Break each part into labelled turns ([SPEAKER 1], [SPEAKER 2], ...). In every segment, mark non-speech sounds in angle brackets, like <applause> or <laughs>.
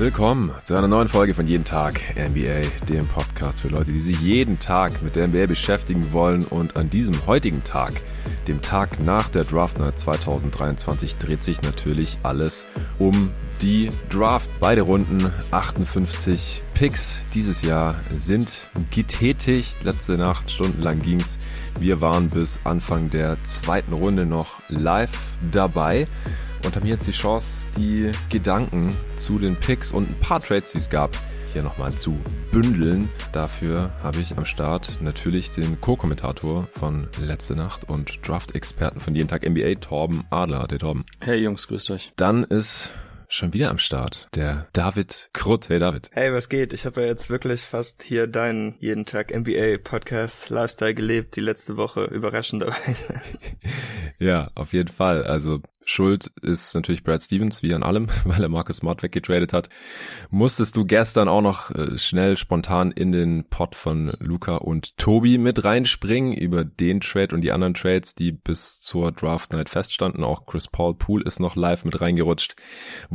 [SPEAKER 1] Willkommen zu einer neuen Folge von Jeden Tag NBA, dem Podcast für Leute, die sich jeden Tag mit der NBA beschäftigen wollen. Und an diesem heutigen Tag, dem Tag nach der Draft Night 2023, dreht sich natürlich alles um die Draft. Beide Runden, 58 Picks dieses Jahr sind getätigt. Letzte Nacht stundenlang ging's. Wir waren bis Anfang der zweiten Runde noch live dabei und haben jetzt die Chance, die Gedanken zu den Picks und ein paar Trades, die es gab, hier nochmal zu bündeln. Dafür habe ich am Start natürlich den Co-Kommentator von Letzte Nacht und Draft-Experten von Jeden Tag NBA, Torben Adler. Der Torben.
[SPEAKER 2] Hey Jungs, grüßt euch.
[SPEAKER 1] Dann ist schon wieder am Start. Der David Krutt. Hey David.
[SPEAKER 3] Hey, was geht? Ich habe ja jetzt wirklich fast hier deinen jeden Tag NBA Podcast Lifestyle gelebt, die letzte Woche überraschenderweise. <laughs>
[SPEAKER 1] ja, auf jeden Fall. Also Schuld ist natürlich Brad Stevens, wie an allem, <laughs> weil er Marcus Smart weggetradet hat. Musstest du gestern auch noch äh, schnell spontan in den Pot von Luca und Tobi mit reinspringen über den Trade und die anderen Trades, die bis zur Draft Night feststanden. Auch Chris Paul Pool ist noch live mit reingerutscht.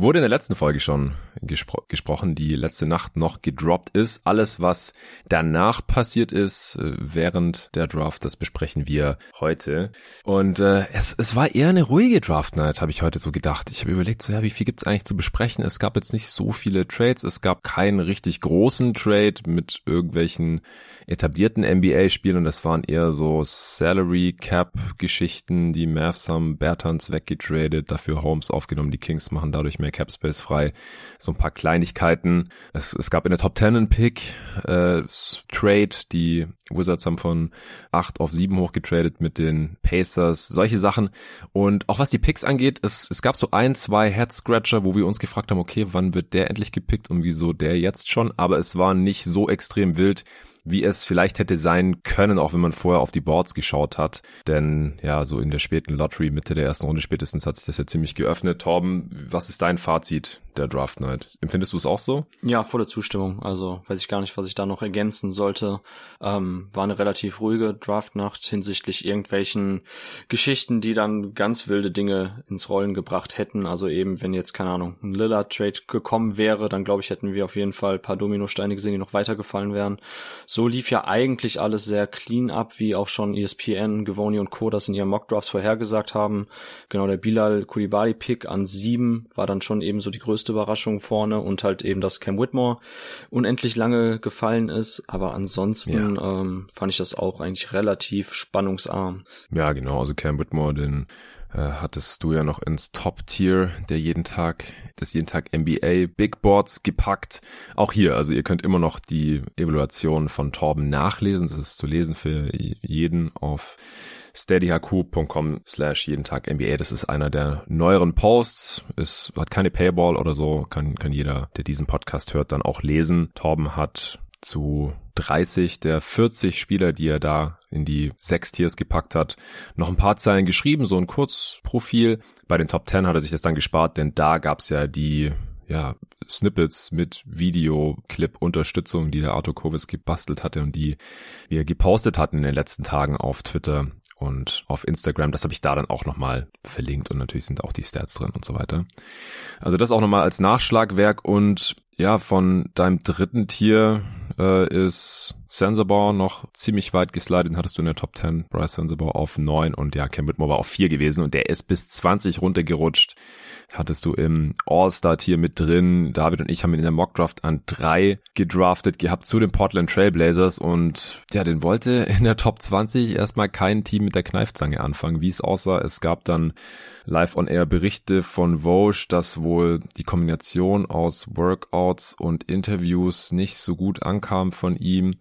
[SPEAKER 1] Wurde in der letzten Folge schon gespro gesprochen, die letzte Nacht noch gedroppt ist. Alles, was danach passiert ist, äh, während der Draft, das besprechen wir heute. Und äh, es, es war eher eine ruhige Draft Night. Habe ich heute so gedacht. Ich habe überlegt, so ja, wie viel gibt's eigentlich zu besprechen? Es gab jetzt nicht so viele Trades, es gab keinen richtig großen Trade mit irgendwelchen etablierten NBA-Spielen und es waren eher so Salary Cap Geschichten. Die Mavs haben Bertans weggetradet, dafür Holmes aufgenommen. Die Kings machen dadurch mehr Cap Space frei. So ein paar Kleinigkeiten. Es, es gab in der Top 10 einen Pick, äh, Trade. Die Wizards haben von 8 auf 7 hochgetradet mit den Pacers. Solche Sachen. Und auch was die Picks angeht, es, es gab so ein, zwei Head-Scratcher, wo wir uns gefragt haben, okay, wann wird der endlich gepickt und wieso der jetzt schon? Aber es war nicht so extrem wild wie es vielleicht hätte sein können, auch wenn man vorher auf die Boards geschaut hat. Denn ja, so in der späten Lottery, Mitte der ersten Runde spätestens hat sich das ja ziemlich geöffnet. Torben, was ist dein Fazit der Draft Night? Empfindest du es auch so?
[SPEAKER 2] Ja, volle Zustimmung. Also weiß ich gar nicht, was ich da noch ergänzen sollte. Ähm, war eine relativ ruhige Draft-Nacht hinsichtlich irgendwelchen Geschichten, die dann ganz wilde Dinge ins Rollen gebracht hätten. Also eben, wenn jetzt, keine Ahnung, ein Lillard-Trade gekommen wäre, dann glaube ich, hätten wir auf jeden Fall ein paar Dominosteine gesehen, die noch weitergefallen wären lief ja eigentlich alles sehr clean ab, wie auch schon ESPN, Gavoni und Co. das in ihren Mockdrafts vorhergesagt haben. Genau, der Bilal Koulibaly Pick an sieben war dann schon eben so die größte Überraschung vorne und halt eben, dass Cam Whitmore unendlich lange gefallen ist. Aber ansonsten ja. ähm, fand ich das auch eigentlich relativ spannungsarm.
[SPEAKER 1] Ja, genau, also Cam Whitmore, den äh, hattest du ja noch ins Top-Tier der jeden Tag, des jeden Tag NBA Big Boards gepackt. Auch hier, also ihr könnt immer noch die Evaluation von Torben nachlesen. Das ist zu lesen für jeden auf steadyhq.com slash jeden Tag NBA. Das ist einer der neueren Posts. Es hat keine Paywall oder so. Kann, kann jeder, der diesen Podcast hört, dann auch lesen. Torben hat zu 30 der 40 Spieler, die er da in die sechs Tiers gepackt hat, noch ein paar Zeilen geschrieben, so ein Kurzprofil. Bei den Top 10 hat er sich das dann gespart, denn da gab's ja die ja, Snippets mit Videoclip-Unterstützung, die der Arthur Kovis gebastelt hatte und die wir gepostet hatten in den letzten Tagen auf Twitter und auf Instagram. Das habe ich da dann auch nochmal verlinkt und natürlich sind auch die Stats drin und so weiter. Also das auch nochmal als Nachschlagwerk und ja, von deinem dritten Tier äh, ist Sensabaugh noch ziemlich weit geslidet, den hattest du in der Top 10, Bryce Sensabaugh auf 9 und ja, Cam Whitmore war auf 4 gewesen und der ist bis 20 runtergerutscht. Hattest du im All-Star-Tier mit drin. David und ich haben ihn in der Mockdraft an 3 gedraftet gehabt zu den Portland Trailblazers und ja, den wollte in der Top 20 erstmal kein Team mit der Kneifzange anfangen, wie es aussah. Es gab dann Live-on-Air-Berichte von Vogue, dass wohl die Kombination aus Workouts und Interviews nicht so gut ankam von ihm.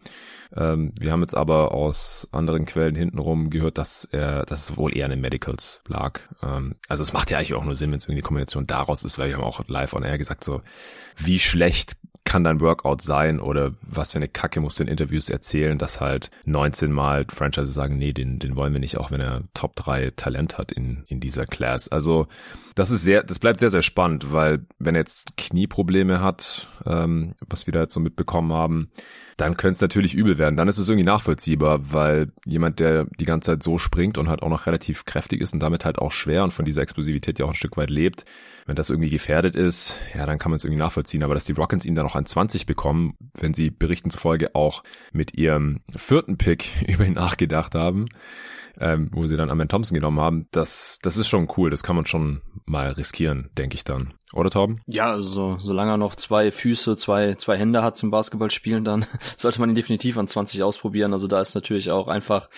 [SPEAKER 1] Ähm, wir haben jetzt aber aus anderen Quellen hintenrum gehört, dass er, dass es wohl eher an den Medicals lag. Ähm, also es macht ja eigentlich auch nur Sinn, wenn es irgendwie die Kombination daraus ist, weil wir haben auch live on air gesagt, so wie schlecht kann dein Workout sein oder was für eine Kacke musst du in Interviews erzählen, dass halt 19 Mal Franchise sagen, nee, den, den wollen wir nicht, auch wenn er Top 3 Talent hat in, in dieser Class. Also das ist sehr, das bleibt sehr, sehr spannend, weil wenn er jetzt Knieprobleme hat, ähm, was wir da jetzt so mitbekommen haben, dann könnte es natürlich übel werden, dann ist es irgendwie nachvollziehbar, weil jemand, der die ganze Zeit so springt und halt auch noch relativ kräftig ist und damit halt auch schwer und von dieser Explosivität ja auch ein Stück weit lebt, wenn das irgendwie gefährdet ist, ja, dann kann man es irgendwie nachvollziehen. Aber dass die Rockets ihn dann noch an 20 bekommen, wenn sie Berichten zufolge auch mit ihrem vierten Pick <laughs> über ihn nachgedacht haben, ähm, wo sie dann Amen Thompson genommen haben, das, das ist schon cool. Das kann man schon mal riskieren, denke ich dann. Oder Torben?
[SPEAKER 2] Ja, also solange er noch zwei Füße, zwei, zwei Hände hat zum Basketballspielen, dann <laughs> sollte man ihn definitiv an 20 ausprobieren. Also da ist natürlich auch einfach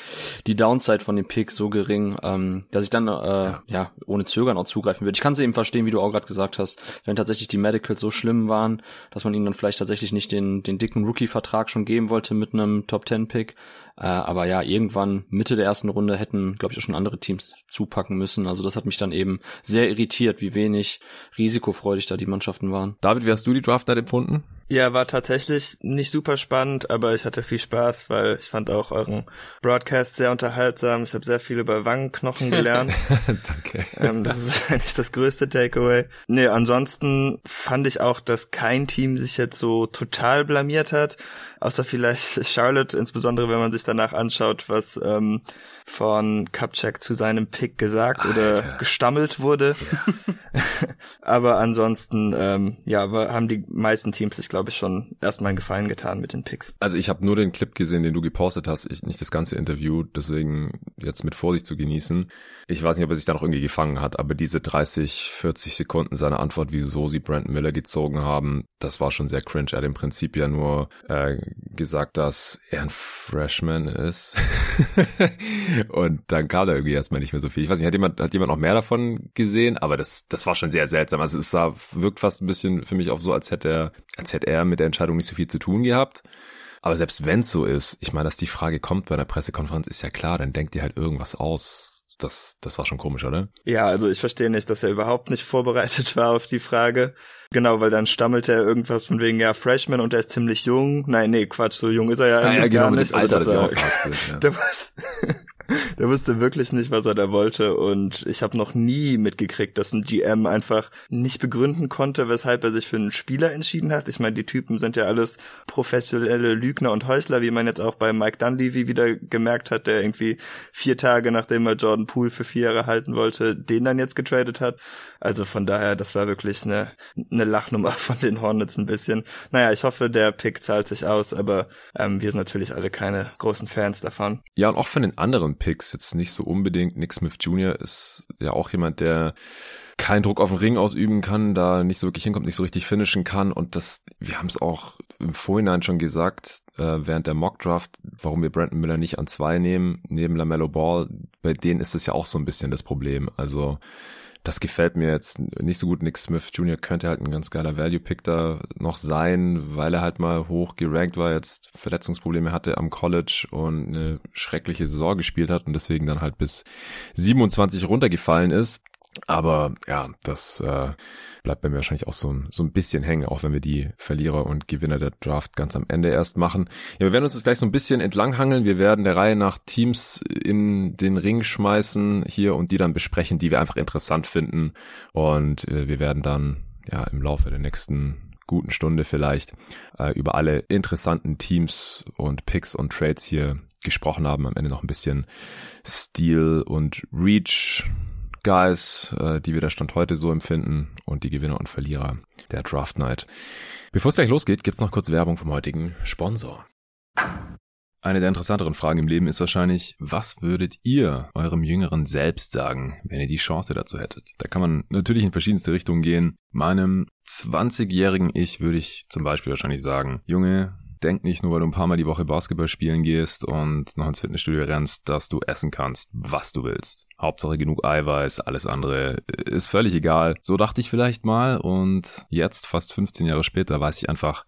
[SPEAKER 2] die Downside von dem Pick so gering, ähm, dass ich dann äh, ja. ja ohne Zögern auch zugreifen würde. Ich kann es eben verstehen, wie du auch gerade gesagt hast, wenn tatsächlich die Medicals so schlimm waren, dass man ihm dann vielleicht tatsächlich nicht den, den dicken Rookie-Vertrag schon geben wollte mit einem Top-10-Pick. Äh, aber ja, irgendwann Mitte der ersten Runde hätten, glaube ich, auch schon andere Teams zupacken müssen. Also das hat mich dann eben sehr irritiert, wie wenig risikofreudig da die Mannschaften waren.
[SPEAKER 1] David, wie hast du die Draft Night empfunden?
[SPEAKER 3] Ja, war tatsächlich nicht super spannend, aber ich hatte viel Spaß, weil ich fand auch euren Broadcast sehr unterhaltsam. Ich habe sehr viel über Wangenknochen gelernt. <laughs>
[SPEAKER 1] Danke.
[SPEAKER 3] Ähm, das ist <laughs> wahrscheinlich das größte Takeaway. Nee, ansonsten fand ich auch, dass kein Team sich jetzt so total blamiert hat, außer vielleicht Charlotte, insbesondere wenn man sich danach anschaut, was ähm, von Kupchak zu seinem Pick gesagt Alter. oder gestammelt wurde. Ja. <laughs> aber ansonsten, ähm, ja, haben die meisten Teams sich, glaube ich, schon erstmal einen Gefallen getan mit den Picks.
[SPEAKER 1] Also ich habe nur den Clip gesehen, den du gepostet hast, ich nicht das ganze Interview, deswegen jetzt mit Vorsicht zu genießen. Ich weiß nicht, ob er sich da noch irgendwie gefangen hat, aber diese 30, 40 Sekunden seiner Antwort, wieso sie Brandon Miller gezogen haben, das war schon sehr cringe. Er hat im Prinzip ja nur äh, gesagt, dass er ein Freshman ist. <laughs> und dann kam da irgendwie erstmal nicht mehr so viel. Ich weiß nicht, hat jemand, hat jemand noch mehr davon gesehen? Aber das, das war schon sehr seltsam. Also es sah, wirkt fast ein bisschen für mich auch so, als hätte er, als hätte er mit der Entscheidung nicht so viel zu tun gehabt. Aber selbst wenn es so ist, ich meine, dass die Frage kommt bei einer Pressekonferenz, ist ja klar, dann denkt ihr halt irgendwas aus. Das, das war schon komisch, oder?
[SPEAKER 3] Ja, also ich verstehe nicht, dass er überhaupt nicht vorbereitet war auf die Frage. Genau, weil dann stammelte er irgendwas von wegen, ja, Freshman und er ist ziemlich jung. Nein, nee, Quatsch, so jung ist er ja, ja eigentlich ja, genau, gar nicht.
[SPEAKER 1] Alter, also das, das war, <laughs> ja.
[SPEAKER 3] der, <laughs> der wusste wirklich nicht, was er da wollte und ich habe noch nie mitgekriegt, dass ein GM einfach nicht begründen konnte, weshalb er sich für einen Spieler entschieden hat. Ich meine, die Typen sind ja alles professionelle Lügner und Häusler, wie man jetzt auch bei Mike Dunleavy wieder gemerkt hat, der irgendwie vier Tage nachdem er Jordan Poole für vier Jahre halten wollte, den dann jetzt getradet hat. Also von daher, das war wirklich eine, eine Lachnummer <laughs> von den Hornets ein bisschen. Naja, ich hoffe, der Pick zahlt sich aus, aber ähm, wir sind natürlich alle keine großen Fans davon.
[SPEAKER 1] Ja, und auch von den anderen Picks jetzt nicht so unbedingt. Nick Smith Jr. ist ja auch jemand, der keinen Druck auf den Ring ausüben kann, da nicht so wirklich hinkommt, nicht so richtig finishen kann. Und das, wir haben es auch im Vorhinein schon gesagt, äh, während der Mockdraft, warum wir Brandon Miller nicht an zwei nehmen, neben LaMelo Ball, bei denen ist es ja auch so ein bisschen das Problem. Also das gefällt mir jetzt nicht so gut. Nick Smith Jr. könnte halt ein ganz geiler Value-Pick da noch sein, weil er halt mal hoch gerankt war, jetzt Verletzungsprobleme hatte am College und eine schreckliche Saison gespielt hat und deswegen dann halt bis 27 runtergefallen ist. Aber ja, das äh, bleibt bei mir wahrscheinlich auch so so ein bisschen hängen, auch wenn wir die Verlierer und Gewinner der Draft ganz am Ende erst machen. Ja, wir werden uns jetzt gleich so ein bisschen entlanghangeln. Wir werden der Reihe nach Teams in den Ring schmeißen hier und die dann besprechen, die wir einfach interessant finden. Und äh, wir werden dann ja im Laufe der nächsten guten Stunde vielleicht äh, über alle interessanten Teams und Picks und Trades hier gesprochen haben. Am Ende noch ein bisschen Stil und Reach Guys, äh, die wir da Stand heute so empfinden und die Gewinner und Verlierer der Draft Night. Bevor es gleich losgeht, gibt's noch kurz Werbung vom heutigen Sponsor. Eine der interessanteren Fragen im Leben ist wahrscheinlich, was würdet ihr eurem jüngeren Selbst sagen, wenn ihr die Chance dazu hättet? Da kann man natürlich in verschiedenste Richtungen gehen. Meinem 20-jährigen Ich würde ich zum Beispiel wahrscheinlich sagen, Junge, Denk nicht nur, weil du ein paar Mal die Woche Basketball spielen gehst und noch ins Fitnessstudio rennst, dass du essen kannst, was du willst. Hauptsache genug Eiweiß, alles andere ist völlig egal. So dachte ich vielleicht mal und jetzt, fast 15 Jahre später, weiß ich einfach,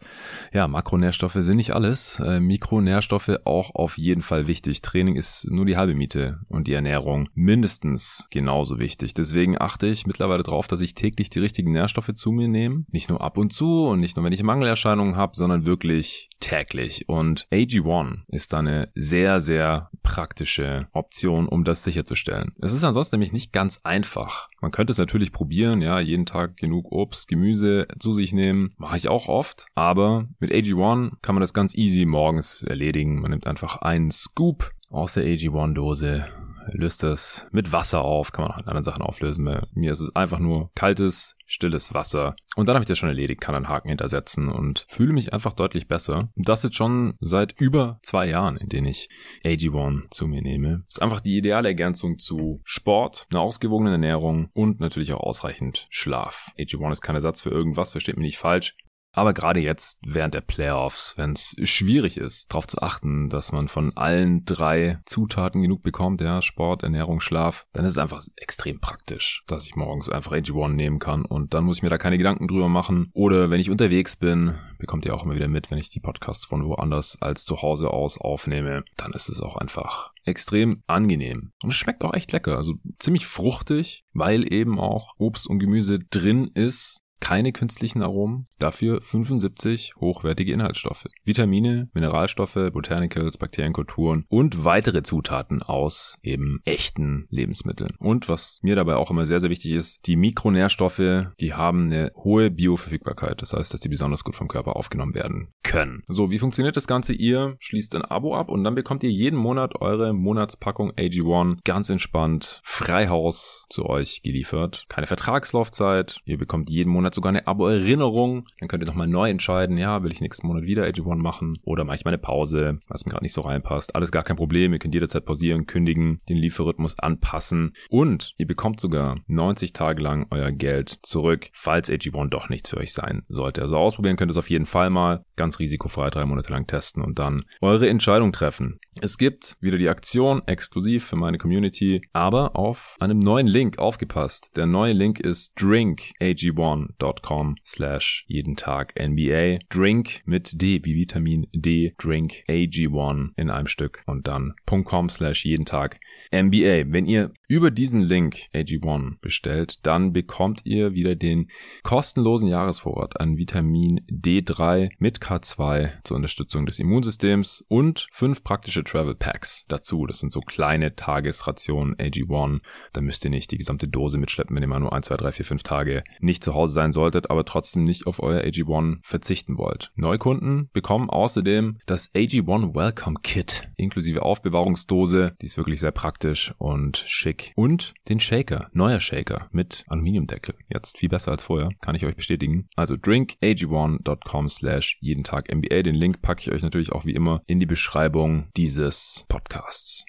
[SPEAKER 1] ja, Makronährstoffe sind nicht alles. Äh, Mikronährstoffe auch auf jeden Fall wichtig. Training ist nur die halbe Miete und die Ernährung mindestens genauso wichtig. Deswegen achte ich mittlerweile darauf, dass ich täglich die richtigen Nährstoffe zu mir nehme. Nicht nur ab und zu und nicht nur, wenn ich Mangelerscheinungen habe, sondern wirklich täglich. Und AG1 ist da eine sehr, sehr praktische Option, um das sicherzustellen. Es ist ansonsten nämlich nicht ganz einfach. Man könnte es natürlich probieren, ja, jeden Tag genug Obst, Gemüse zu sich nehmen. Mache ich auch oft. Aber mit AG1 kann man das ganz easy morgens erledigen. Man nimmt einfach einen Scoop aus der AG1-Dose, löst das mit Wasser auf, kann man auch in anderen Sachen auflösen. Bei mir ist es einfach nur kaltes, stilles Wasser. Und dann habe ich das schon erledigt, kann einen Haken hintersetzen und fühle mich einfach deutlich besser. Das jetzt schon seit über zwei Jahren, in denen ich AG1 zu mir nehme. Ist einfach die ideale Ergänzung zu Sport, einer ausgewogenen Ernährung und natürlich auch ausreichend Schlaf. AG1 ist kein Ersatz für irgendwas, versteht mich nicht falsch. Aber gerade jetzt während der Playoffs, wenn es schwierig ist, darauf zu achten, dass man von allen drei Zutaten genug bekommt, ja, Sport, Ernährung, Schlaf, dann ist es einfach extrem praktisch, dass ich morgens einfach AG1 nehmen kann und dann muss ich mir da keine Gedanken drüber machen. Oder wenn ich unterwegs bin, bekommt ihr auch immer wieder mit, wenn ich die Podcasts von woanders als zu Hause aus aufnehme, dann ist es auch einfach extrem angenehm. Und es schmeckt auch echt lecker, also ziemlich fruchtig, weil eben auch Obst und Gemüse drin ist keine künstlichen Aromen, dafür 75 hochwertige Inhaltsstoffe. Vitamine, Mineralstoffe, Botanicals, Bakterienkulturen und weitere Zutaten aus eben echten Lebensmitteln. Und was mir dabei auch immer sehr, sehr wichtig ist, die Mikronährstoffe, die haben eine hohe Bioverfügbarkeit. Das heißt, dass die besonders gut vom Körper aufgenommen werden können. So, wie funktioniert das Ganze? Ihr schließt ein Abo ab und dann bekommt ihr jeden Monat eure Monatspackung AG1 ganz entspannt Freihaus zu euch geliefert. Keine Vertragslaufzeit. Ihr bekommt jeden Monat Monat sogar eine Abo-Erinnerung. Dann könnt ihr nochmal neu entscheiden, ja, will ich nächsten Monat wieder AG1 machen oder mache ich meine Pause, was mir gerade nicht so reinpasst. Alles gar kein Problem. Ihr könnt jederzeit pausieren, kündigen, den Lieferrhythmus anpassen und ihr bekommt sogar 90 Tage lang euer Geld zurück, falls AG1 doch nichts für euch sein sollte. Also ausprobieren könnt ihr es auf jeden Fall mal. Ganz risikofrei drei Monate lang testen und dann eure Entscheidung treffen. Es gibt wieder die Aktion exklusiv für meine Community, aber auf einem neuen Link aufgepasst. Der neue Link ist drinkag1 patreon.com slash jeden Tag NBA. Drink mit D wie Vitamin D, Drink AG1 in einem Stück und dann .com slash jeden Tag NBA. Wenn ihr über diesen Link AG1 bestellt, dann bekommt ihr wieder den kostenlosen Jahresvorrat an Vitamin D3 mit K2 zur Unterstützung des Immunsystems und fünf praktische Travel Packs dazu. Das sind so kleine Tagesrationen AG1. Da müsst ihr nicht die gesamte Dose mitschleppen, wenn ihr mal nur 1, 2, 3, 4, 5 Tage nicht zu Hause sein solltet, aber trotzdem nicht auf euer AG1 verzichten wollt. Neukunden bekommen außerdem das AG1 Welcome Kit inklusive Aufbewahrungsdose. Die ist wirklich sehr praktisch und schick. Und den Shaker, neuer Shaker mit Aluminiumdeckel. Jetzt viel besser als vorher, kann ich euch bestätigen. Also drinkag1.com slash jeden Tag NBA. Den Link packe ich euch natürlich auch wie immer in die Beschreibung dieses Podcasts.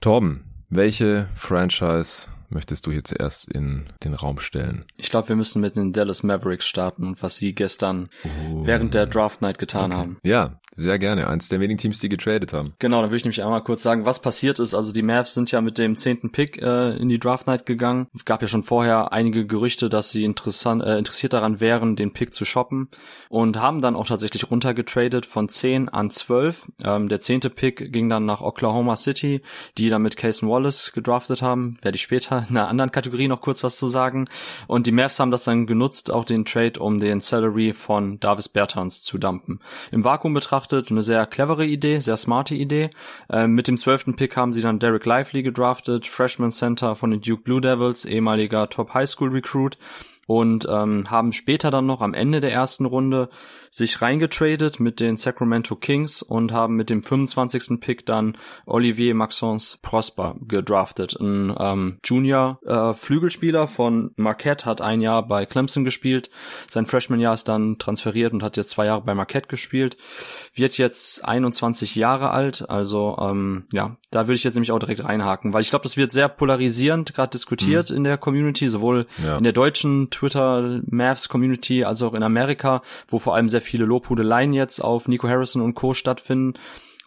[SPEAKER 1] Torben, welche Franchise möchtest du hier zuerst in den Raum stellen?
[SPEAKER 2] Ich glaube, wir müssen mit den Dallas Mavericks starten und was sie gestern oh. während der Draft Night getan okay. haben.
[SPEAKER 1] Ja, sehr gerne. Eins der wenigen Teams, die getradet haben.
[SPEAKER 2] Genau, dann will ich nämlich einmal kurz sagen, was passiert ist. Also die Mavs sind ja mit dem zehnten Pick äh, in die Draft Night gegangen. Es gab ja schon vorher einige Gerüchte, dass sie interessant, äh, interessiert daran wären, den Pick zu shoppen und haben dann auch tatsächlich runtergetradet von 10 an 12. Ähm, der zehnte Pick ging dann nach Oklahoma City, die dann mit Cason Wallace gedraftet haben. Werde ich später in einer anderen Kategorie noch kurz was zu sagen. Und die Mavs haben das dann genutzt, auch den Trade, um den Salary von Davis Bertans zu dumpen. Im Vakuum betrachtet betrachtet eine sehr clevere Idee, sehr smarte Idee. Äh, mit dem zwölften Pick haben sie dann Derek Lively gedraftet, Freshman Center von den Duke Blue Devils, ehemaliger Top High School Recruit und ähm, haben später dann noch am Ende der ersten Runde sich reingetradet mit den Sacramento Kings und haben mit dem 25. Pick dann Olivier Maxence Prosper gedraftet. Ein ähm, Junior äh, Flügelspieler von Marquette hat ein Jahr bei Clemson gespielt. Sein Freshman-Jahr ist dann transferiert und hat jetzt zwei Jahre bei Marquette gespielt. Wird jetzt 21 Jahre alt. Also ähm, ja, da würde ich jetzt nämlich auch direkt reinhaken, weil ich glaube, das wird sehr polarisierend gerade diskutiert mhm. in der Community, sowohl ja. in der deutschen Twitter Mavs Community als auch in Amerika, wo vor allem sehr viele Lobhudeleien jetzt auf Nico Harrison und Co. stattfinden.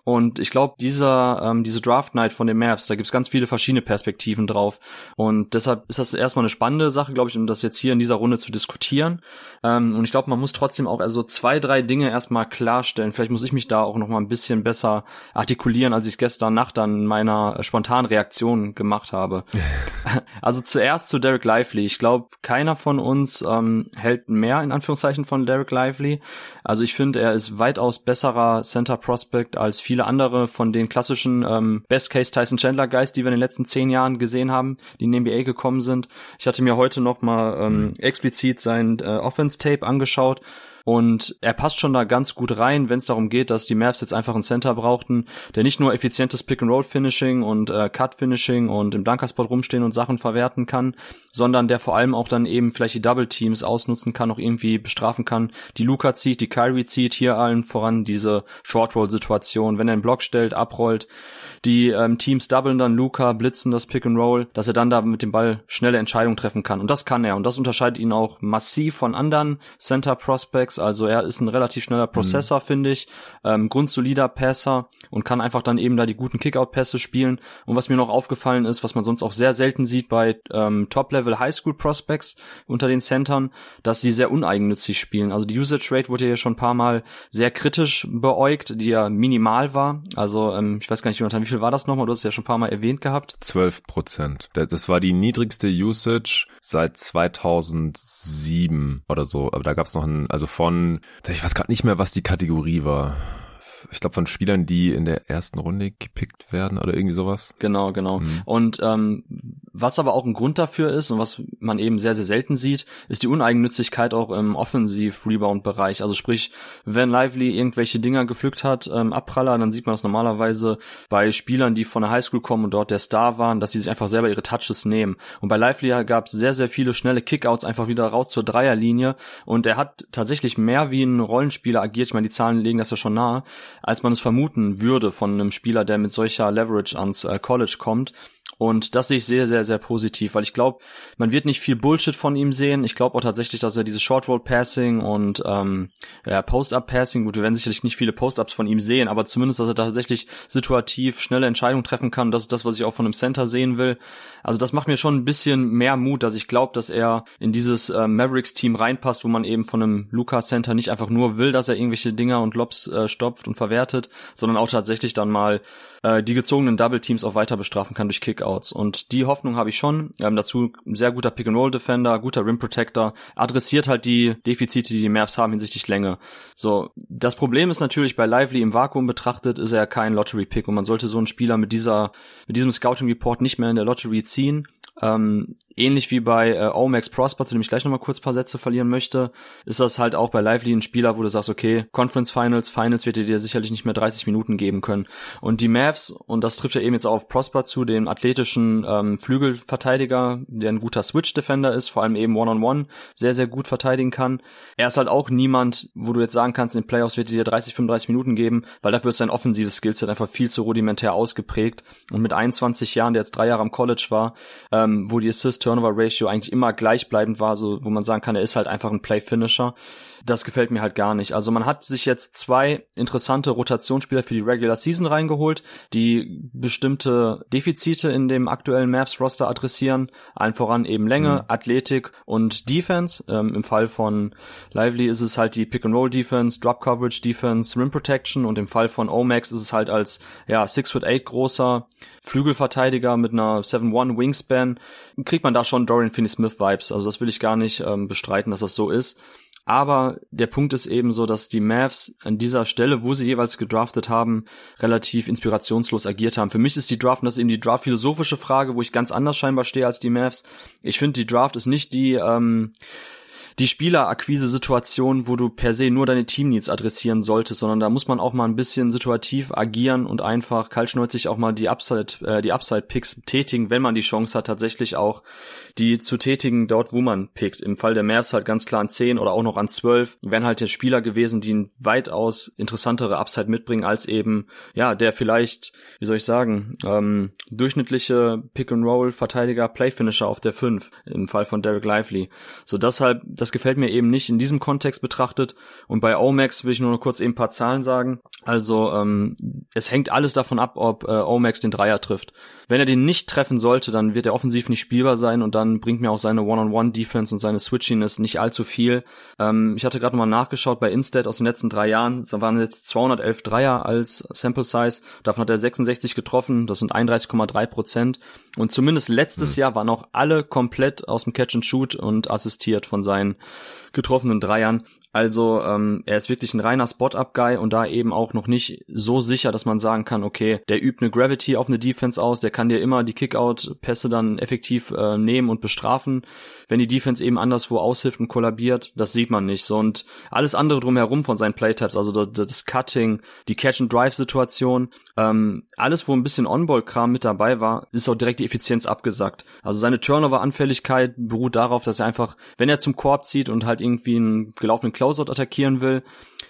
[SPEAKER 2] Und ich glaube, dieser ähm, diese Draft Night von den Mavs, da gibt's ganz viele verschiedene Perspektiven drauf. Und deshalb ist das erstmal eine spannende Sache, glaube ich, um das jetzt hier in dieser Runde zu diskutieren. Ähm, und ich glaube, man muss trotzdem auch also zwei, drei Dinge erstmal klarstellen. Vielleicht muss ich mich da auch noch mal ein bisschen besser artikulieren, als ich gestern Nacht dann meiner spontanen Reaktion gemacht habe. <laughs> also zuerst zu Derek Lively. Ich glaube, keiner von uns ähm, hält mehr in Anführungszeichen von Derek Lively. Also ich finde, er ist weitaus besserer Center Prospect als viele andere von den klassischen ähm, Best Case Tyson Chandler Guys, die wir in den letzten zehn Jahren gesehen haben, die in die NBA gekommen sind. Ich hatte mir heute noch mal ähm, explizit sein äh, Offense Tape angeschaut und er passt schon da ganz gut rein, wenn es darum geht, dass die Mavs jetzt einfach einen Center brauchten, der nicht nur effizientes Pick-and-Roll-Finishing und äh, Cut-Finishing und im Dunkerspot rumstehen und Sachen verwerten kann, sondern der vor allem auch dann eben vielleicht die Double-Teams ausnutzen kann, auch irgendwie bestrafen kann, die Luca zieht, die Kyrie zieht, hier allen voran diese Short-Roll-Situation, wenn er einen Block stellt, abrollt, die ähm, Teams doublen dann Luca, blitzen das Pick and Roll, dass er dann da mit dem Ball schnelle Entscheidungen treffen kann. Und das kann er. Und das unterscheidet ihn auch massiv von anderen Center Prospects. Also er ist ein relativ schneller Prozessor, mhm. finde ich, ähm, grundsolider Passer und kann einfach dann eben da die guten Kickout-Pässe spielen. Und was mir noch aufgefallen ist, was man sonst auch sehr selten sieht bei ähm, Top-Level Highschool Prospects unter den Centern, dass sie sehr uneigennützig spielen. Also die Usage Rate wurde ja schon ein paar Mal sehr kritisch beäugt, die ja minimal war. Also ähm, ich weiß gar nicht, Jonathan, wie viel war das nochmal? Du hast es ja schon ein paar Mal erwähnt gehabt.
[SPEAKER 1] 12 Prozent. Das war die niedrigste Usage seit 2007 oder so. Aber da gab es noch ein, also von, ich weiß gerade nicht mehr, was die Kategorie war ich glaube, von Spielern, die in der ersten Runde gepickt werden oder irgendwie sowas.
[SPEAKER 2] Genau, genau. Mhm. Und ähm, was aber auch ein Grund dafür ist und was man eben sehr, sehr selten sieht, ist die Uneigennützigkeit auch im Offensiv-Rebound-Bereich. Also sprich, wenn Lively irgendwelche Dinger gepflückt hat, ähm, Abpraller, dann sieht man das normalerweise bei Spielern, die von der Highschool kommen und dort der Star waren, dass sie sich einfach selber ihre Touches nehmen. Und bei Lively gab es sehr, sehr viele schnelle Kickouts einfach wieder raus zur Dreierlinie und er hat tatsächlich mehr wie ein Rollenspieler agiert. Ich meine, die Zahlen legen das ja schon nahe als man es vermuten würde von einem Spieler, der mit solcher Leverage ans äh, College kommt. Und das sehe ich sehr, sehr, sehr positiv, weil ich glaube, man wird nicht viel Bullshit von ihm sehen. Ich glaube auch tatsächlich, dass er dieses Short Roll Passing und ähm, ja, Post-Up Passing, gut, wir werden sicherlich nicht viele Post-Ups von ihm sehen, aber zumindest, dass er tatsächlich situativ schnelle Entscheidungen treffen kann. Das ist das, was ich auch von einem Center sehen will. Also das macht mir schon ein bisschen mehr Mut, dass ich glaube, dass er in dieses äh, Mavericks-Team reinpasst, wo man eben von einem Luca Center nicht einfach nur will, dass er irgendwelche Dinger und Lobs äh, stopft und verwertet, sondern auch tatsächlich dann mal äh, die gezogenen Double Teams auch weiter bestrafen kann durch Kick Kickouts. Und die Hoffnung habe ich schon. Ähm, dazu ein sehr guter Pick-and-Roll-Defender, guter Rim-Protector, adressiert halt die Defizite, die die Mavs haben hinsichtlich Länge. So, das Problem ist natürlich bei Lively im Vakuum betrachtet, ist er kein Lottery-Pick und man sollte so einen Spieler mit dieser, mit diesem Scouting-Report nicht mehr in der Lottery ziehen. Ähm, ähnlich wie bei äh, Omax Prosper, zu dem ich gleich nochmal kurz paar Sätze verlieren möchte, ist das halt auch bei Lively ein Spieler, wo du sagst, okay, Conference Finals, Finals wird dir sicherlich nicht mehr 30 Minuten geben können. Und die Mavs, und das trifft ja eben jetzt auf Prosper zu, den athletischen ähm, Flügelverteidiger, der ein guter Switch-Defender ist, vor allem eben One-on-One -on -one, sehr, sehr gut verteidigen kann. Er ist halt auch niemand, wo du jetzt sagen kannst, in den Playoffs wird er dir 30, 35 Minuten geben, weil dafür ist sein offensives Skillset einfach viel zu rudimentär ausgeprägt. Und mit 21 Jahren, der jetzt drei Jahre am College war, ähm, wo die Assist-Turnover-Ratio eigentlich immer gleichbleibend war, so wo man sagen kann, er ist halt einfach ein Play-Finisher. Das gefällt mir halt gar nicht. Also man hat sich jetzt zwei interessante Rotationsspieler für die Regular Season reingeholt, die bestimmte Defizite in dem aktuellen Mavs-Roster adressieren. Allen voran eben Länge, mhm. Athletik und Defense. Ähm, Im Fall von Lively ist es halt die Pick-and-Roll-Defense, Drop-Coverage-Defense, Rim-Protection und im Fall von Omax ist es halt als ja 6 foot 8 großer Flügelverteidiger mit einer 7-1 Wingspan, kriegt man da schon Dorian Finney-Smith Vibes. Also das will ich gar nicht ähm, bestreiten, dass das so ist. Aber der Punkt ist eben so, dass die Mavs an dieser Stelle, wo sie jeweils gedraftet haben, relativ inspirationslos agiert haben. Für mich ist die Draft, und das ist eben die Draft-philosophische Frage, wo ich ganz anders scheinbar stehe als die Mavs. Ich finde, die Draft ist nicht die, ähm, die Spielerakquise-Situation, wo du per se nur deine Teamneeds adressieren solltest, sondern da muss man auch mal ein bisschen situativ agieren und einfach kaltschnäuzig auch mal die Upside, äh, die Upside-Picks tätigen, wenn man die Chance hat, tatsächlich auch die zu tätigen dort, wo man pickt. Im Fall der Mavs halt ganz klar an 10 oder auch noch an 12 wären halt der Spieler gewesen, die ein weitaus interessantere Upside mitbringen als eben, ja, der vielleicht, wie soll ich sagen, ähm, durchschnittliche Pick-and-Roll-Verteidiger, Play-Finisher auf der 5 im Fall von Derek Lively. So deshalb, das gefällt mir eben nicht in diesem Kontext betrachtet. Und bei Omax will ich nur noch kurz eben ein paar Zahlen sagen. Also ähm, es hängt alles davon ab, ob äh, Omax den Dreier trifft. Wenn er den nicht treffen sollte, dann wird er offensiv nicht spielbar sein und dann bringt mir auch seine One-on-One-Defense und seine Switchiness nicht allzu viel. Ähm, ich hatte gerade mal nachgeschaut bei Instead aus den letzten drei Jahren. Da waren jetzt 211 Dreier als Sample Size. Davon hat er 66 getroffen. Das sind 31,3 Prozent. Und zumindest letztes mhm. Jahr waren auch alle komplett aus dem Catch and Shoot und assistiert von seinen getroffenen Dreiern. Also ähm, er ist wirklich ein reiner Spot-Up-Guy und da eben auch noch nicht so sicher, dass man sagen kann, okay, der übt eine Gravity auf eine Defense aus, der kann dir immer die Kick-Out-Pässe dann effektiv äh, nehmen und bestrafen, wenn die Defense eben anderswo aushilft und kollabiert. Das sieht man nicht. So, und alles andere drumherum von seinen Playtypes, also das, das Cutting, die Catch-and-Drive-Situation, ähm, alles, wo ein bisschen On-Ball-Kram mit dabei war, ist auch direkt die Effizienz abgesackt. Also seine Turnover-Anfälligkeit beruht darauf, dass er einfach, wenn er zum Korb zieht und halt irgendwie einen gelaufenen Closeout attackieren will,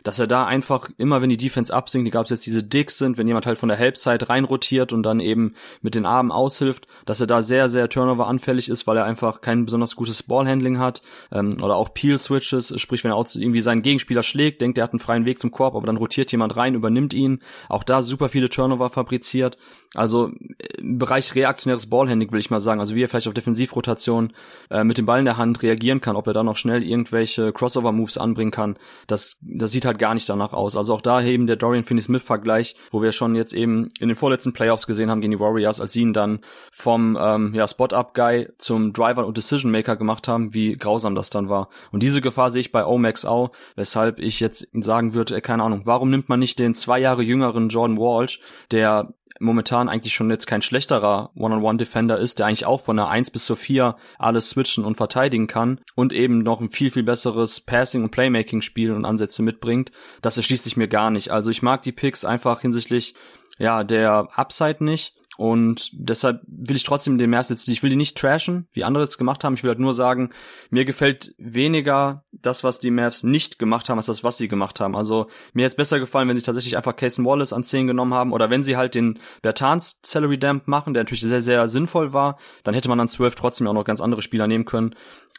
[SPEAKER 2] dass er da einfach immer, wenn die Defense absinkt, egal ob es jetzt diese Dicks sind, wenn jemand halt von der Helpside reinrotiert und dann eben mit den Armen aushilft, dass er da sehr, sehr Turnover anfällig ist, weil er einfach kein besonders gutes Ballhandling hat ähm, oder auch Peel Switches, sprich wenn er auch irgendwie seinen Gegenspieler schlägt, denkt er hat einen freien Weg zum Korb, aber dann rotiert jemand rein, übernimmt ihn, auch da super viele Turnover fabriziert, also im Bereich reaktionäres Ballhandling will ich mal sagen, also wie er vielleicht auf Defensivrotation äh, mit dem Ball in der Hand reagieren kann, ob er da noch schnell irgendwelche Crossover-Moves anbringen kann, das, das sieht halt gar nicht danach aus. Also auch da eben der Dorian Finney-Smith-Vergleich, wo wir schon jetzt eben in den vorletzten Playoffs gesehen haben gegen die Warriors, als sie ihn dann vom ähm, ja, Spot-Up-Guy zum Driver und Decision-Maker gemacht haben, wie grausam das dann war. Und diese Gefahr sehe ich bei Omax auch, weshalb ich jetzt sagen würde, äh, keine Ahnung, warum nimmt man nicht den zwei Jahre jüngeren Jordan Walsh, der momentan eigentlich schon jetzt kein schlechterer One-on-One-Defender ist, der eigentlich auch von der 1 bis zur 4 alles switchen und verteidigen kann und eben noch ein viel, viel besseres Passing- und Playmaking-Spiel und Ansätze mitbringt, das erschließt sich mir gar nicht. Also ich mag die Picks einfach hinsichtlich ja, der Upside nicht. Und deshalb will ich trotzdem den Mavs jetzt, ich will die nicht trashen, wie andere es gemacht haben. Ich will halt nur sagen, mir gefällt weniger das, was die Mavs nicht gemacht haben, als das, was sie gemacht haben. Also mir hätte es besser gefallen, wenn sie tatsächlich einfach Cason Wallace an 10 genommen haben oder wenn sie halt den Bertans Salary Damp machen, der natürlich sehr, sehr sinnvoll war, dann hätte man an 12 trotzdem auch noch ganz andere Spieler nehmen können.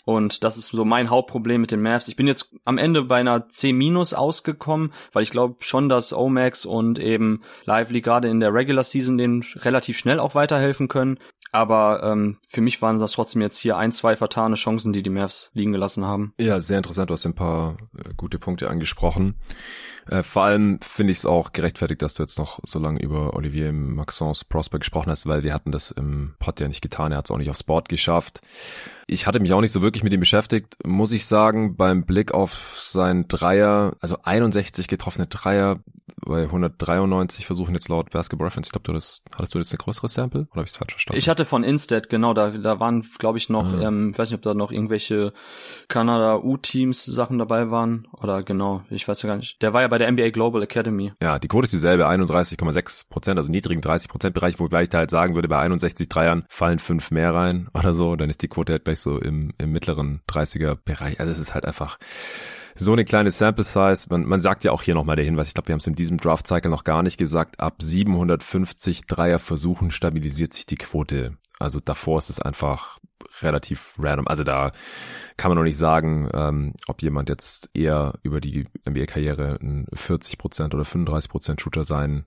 [SPEAKER 2] Und das ist so mein Hauptproblem mit den Mavs. Ich bin jetzt am Ende bei einer C- ausgekommen, weil ich glaube schon, dass Omax und eben Lively gerade in der Regular Season den relativ schnell auch weiterhelfen können. Aber ähm, für mich waren das trotzdem jetzt hier ein, zwei vertane Chancen, die die Mavs liegen gelassen haben.
[SPEAKER 1] Ja, sehr interessant. Du hast ein paar äh, gute Punkte angesprochen. Äh, vor allem finde ich es auch gerechtfertigt, dass du jetzt noch so lange über Olivier Maxence Prospect gesprochen hast, weil wir hatten das im Pod ja nicht getan. Er hat es auch nicht aufs Board geschafft. Ich hatte mich auch nicht so wirklich mit ihm beschäftigt, muss ich sagen, beim Blick auf sein Dreier, also 61 getroffene Dreier bei 193 versuchen jetzt laut Basketball Reference. Ich glaube, du das, hattest du jetzt eine größere Sample oder habe ich es falsch verstanden?
[SPEAKER 2] Ich hatte von Instead, genau, da, da waren, glaube ich, noch, ah. ähm, ich weiß nicht, ob da noch irgendwelche Kanada U-Teams Sachen dabei waren oder genau, ich weiß ja gar nicht. Der war ja bei der NBA Global Academy.
[SPEAKER 1] Ja, die Quote ist dieselbe, 31,6 Prozent, also niedrigen 30 Prozent Bereich, wobei ich da halt sagen würde, bei 61 Dreiern fallen fünf mehr rein oder so, dann ist die Quote halt gleich so im, im mittleren 30er Bereich. Also es ist halt einfach so eine kleine Sample Size. Man, man sagt ja auch hier nochmal der Hinweis, ich glaube, wir haben es in diesem Draft Cycle noch gar nicht gesagt, ab 750 Dreier Versuchen stabilisiert sich die Quote. Also davor ist es einfach relativ random. Also da kann man noch nicht sagen, ähm, ob jemand jetzt eher über die NBA-Karriere ein 40% oder 35% Shooter sein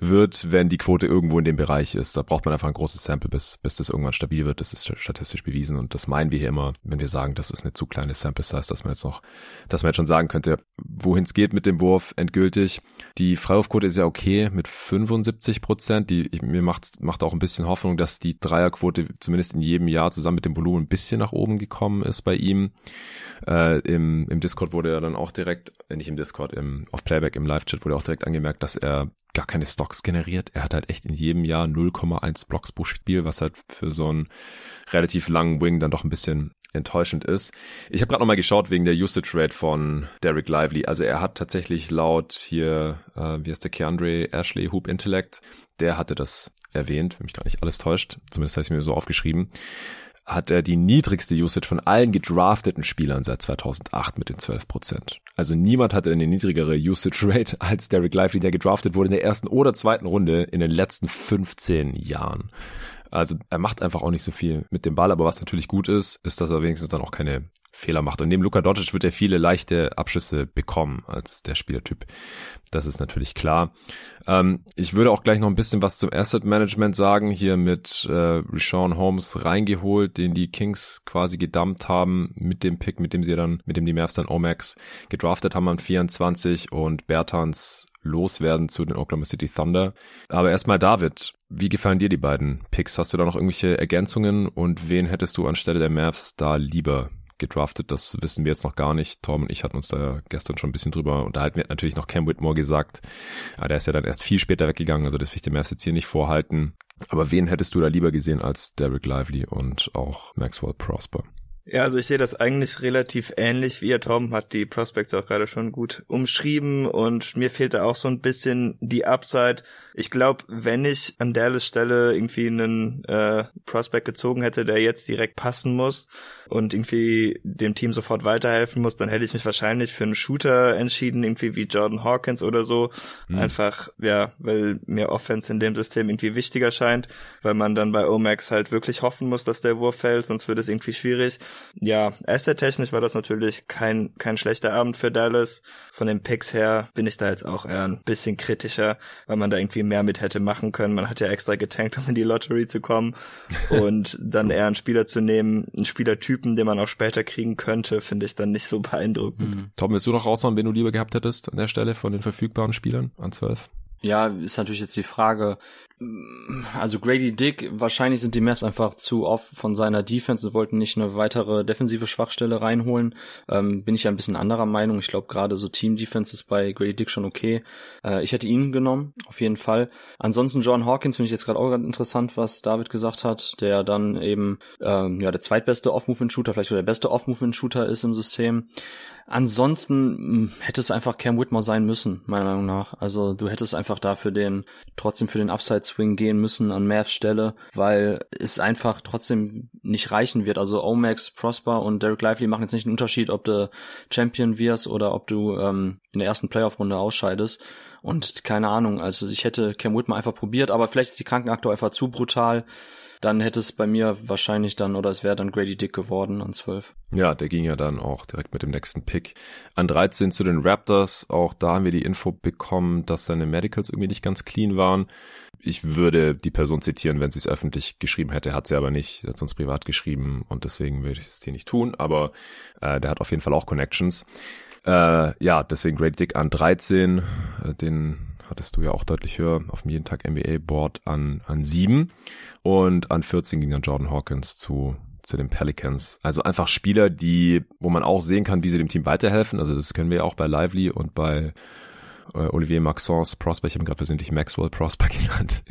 [SPEAKER 1] wird, wenn die Quote irgendwo in dem Bereich ist. Da braucht man einfach ein großes Sample, bis, bis das irgendwann stabil wird. Das ist statistisch bewiesen und das meinen wir hier immer, wenn wir sagen, das ist eine zu kleine Sample Size, dass man jetzt noch, dass man jetzt schon sagen könnte, wohin es geht mit dem Wurf endgültig. Die Freiwurfquote ist ja okay mit 75 Prozent. Die, ich, mir macht, macht auch ein bisschen Hoffnung, dass die Dreierquote zumindest in jedem Jahr zusammen mit dem Volumen ein bisschen nach oben gekommen ist bei ihm. Äh, im, Im Discord wurde er dann auch direkt, äh, nicht im Discord, im, auf Playback, im Live-Chat wurde auch direkt angemerkt, dass er gar keine Stocks generiert. Er hat halt echt in jedem Jahr 0,1 Blocks pro Spiel, was halt für so einen relativ langen Wing dann doch ein bisschen enttäuschend ist. Ich habe gerade nochmal geschaut wegen der Usage Rate von Derek Lively. Also er hat tatsächlich laut hier, äh, wie heißt der Keandre Ashley Hoop Intellect, der hatte das erwähnt, wenn mich gar nicht alles täuscht. Zumindest habe ich mir so aufgeschrieben hat er die niedrigste Usage von allen gedrafteten Spielern seit 2008 mit den 12 Prozent. Also niemand hatte eine niedrigere Usage Rate als Derek Lively, der gedraftet wurde in der ersten oder zweiten Runde in den letzten 15 Jahren. Also er macht einfach auch nicht so viel mit dem Ball, aber was natürlich gut ist, ist, dass er wenigstens dann auch keine Fehler macht. Und neben Luka Doncic wird er viele leichte Abschüsse bekommen als der Spielertyp. Das ist natürlich klar. Ähm, ich würde auch gleich noch ein bisschen was zum Asset Management sagen. Hier mit äh, Rashawn Holmes reingeholt, den die Kings quasi gedumpt haben mit dem Pick, mit dem sie dann, mit dem die Mavs dann Omax gedraftet haben an 24 und Bertans loswerden zu den Oklahoma City Thunder. Aber erstmal David, wie gefallen dir die beiden Picks? Hast du da noch irgendwelche Ergänzungen und wen hättest du anstelle der Mavs da lieber gedraftet. Das wissen wir jetzt noch gar nicht. Tom und ich hatten uns da gestern schon ein bisschen drüber unterhalten. Wir hatten natürlich noch Cam Whitmore gesagt. Aber der ist ja dann erst viel später weggegangen. Also das will ich dem Mavs jetzt hier nicht vorhalten. Aber wen hättest du da lieber gesehen als Derek Lively und auch Maxwell Prosper?
[SPEAKER 3] Ja, also ich sehe das eigentlich relativ ähnlich wie ihr. Tom hat die Prospects auch gerade schon gut umschrieben und mir fehlt da auch so ein bisschen die Upside. Ich glaube, wenn ich an Dallas Stelle irgendwie einen äh, Prospect gezogen hätte, der jetzt direkt passen muss und irgendwie dem Team sofort weiterhelfen muss, dann hätte ich mich wahrscheinlich für einen Shooter entschieden, irgendwie wie Jordan Hawkins oder so. Mhm. Einfach, ja, weil mir Offense in dem System irgendwie wichtiger scheint, weil man dann bei Omax halt wirklich hoffen muss, dass der Wurf fällt, sonst wird es irgendwie schwierig. Ja, asset-technisch war das natürlich kein, kein schlechter Abend für Dallas. Von den Picks her bin ich da jetzt auch eher ein bisschen kritischer, weil man da irgendwie mehr mit hätte machen können. Man hat ja extra getankt, um in die Lottery zu kommen und dann <laughs> eher einen Spieler zu nehmen, einen Spielertypen, den man auch später kriegen könnte, finde ich dann nicht so beeindruckend.
[SPEAKER 1] Mhm. Tom, willst du noch raushauen, wen du lieber gehabt hättest an der Stelle von den verfügbaren Spielern an 12?
[SPEAKER 2] Ja, ist natürlich jetzt die Frage. Also Grady Dick, wahrscheinlich sind die Mavs einfach zu oft von seiner Defense und wollten nicht eine weitere defensive Schwachstelle reinholen. Ähm, bin ich ein bisschen anderer Meinung. Ich glaube gerade so Team Defense ist bei Grady Dick schon okay. Äh, ich hätte ihn genommen, auf jeden Fall. Ansonsten John Hawkins finde ich jetzt gerade auch ganz interessant, was David gesagt hat, der dann eben ähm, ja der zweitbeste Off-Movement-Shooter, vielleicht sogar der beste Off-Movement-Shooter ist im System. Ansonsten hm, hätte es einfach Cam Whitmore sein müssen, meiner Meinung nach. Also du hättest einfach dafür den, trotzdem für den Upside Swing gehen müssen an Mavs Stelle, weil es einfach trotzdem nicht reichen wird. Also Omax, Prosper und Derek Lively machen jetzt nicht einen Unterschied, ob du Champion wirst oder ob du ähm, in der ersten Playoff-Runde ausscheidest. Und keine Ahnung, also ich hätte Cam Whitmore einfach probiert, aber vielleicht ist die Krankenakte einfach zu brutal dann hätte es bei mir wahrscheinlich dann, oder es wäre dann Grady Dick geworden an 12.
[SPEAKER 1] Ja, der ging ja dann auch direkt mit dem nächsten Pick. An 13 zu den Raptors, auch da haben wir die Info bekommen, dass seine Medicals irgendwie nicht ganz clean waren. Ich würde die Person zitieren, wenn sie es öffentlich geschrieben hätte, hat sie aber nicht, sie hat sonst privat geschrieben und deswegen würde ich es hier nicht tun, aber äh, der hat auf jeden Fall auch Connections. Äh, ja, deswegen Grady Dick an 13, äh, den hattest du ja auch deutlich höher auf dem jeden Tag NBA Board an, an 7 und an 14 ging dann Jordan Hawkins zu zu den Pelicans. Also einfach Spieler, die, wo man auch sehen kann, wie sie dem Team weiterhelfen. Also das können wir auch bei Lively und bei äh, Olivier Maxence Prosper, ich habe gerade versehentlich Maxwell Prosper <laughs> genannt.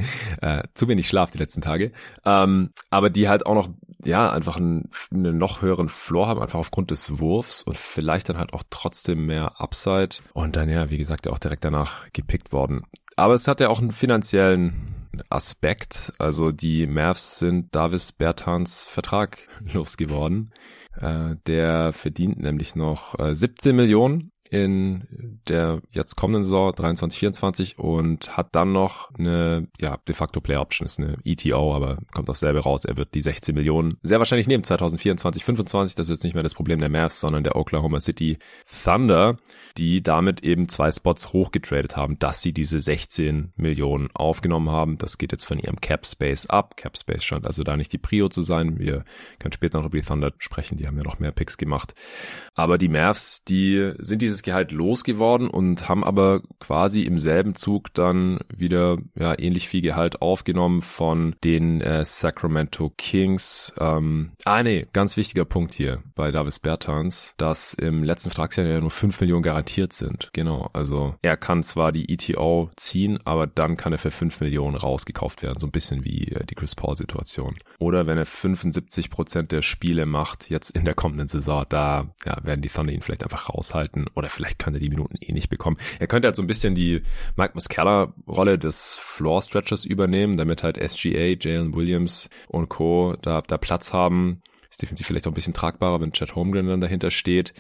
[SPEAKER 1] äh, zu wenig Schlaf die letzten Tage. Ähm, aber die halt auch noch, ja, einfach einen, einen noch höheren Floor haben, einfach aufgrund des Wurfs und vielleicht dann halt auch trotzdem mehr Upside. Und dann ja, wie gesagt, auch direkt danach gepickt worden. Aber es hat ja auch einen finanziellen Aspekt. Also die Mavs sind Davis Bertans Vertrag <laughs> losgeworden. Äh, der verdient nämlich noch äh, 17 Millionen in der jetzt kommenden Saison 23, 24 und hat dann noch eine, ja, de facto Player Option, ist eine ETO, aber kommt auch selber raus. Er wird die 16 Millionen sehr wahrscheinlich nehmen 2024, 25. Das ist jetzt nicht mehr das Problem der Mavs, sondern der Oklahoma City Thunder, die damit eben zwei Spots hochgetradet haben, dass sie diese 16 Millionen aufgenommen haben. Das geht jetzt von ihrem Cap Space ab. Cap Space scheint also da nicht die Prio zu sein. Wir können später noch über die Thunder sprechen. Die haben ja noch mehr Picks gemacht. Aber die Mavs, die sind dieses dieses Gehalt losgeworden und haben aber quasi im selben Zug dann wieder ja ähnlich viel Gehalt aufgenommen von den äh, Sacramento Kings. Ähm, ah nee, ganz wichtiger Punkt hier bei Davis Bertans, dass im letzten Vertragsjahr ja nur 5 Millionen garantiert sind. Genau, also er kann zwar die ETO ziehen, aber dann kann er für 5 Millionen rausgekauft werden, so ein bisschen wie äh, die Chris Paul Situation. Oder wenn er 75 Prozent der Spiele macht, jetzt in der kommenden Saison, da ja, werden die Thunder ihn vielleicht einfach raushalten oder oder vielleicht kann er die Minuten eh nicht bekommen. Er könnte halt so ein bisschen die Mike Muscala Rolle des Floor Stretchers übernehmen, damit halt SGA, Jalen Williams und Co. da, da Platz haben. Ist defensiv vielleicht auch ein bisschen tragbarer, wenn Chad Holmgren dann dahinter steht.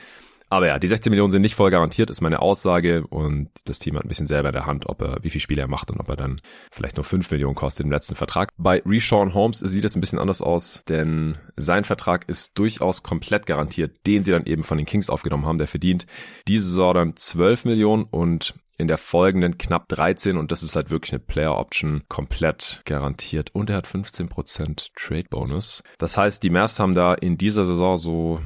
[SPEAKER 1] Aber ja, die 16 Millionen sind nicht voll garantiert, ist meine Aussage und das Team hat ein bisschen selber in der Hand, ob er, wie viel Spiele er macht und ob er dann vielleicht nur 5 Millionen kostet im letzten Vertrag. Bei Reshawn Holmes sieht es ein bisschen anders aus, denn sein Vertrag ist durchaus komplett garantiert, den sie dann eben von den Kings aufgenommen haben. Der verdient diese Saison dann 12 Millionen und in der folgenden knapp 13 und das ist halt wirklich eine Player Option komplett garantiert und er hat 15% Trade Bonus. Das heißt, die Mavs haben da in dieser Saison so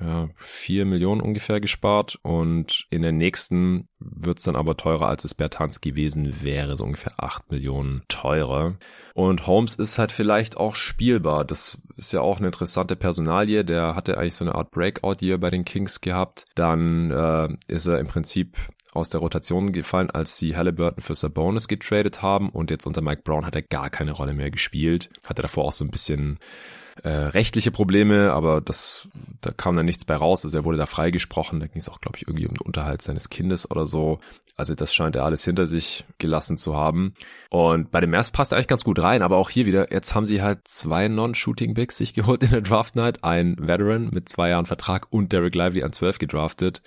[SPEAKER 1] ja, 4 Millionen ungefähr gespart und in der nächsten wird's dann aber teurer, als es Bertans gewesen wäre, so ungefähr 8 Millionen teurer. Und Holmes ist halt vielleicht auch spielbar. Das ist ja auch eine interessante Personalie. Der hatte eigentlich so eine Art Breakout-Year bei den Kings gehabt. Dann äh, ist er im Prinzip aus der Rotation gefallen, als sie Halliburton für Sabonis getradet haben und jetzt unter Mike Brown hat er gar keine Rolle mehr gespielt. Hatte davor auch so ein bisschen äh, rechtliche Probleme, aber das, da kam dann nichts bei raus. Also er wurde da freigesprochen. Da ging es auch, glaube ich, irgendwie um den Unterhalt seines Kindes oder so. Also das scheint er alles hinter sich gelassen zu haben. Und bei dem Mavs passt er eigentlich ganz gut rein, aber auch hier wieder, jetzt haben sie halt zwei Non-Shooting Bigs sich geholt in der Draft Night. Ein Veteran mit zwei Jahren Vertrag und Derek Lively an 12 gedraftet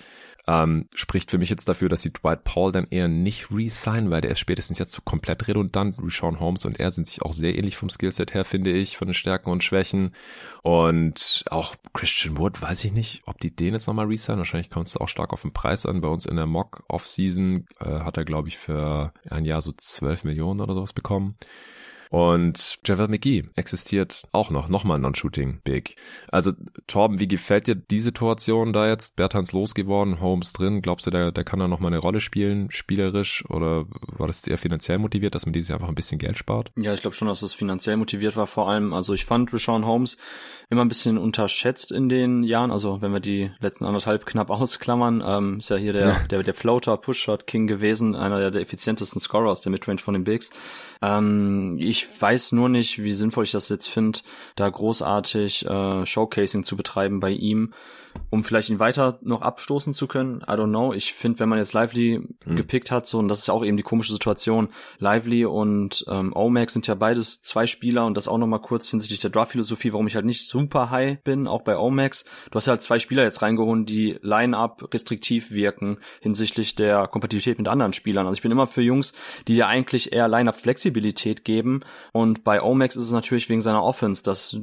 [SPEAKER 1] ähm, spricht für mich jetzt dafür, dass sie Dwight Paul dann eher nicht resignen, weil der ist spätestens jetzt so komplett redundant. Sean Holmes und er sind sich auch sehr ähnlich vom Skillset her, finde ich, von den Stärken und Schwächen. Und auch Christian Wood, weiß ich nicht, ob die den jetzt nochmal resignen. Wahrscheinlich kommt es auch stark auf den Preis an. Bei uns in der Mock-Off-Season äh, hat er, glaube ich, für ein Jahr so 12 Millionen oder sowas bekommen. Und Javel McGee existiert auch noch, nochmal Non-Shooting Big. Also Torben, wie gefällt dir die Situation da jetzt? Bertans losgeworden, Holmes drin. Glaubst du, der, der kann da nochmal eine Rolle spielen, spielerisch? Oder war das eher finanziell motiviert, dass man dieses Jahr einfach ein bisschen Geld spart?
[SPEAKER 2] Ja, ich glaube schon, dass es finanziell motiviert war vor allem. Also ich fand Rashawn Holmes immer ein bisschen unterschätzt in den Jahren. Also wenn wir die letzten anderthalb knapp <laughs> ausklammern, ähm, ist ja hier der, ja. der, der Floater Push-Shot King gewesen, einer der, der effizientesten Scorer aus der Midrange von den Bigs. Ähm, ich weiß nur nicht, wie sinnvoll ich das jetzt finde, da großartig äh, Showcasing zu betreiben bei ihm um vielleicht ihn weiter noch abstoßen zu können. I don't know. Ich finde, wenn man jetzt Lively hm. gepickt hat, so, und das ist ja auch eben die komische Situation, Lively und ähm, Omax sind ja beides zwei Spieler und das auch nochmal kurz hinsichtlich der Draft-Philosophie, warum ich halt nicht super high bin, auch bei Omax. Du hast ja halt zwei Spieler jetzt reingeholt, die Line-Up restriktiv wirken hinsichtlich der Kompatibilität mit anderen Spielern. Also ich bin immer für Jungs, die dir eigentlich eher Line-Up-Flexibilität geben und bei Omax ist es natürlich wegen seiner Offense, das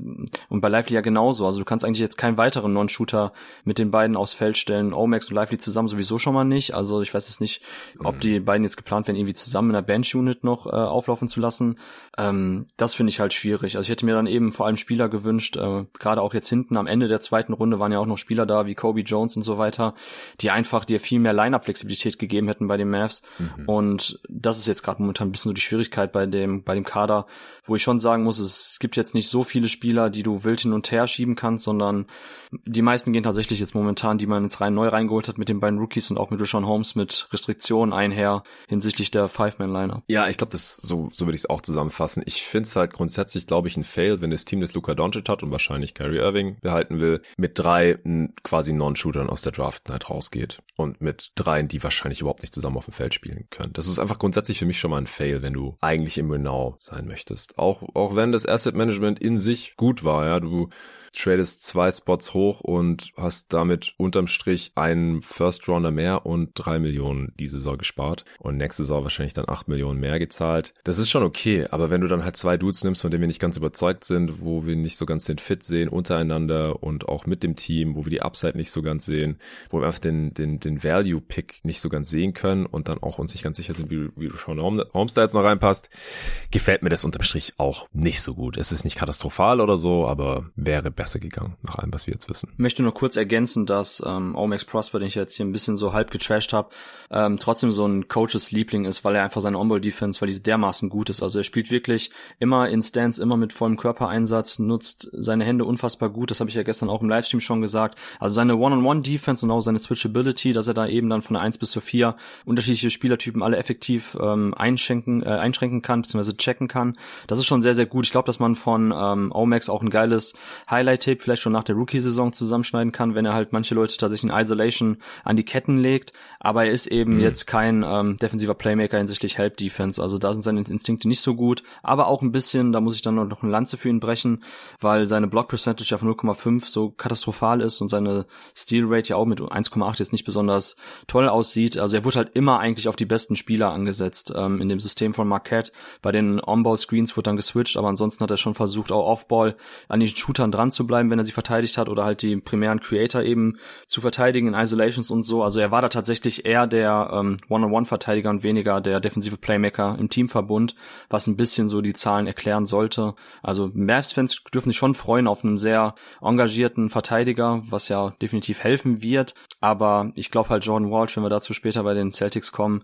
[SPEAKER 2] und bei Lively ja genauso. Also du kannst eigentlich jetzt keinen weiteren Non-Shooter mit den beiden aufs Feld stellen. Omax und Lively zusammen sowieso schon mal nicht. Also ich weiß jetzt nicht, ob mhm. die beiden jetzt geplant werden, irgendwie zusammen in der Bench-Unit noch äh, auflaufen zu lassen. Ähm, das finde ich halt schwierig. Also ich hätte mir dann eben vor allem Spieler gewünscht, äh, gerade auch jetzt hinten am Ende der zweiten Runde waren ja auch noch Spieler da wie Kobe Jones und so weiter, die einfach dir viel mehr Line-Up-Flexibilität gegeben hätten bei den Mavs. Mhm. Und das ist jetzt gerade momentan ein bisschen so die Schwierigkeit bei dem, bei dem Kader, wo ich schon sagen muss, es gibt jetzt nicht so viele Spieler, die du wild hin und her schieben kannst, sondern die meisten gehen tatsächlich jetzt momentan, die man jetzt rein neu reingeholt hat mit den beiden Rookies und auch mit Rashawn Holmes mit Restriktionen einher hinsichtlich der Five-Man-Liner.
[SPEAKER 1] Ja, ich glaube, das so, so würde ich es auch zusammenfassen. Ich finde es halt grundsätzlich, glaube ich, ein Fail, wenn das Team das Luca Doncic hat und wahrscheinlich Kyrie Irving behalten will, mit drei quasi Non-Shootern aus der Draft Night rausgeht und mit dreien, die wahrscheinlich überhaupt nicht zusammen auf dem Feld spielen können. Das ist einfach grundsätzlich für mich schon mal ein Fail, wenn du eigentlich im Winnow sein möchtest. Auch, auch wenn das Asset Management in sich gut war, ja, du tradest zwei Spots hoch und hast damit unterm Strich einen First Rounder mehr und drei Millionen diese Saison gespart und nächste Saison wahrscheinlich dann acht Millionen mehr gezahlt. Das ist schon okay, aber wenn du dann halt zwei Dudes nimmst, von denen wir nicht ganz überzeugt sind, wo wir nicht so ganz den Fit sehen untereinander und auch mit dem Team, wo wir die Upside nicht so ganz sehen, wo wir einfach den, den, den Value Pick nicht so ganz sehen können und dann auch uns nicht ganz sicher sind, wie, wie du schon Homestyle jetzt noch reinpasst, gefällt mir das unterm Strich auch nicht so gut. Es ist nicht katastrophal oder so, aber wäre besser gegangen, nach allem, was wir jetzt wissen.
[SPEAKER 2] Ich möchte nur kurz ergänzen, dass ähm, Omax Prosper, den ich jetzt hier ein bisschen so halb getrashed habe, ähm, trotzdem so ein Coaches Liebling ist, weil er einfach seine On-Ball-Defense, weil die dermaßen gut ist. Also er spielt wirklich immer in Stance, immer mit vollem Körpereinsatz, nutzt seine Hände unfassbar gut. Das habe ich ja gestern auch im Livestream schon gesagt. Also seine One-on-One-Defense und auch seine Switchability, dass er da eben dann von der 1 bis zur 4 unterschiedliche Spielertypen alle effektiv ähm, einschränken, äh, einschränken kann, beziehungsweise checken kann. Das ist schon sehr, sehr gut. Ich glaube, dass man von ähm, Omax auch ein geiles Highlight Highlight-Tape vielleicht schon nach der Rookie-Saison zusammenschneiden kann, wenn er halt manche Leute tatsächlich in Isolation an die Ketten legt. Aber er ist eben mhm. jetzt kein ähm, defensiver Playmaker hinsichtlich Help-Defense. Also da sind seine Instinkte nicht so gut. Aber auch ein bisschen, da muss ich dann noch eine Lanze für ihn brechen, weil seine Block-Percentage ja von 0,5 so katastrophal ist und seine Steal-Rate ja auch mit 1,8 jetzt nicht besonders toll aussieht. Also er wurde halt immer eigentlich auf die besten Spieler angesetzt ähm, in dem System von Marquette. Bei den On-Ball-Screens wurde dann geswitcht, aber ansonsten hat er schon versucht, auch Off-Ball an den Shootern dran zu bleiben, wenn er sie verteidigt hat oder halt die primären Creator eben zu verteidigen in Isolations und so. Also er war da tatsächlich eher der ähm, One-on-One-Verteidiger und weniger der defensive Playmaker im Teamverbund, was ein bisschen so die Zahlen erklären sollte. Also Mavs-Fans dürfen sich schon freuen auf einen sehr engagierten Verteidiger, was ja definitiv helfen wird. Aber ich glaube halt Jordan Walsh, wenn wir dazu später bei den Celtics kommen,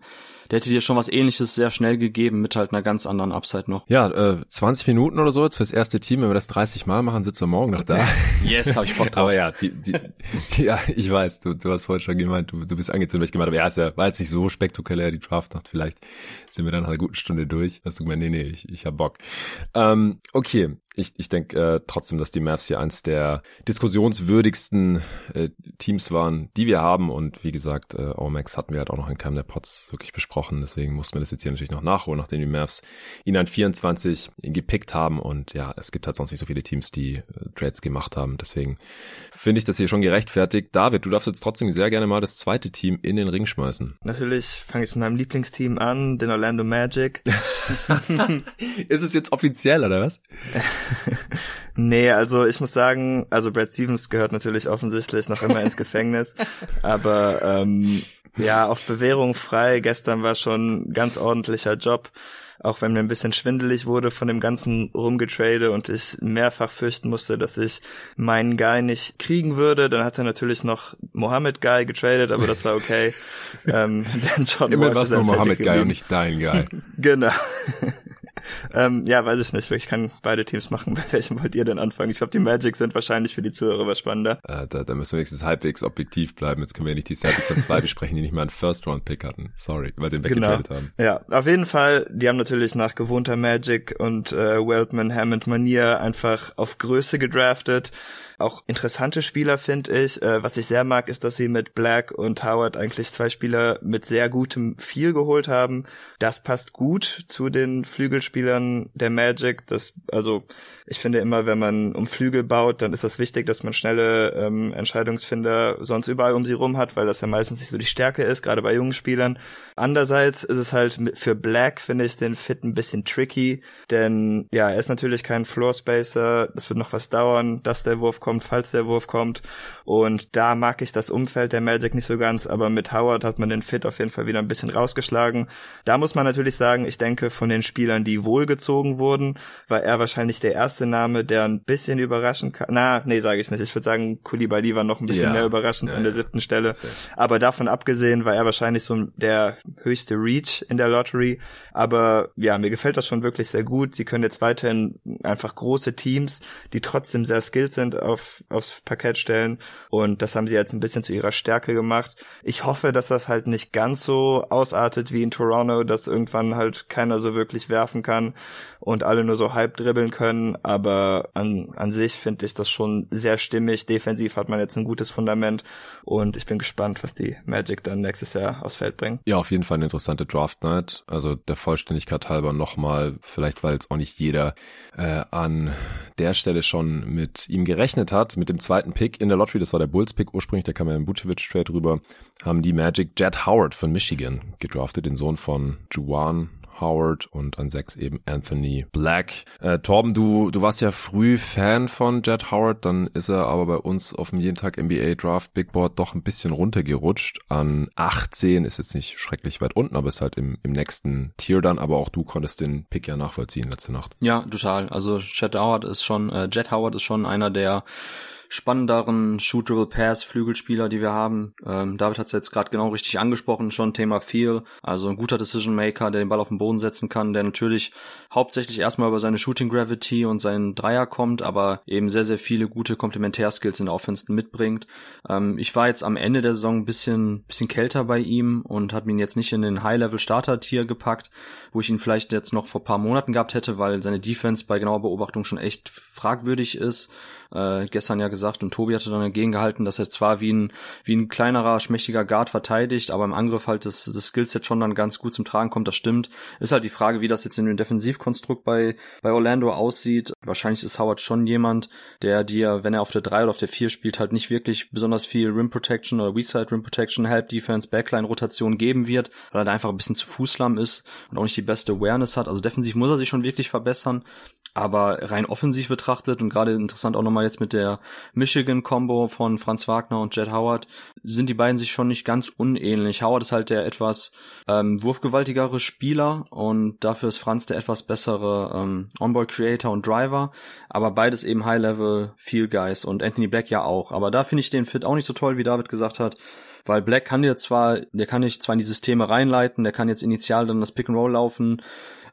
[SPEAKER 2] der hätte dir schon was ähnliches sehr schnell gegeben mit halt einer ganz anderen Upside noch.
[SPEAKER 1] Ja, äh, 20 Minuten oder so jetzt fürs erste Team, wenn wir das 30 Mal machen, sitzen wir morgen noch da. <laughs>
[SPEAKER 2] yes, hab ich Bock drauf.
[SPEAKER 1] Aber ja, die, die, <laughs> ja, ich weiß, du, du hast vorhin schon gemeint, du, du bist angezogen, was ich gemeint aber ja, es war jetzt nicht so spektakulär, die Draftnacht, vielleicht sind wir dann nach einer guten Stunde durch. Hast du gemeint, nee, nee, ich, ich hab Bock. Ähm, okay, ich, ich denke äh, trotzdem, dass die Mavs hier eins der diskussionswürdigsten äh, Teams waren, die wir haben. Und wie gesagt, äh, Omax hatten wir halt auch noch in keinem der Pots wirklich besprochen. Deswegen mussten wir das jetzt hier natürlich noch nachholen, nachdem die Mavs ihn an 24 gepickt haben. Und ja, es gibt halt sonst nicht so viele Teams, die äh, Trades gemacht haben. Deswegen finde ich das hier schon gerechtfertigt. David, du darfst jetzt trotzdem sehr gerne mal das zweite Team in den Ring schmeißen.
[SPEAKER 3] Natürlich fange ich mit meinem Lieblingsteam an, den Orlando Magic. <laughs>
[SPEAKER 1] Ist es jetzt offiziell, oder was? <laughs>
[SPEAKER 3] nee, also ich muss sagen, also Brad Stevens gehört natürlich offensichtlich noch immer ins Gefängnis, <laughs> aber ähm, ja, auf Bewährung frei. Gestern war schon ganz ordentlicher Job auch wenn mir ein bisschen schwindelig wurde von dem ganzen Rumgetrade und ich mehrfach fürchten musste, dass ich meinen Guy nicht kriegen würde. Dann hat er natürlich noch Mohammed Guy getradet, aber das war okay. <laughs>
[SPEAKER 1] ähm, <laughs> John Immer war es nur Mohammed Guy und nicht dein Guy. <laughs>
[SPEAKER 3] genau. <laughs> ähm, ja, weiß ich nicht. Ich kann beide Teams machen. <laughs> Bei welchem wollt ihr denn anfangen? Ich glaube, die Magic sind wahrscheinlich für die Zuhörer was spannender.
[SPEAKER 1] Äh, da, da müssen wir wenigstens halbwegs objektiv bleiben. Jetzt können wir ja nicht die Celtics an zwei <laughs> besprechen, die nicht mal einen First-Round-Pick hatten. Sorry, weil sie den weggetradet genau. haben.
[SPEAKER 3] Ja, auf jeden Fall. Die haben natürlich nach gewohnter Magic und äh, Weltman, Hammond Manier einfach auf Größe gedraftet. Auch interessante Spieler finde ich. Äh, was ich sehr mag, ist, dass sie mit Black und Howard eigentlich zwei Spieler mit sehr gutem Viel geholt haben. Das passt gut zu den Flügelspielern der Magic. Das, also ich finde immer, wenn man um Flügel baut, dann ist das wichtig, dass man schnelle ähm, Entscheidungsfinder sonst überall um sie rum hat, weil das ja meistens nicht so die Stärke ist, gerade bei jungen Spielern. Andererseits ist es halt für Black, finde ich, den Fit ein bisschen tricky, denn ja, er ist natürlich kein Floor Spacer. Das wird noch was dauern, dass der Wurf kommt, falls der Wurf kommt. Und da mag ich das Umfeld der Magic nicht so ganz, aber mit Howard hat man den Fit auf jeden Fall wieder ein bisschen rausgeschlagen. Da muss man natürlich sagen, ich denke, von den Spielern, die wohlgezogen wurden, war er wahrscheinlich der erste Name, der ein bisschen überraschen kann. Na, nee, sage ich nicht. Ich würde sagen, Kulibali war noch ein bisschen ja. mehr überraschend ja, an der siebten Stelle. Aber davon abgesehen war er wahrscheinlich so der höchste Reach in der Lottery. Aber ja, mir gefällt das schon wirklich sehr gut. Sie können jetzt weiterhin einfach große Teams, die trotzdem sehr skilled sind, auf, aufs Parkett stellen. Und das haben sie jetzt ein bisschen zu ihrer Stärke gemacht. Ich hoffe, dass das halt nicht ganz so ausartet wie in Toronto, dass irgendwann halt keiner so wirklich werfen kann und alle nur so halb dribbeln können. Aber an, an sich finde ich das schon sehr stimmig. Defensiv hat man jetzt ein gutes Fundament und ich bin gespannt, was die Magic dann nächstes Jahr aufs Feld bringen.
[SPEAKER 1] Ja, auf jeden Fall eine interessante Draft Night. Also der Vollständigkeit halber nochmal, vielleicht weil jetzt auch nicht jeder äh, an der Stelle schon mit ihm gerechnet hat, mit dem zweiten Pick in der Lottery, das war der Bulls Pick ursprünglich, da kam ja im Vucevic Trade rüber, haben die Magic Jet Howard von Michigan gedraftet, den Sohn von Juwan Howard und an sechs eben Anthony Black. Äh, Torben, du, du warst ja früh Fan von Jet Howard, dann ist er aber bei uns auf dem jeden Tag NBA Draft Big Board doch ein bisschen runtergerutscht. An 18 ist jetzt nicht schrecklich weit unten, aber ist halt im, im nächsten Tier dann, aber auch du konntest den Pick ja nachvollziehen letzte Nacht.
[SPEAKER 2] Ja, total. Also Jet Howard ist schon, äh, Jet Howard ist schon einer der spannenderen Shootable Pass Flügelspieler, die wir haben. Ähm, David hat es jetzt gerade genau richtig angesprochen, schon Thema Feel, also ein guter Decision Maker, der den Ball auf den Boden setzen kann, der natürlich hauptsächlich erstmal über seine Shooting Gravity und seinen Dreier kommt, aber eben sehr, sehr viele gute Komplementärskills in der Offense mitbringt. Ähm, ich war jetzt am Ende der Saison ein bisschen, bisschen kälter bei ihm und hat ihn jetzt nicht in den High-Level-Starter-Tier gepackt, wo ich ihn vielleicht jetzt noch vor paar Monaten gehabt hätte, weil seine Defense bei genauer Beobachtung schon echt fragwürdig ist äh, gestern ja gesagt und Tobi hatte dann dagegen gehalten, dass er zwar wie ein, wie ein kleinerer, schmächtiger Guard verteidigt, aber im Angriff halt das, das Skillset schon dann ganz gut zum Tragen kommt, das stimmt. Ist halt die Frage, wie das jetzt in dem Defensivkonstrukt bei, bei Orlando aussieht. Wahrscheinlich ist Howard schon jemand, der dir, wenn er auf der 3 oder auf der 4 spielt, halt nicht wirklich besonders viel Rim Protection oder Weakside Rim Protection, Help Defense, Backline Rotation geben wird, weil er da einfach ein bisschen zu fußlamm ist und auch nicht die beste Awareness hat. Also defensiv muss er sich schon wirklich verbessern. Aber rein offensiv betrachtet und gerade interessant auch nochmal jetzt mit der Michigan-Combo von Franz Wagner und Jet Howard, sind die beiden sich schon nicht ganz unähnlich. Howard ist halt der etwas ähm, wurfgewaltigere Spieler und dafür ist Franz der etwas bessere ähm, Onboard-Creator und Driver, aber beides eben High-Level Feel Guys und Anthony Black ja auch. Aber da finde ich den Fit auch nicht so toll, wie David gesagt hat weil Black kann dir zwar, der kann dich zwar in die Systeme reinleiten, der kann jetzt initial dann das Pick and Roll laufen,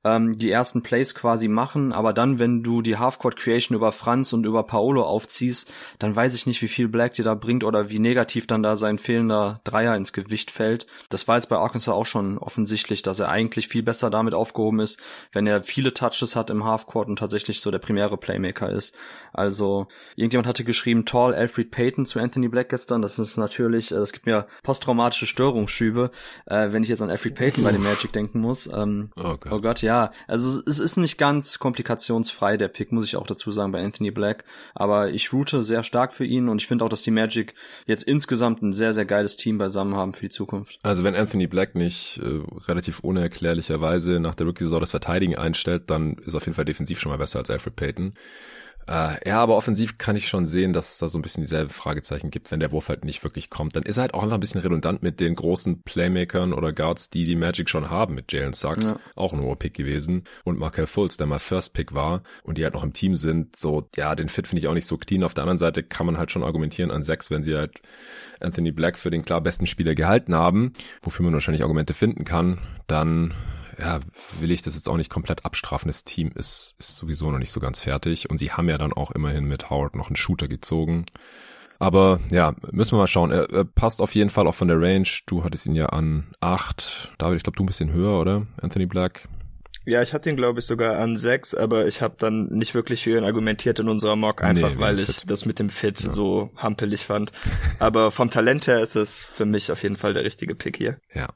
[SPEAKER 2] ähm, die ersten Plays quasi machen, aber dann, wenn du die Halfcourt Creation über Franz und über Paolo aufziehst, dann weiß ich nicht, wie viel Black dir da bringt oder wie negativ dann da sein fehlender Dreier ins Gewicht fällt. Das war jetzt bei Arkansas auch schon offensichtlich, dass er eigentlich viel besser damit aufgehoben ist, wenn er viele Touches hat im Halfcourt und tatsächlich so der primäre Playmaker ist. Also, irgendjemand hatte geschrieben, Tall Alfred Payton zu Anthony Black gestern. Das ist natürlich, äh, das gibt mir posttraumatische Störungsschübe, äh, wenn ich jetzt an Alfred Payton bei dem Magic denken muss. Ähm, oh, Gott. oh Gott, ja, ja, also es ist nicht ganz komplikationsfrei, der Pick, muss ich auch dazu sagen, bei Anthony Black. Aber ich route sehr stark für ihn und ich finde auch, dass die Magic jetzt insgesamt ein sehr, sehr geiles Team beisammen haben für die Zukunft.
[SPEAKER 1] Also wenn Anthony Black nicht äh, relativ unerklärlicherweise nach der Rookie-Saison das Verteidigen einstellt, dann ist auf jeden Fall defensiv schon mal besser als Alfred Payton. Äh, ja, aber offensiv kann ich schon sehen, dass es da so ein bisschen dieselbe Fragezeichen gibt, wenn der Wurf halt nicht wirklich kommt. Dann ist er halt auch einfach ein bisschen redundant mit den großen Playmakern oder Guards, die die Magic schon haben, mit Jalen Sachs, ja. auch ein hoher Pick gewesen, und Markel Fultz, der mal First Pick war und die halt noch im Team sind. So, ja, den Fit finde ich auch nicht so clean. Auf der anderen Seite kann man halt schon argumentieren an sechs, wenn sie halt Anthony Black für den klar besten Spieler gehalten haben, wofür man wahrscheinlich Argumente finden kann, dann ja, will ich das jetzt auch nicht komplett abstrafen. Das Team ist, ist sowieso noch nicht so ganz fertig. Und sie haben ja dann auch immerhin mit Howard noch einen Shooter gezogen. Aber ja, müssen wir mal schauen. Er, er passt auf jeden Fall auch von der Range. Du hattest ihn ja an acht. David, ich glaube, du ein bisschen höher, oder? Anthony Black?
[SPEAKER 3] Ja, ich hatte ihn, glaube ich, sogar an sechs, aber ich habe dann nicht wirklich für ihn argumentiert in unserer Mock, einfach nee, weil ich Fit. das mit dem Fit ja. so hampelig fand. Aber vom Talent her ist es für mich auf jeden Fall der richtige Pick hier.
[SPEAKER 1] Ja.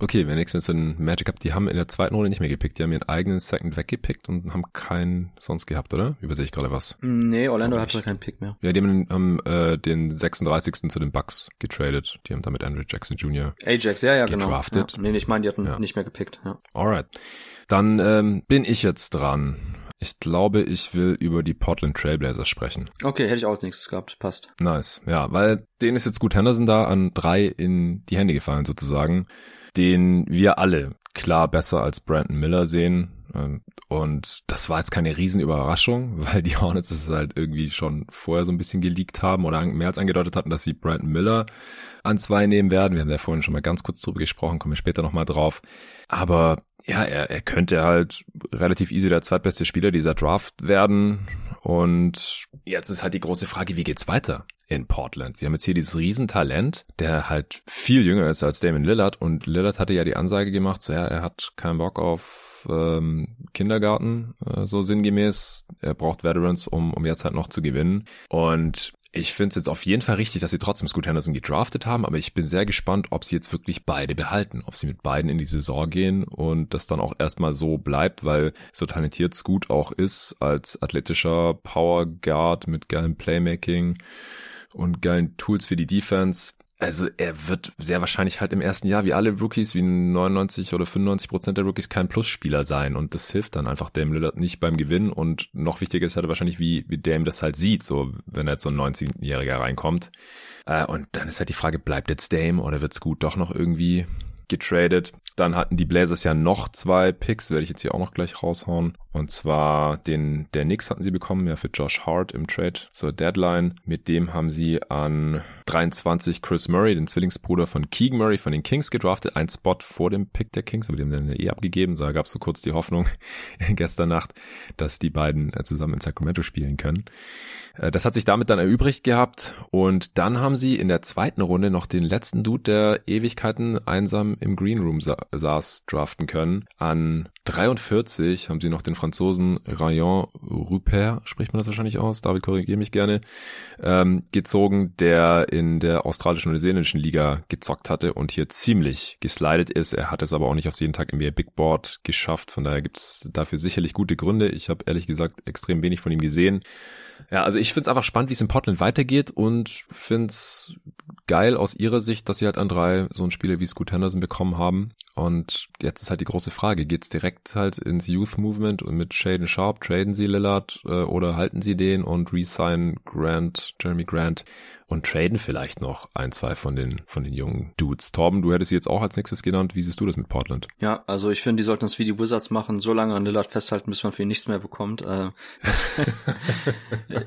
[SPEAKER 1] Okay, wenn ich mit so einen Magic habe, die haben in der zweiten Runde nicht mehr gepickt, die haben ihren eigenen Second weggepickt und haben keinen sonst gehabt, oder? Übersehe ich gerade was?
[SPEAKER 2] Nee, Orlando hatte keinen Pick mehr.
[SPEAKER 1] Ja, die haben, haben äh, den 36. zu den Bucks getradet. Die haben damit Andrew Jackson Jr.
[SPEAKER 2] Ajax, ja, ja, genau. gedraftet. genau. Ja. Nee, ich meine, die hatten ja. nicht mehr gepickt. Ja.
[SPEAKER 1] Alright. Dann ähm, bin ich jetzt dran. Ich glaube, ich will über die Portland Trailblazers sprechen.
[SPEAKER 2] Okay, hätte ich auch als nächstes gehabt. Passt.
[SPEAKER 1] Nice. Ja, weil denen ist jetzt gut Henderson da an drei in die Hände gefallen sozusagen den wir alle klar besser als Brandon Miller sehen. Ähm, und das war jetzt keine Riesenüberraschung, <laughs> weil die Hornets es halt irgendwie schon vorher so ein bisschen geleakt haben oder mehr als angedeutet hatten, dass sie Brandon Miller an zwei nehmen werden. Wir haben ja vorhin schon mal ganz kurz drüber gesprochen, kommen wir später nochmal drauf. Aber ja, er, er könnte halt relativ easy der zweitbeste Spieler dieser Draft werden. Und jetzt ist halt die große Frage, wie geht's weiter? in Portland. Sie haben jetzt hier dieses Riesentalent, der halt viel jünger ist als Damon Lillard und Lillard hatte ja die Ansage gemacht, so ja, er hat keinen Bock auf ähm, Kindergarten, äh, so sinngemäß. Er braucht Veterans, um, um jetzt halt noch zu gewinnen. Und ich finde es jetzt auf jeden Fall richtig, dass sie trotzdem Scoot Henderson gedraftet haben, aber ich bin sehr gespannt, ob sie jetzt wirklich beide behalten, ob sie mit beiden in die Saison gehen und das dann auch erstmal so bleibt, weil so talentiert Scoot auch ist als athletischer Power Guard mit geilem Playmaking und geilen Tools für die Defense. Also er wird sehr wahrscheinlich halt im ersten Jahr wie alle Rookies, wie 99 oder 95 Prozent der Rookies kein Plusspieler sein und das hilft dann einfach Dame Lillard nicht beim Gewinn und noch wichtiger ist halt wahrscheinlich, wie, wie Dame das halt sieht, so wenn er jetzt so ein 19-Jähriger reinkommt. Äh, und dann ist halt die Frage, bleibt jetzt Dame oder wird's gut doch noch irgendwie getradet? Dann hatten die Blazers ja noch zwei Picks, werde ich jetzt hier auch noch gleich raushauen. Und zwar den der Knicks hatten sie bekommen, ja für Josh Hart im Trade zur Deadline. Mit dem haben sie an 23 Chris Murray, den Zwillingsbruder von Keegan Murray von den Kings gedraftet. Ein Spot vor dem Pick der Kings, aber haben dann eh abgegeben. Da gab es so kurz die Hoffnung <laughs> gestern Nacht, dass die beiden äh, zusammen in Sacramento spielen können. Äh, das hat sich damit dann erübrigt gehabt und dann haben sie in der zweiten Runde noch den letzten Dude, der Ewigkeiten einsam im Green Room sa saß, draften können. An 43 haben sie noch den Franzosen Rayon Rupert, spricht man das wahrscheinlich aus, David korrigiere mich gerne, ähm, gezogen, der in der australischen und neuseeländischen Liga gezockt hatte und hier ziemlich geslidet ist. Er hat es aber auch nicht aufs jeden Tag im Big Board geschafft, von daher gibt es dafür sicherlich gute Gründe. Ich habe ehrlich gesagt extrem wenig von ihm gesehen. Ja, also ich finde es einfach spannend, wie es in Portland weitergeht und finde es geil aus ihrer Sicht, dass sie halt an drei so einen Spieler wie Scoot Henderson bekommen haben. Und jetzt ist halt die große Frage, geht's direkt halt ins Youth Movement und mit Shaden Sharp, traden sie Lillard äh, oder halten sie den und resign Grant, Jeremy Grant und traden vielleicht noch ein, zwei von den, von den jungen Dudes. Torben, du hättest sie jetzt auch als nächstes genannt. Wie siehst du das mit Portland?
[SPEAKER 2] Ja, also ich finde, die sollten es wie die Wizards machen, so lange an Lillard festhalten, bis man für ihn nichts mehr bekommt. Äh, <laughs> <laughs>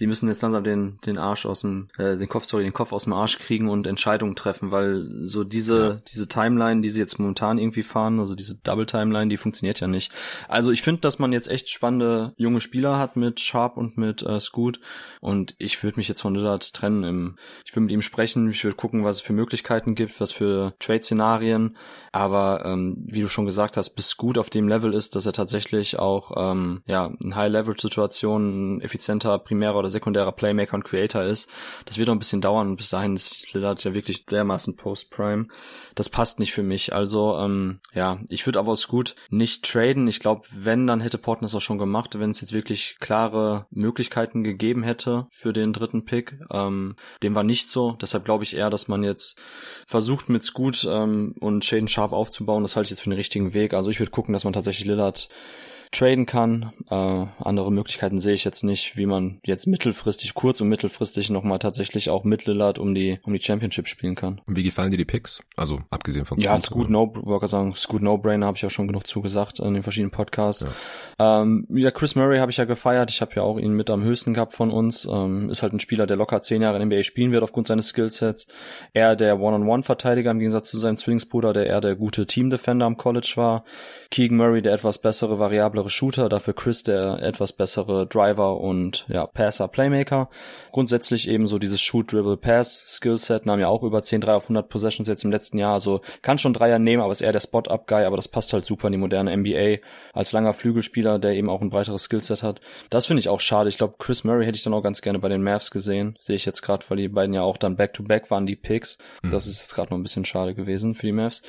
[SPEAKER 2] die müssen jetzt langsam den, den Arsch aus dem, äh, den Kopf, sorry, den Kopf aus dem Arsch kriegen und Entscheidungen treffen, weil so diese, ja. diese Timeline, die sie jetzt momentan irgendwie fahren, also diese Double Timeline, die funktioniert ja nicht. Also ich finde, dass man jetzt echt spannende junge Spieler hat mit Sharp und mit äh, Scoot und ich würde mich jetzt von Lillard trennen. Im, ich würde mit ihm sprechen, ich würde gucken, was es für Möglichkeiten gibt, was für Trade-Szenarien, aber ähm, wie du schon gesagt hast, bis Scoot auf dem Level ist, dass er tatsächlich auch ähm, ja in High-Level-Situationen ein effizienter primärer oder oder sekundärer Playmaker und Creator ist. Das wird noch ein bisschen dauern bis dahin ist Lillard ja wirklich dermaßen Post-Prime. Das passt nicht für mich. Also, ähm, ja, ich würde aber aus gut nicht traden. Ich glaube, wenn, dann hätte Portland das auch schon gemacht, wenn es jetzt wirklich klare Möglichkeiten gegeben hätte für den dritten Pick. Ähm, dem war nicht so. Deshalb glaube ich eher, dass man jetzt versucht mit Scoot ähm, und Shaden Sharp aufzubauen. Das halte ich jetzt für den richtigen Weg. Also ich würde gucken, dass man tatsächlich Lillard traden kann. Äh, andere Möglichkeiten sehe ich jetzt nicht, wie man jetzt mittelfristig, kurz- und mittelfristig nochmal tatsächlich auch mit Lillard um die, um die Championship spielen kann.
[SPEAKER 1] Und wie gefallen dir die Picks? Also abgesehen von
[SPEAKER 2] Ja, Scoot No, wollte sagen, Scoot No Brainer habe ich ja schon genug zugesagt in den verschiedenen Podcasts. Ja, ähm, ja Chris Murray habe ich ja gefeiert. Ich habe ja auch ihn mit am höchsten gehabt von uns. Ähm, ist halt ein Spieler, der locker zehn Jahre in NBA spielen wird aufgrund seines Skillsets. Er der One-on-One-Verteidiger im Gegensatz zu seinem Zwillingsbruder, der eher der gute Team-Defender am College war. Keegan Murray, der etwas bessere, variablere Shooter, dafür Chris, der etwas bessere Driver und ja, Passer, Playmaker. Grundsätzlich eben so dieses Shoot, Dribble, Pass Skillset, nahm ja auch über 10 3 auf 100 Possessions jetzt im letzten Jahr, also kann schon Dreier nehmen, aber ist eher der Spot-Up-Guy, aber das passt halt super in die moderne NBA als langer Flügelspieler, der eben auch ein breiteres Skillset hat. Das finde ich auch schade. Ich glaube, Chris Murray hätte ich dann auch ganz gerne bei den Mavs gesehen. Sehe ich jetzt gerade, weil die beiden ja auch dann Back-to-Back -back waren, die Picks. Mhm. Das ist jetzt gerade noch ein bisschen schade gewesen für die Mavs.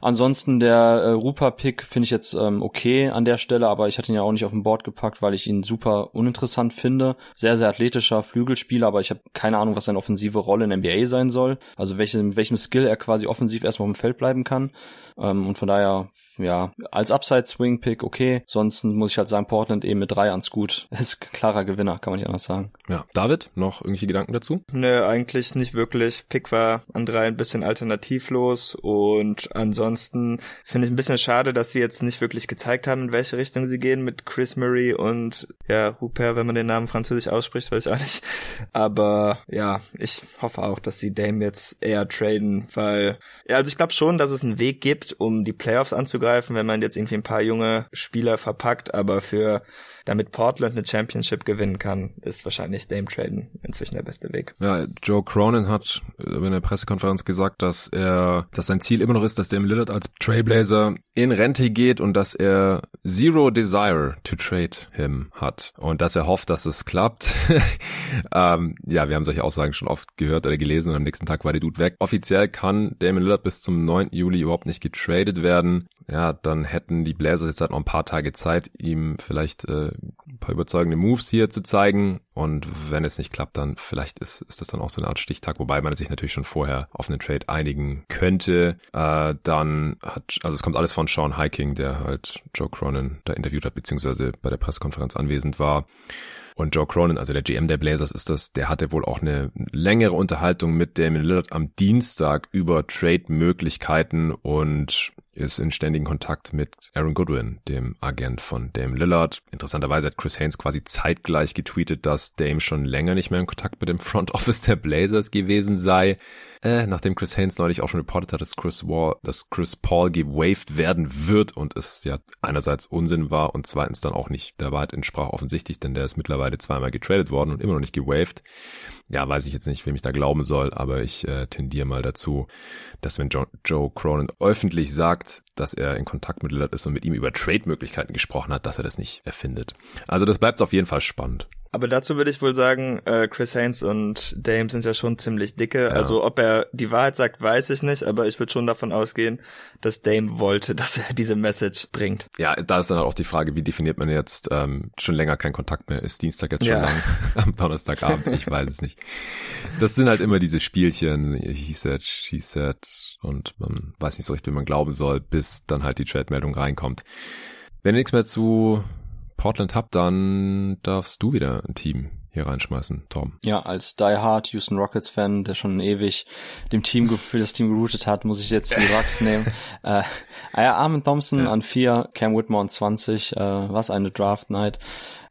[SPEAKER 2] Ansonsten der äh, Rupa-Pick finde ich jetzt ähm, okay an der Stelle, aber ich hatte ihn ja auch nicht auf dem Board gepackt, weil ich ihn super uninteressant finde. Sehr, sehr athletischer Flügelspieler, aber ich habe keine Ahnung, was seine offensive Rolle in NBA sein soll. Also welche, welchem Skill er quasi offensiv erstmal auf dem Feld bleiben kann. Ähm, und von daher, ja, als Upside-Swing-Pick okay. Sonst muss ich halt sagen, Portland eben mit drei ans Gut. <laughs> Ist klarer Gewinner, kann man nicht anders sagen.
[SPEAKER 1] Ja, David, noch irgendwelche Gedanken dazu?
[SPEAKER 3] Nö, eigentlich nicht wirklich. Pick war an drei ein bisschen alternativlos und ansonsten finde ich ein bisschen schade, dass sie jetzt nicht wirklich gezeigt haben, in welche Richtung sie gehen mit Chris Murray und ja, Rupert, wenn man den Namen französisch ausspricht, weiß ich auch nicht. Aber ja, ich hoffe auch, dass sie Dame jetzt eher traden, weil ja, also ich glaube schon, dass es einen Weg gibt, um die Playoffs anzugreifen, wenn man jetzt irgendwie ein paar junge Spieler verpackt, aber für damit Portland eine Championship gewinnen kann, ist wahrscheinlich Dame Traden inzwischen der beste Weg.
[SPEAKER 1] Ja, Joe Cronin hat in der Pressekonferenz gesagt, dass er, dass sein Ziel immer noch ist, dass Dame Lillard als Trailblazer in Rente geht und dass er zero desire to trade him hat und dass er hofft, dass es klappt. <laughs> ähm, ja, wir haben solche Aussagen schon oft gehört oder gelesen und am nächsten Tag war der Dude weg. Offiziell kann Damon Lillard bis zum 9. Juli überhaupt nicht getradet werden. Ja, dann hätten die Blazers jetzt halt noch ein paar Tage Zeit, ihm vielleicht äh, ein paar überzeugende Moves hier zu zeigen. Und wenn es nicht klappt, dann vielleicht ist, ist das dann auch so eine Art Stichtag, wobei man sich natürlich schon vorher auf einen Trade einigen könnte. Äh, dann hat, also es kommt alles von Sean Hiking, der halt Joe Cronin da interviewt hat, beziehungsweise bei der Pressekonferenz anwesend war. Und Joe Cronin, also der GM der Blazers ist das, der hatte wohl auch eine längere Unterhaltung mit Damian Lillard am Dienstag über Trade-Möglichkeiten und ist in ständigen Kontakt mit Aaron Goodwin, dem Agent von Dame Lillard. Interessanterweise hat Chris Haynes quasi zeitgleich getweetet, dass Dame schon länger nicht mehr in Kontakt mit dem Front Office der Blazers gewesen sei. Äh, nachdem Chris Haynes neulich auch schon reportet hat, dass Chris, Wall, dass Chris Paul gewaved werden wird und es ja einerseits Unsinn war und zweitens dann auch nicht der Wahrheit entsprach offensichtlich, denn der ist mittlerweile zweimal getradet worden und immer noch nicht gewaved. Ja, weiß ich jetzt nicht, wem ich da glauben soll, aber ich äh, tendiere mal dazu, dass wenn Joe, Joe Cronin öffentlich sagt, dass er in Kontakt mit Lillard ist und mit ihm über Trade-Möglichkeiten gesprochen hat, dass er das nicht erfindet. Also das bleibt auf jeden Fall spannend.
[SPEAKER 3] Aber dazu würde ich wohl sagen, äh, Chris Haynes und Dame sind ja schon ziemlich dicke. Ja. Also ob er die Wahrheit sagt, weiß ich nicht, aber ich würde schon davon ausgehen, dass Dame wollte, <laughs> dass er diese Message bringt.
[SPEAKER 1] Ja, da ist dann auch die Frage, wie definiert man jetzt ähm, schon länger kein Kontakt mehr? Ist Dienstag jetzt schon ja. lang? <laughs> Am Donnerstagabend? Ich weiß es nicht. Das sind halt immer diese Spielchen, he said, she said und man weiß nicht so richtig, wie man glauben soll, bis dann halt die Trade-Meldung reinkommt. Wenn ihr nichts mehr zu Portland habt, dann darfst du wieder ein Team hier reinschmeißen, Tom.
[SPEAKER 2] Ja, als Die Hard Houston Rockets Fan, der schon ewig dem Team für das Team geroutet hat, muss ich jetzt die Rocks <laughs> nehmen. Äh, ja, Armin Thompson ja. an vier, Cam Whitmore an 20, äh, was eine Draft Night.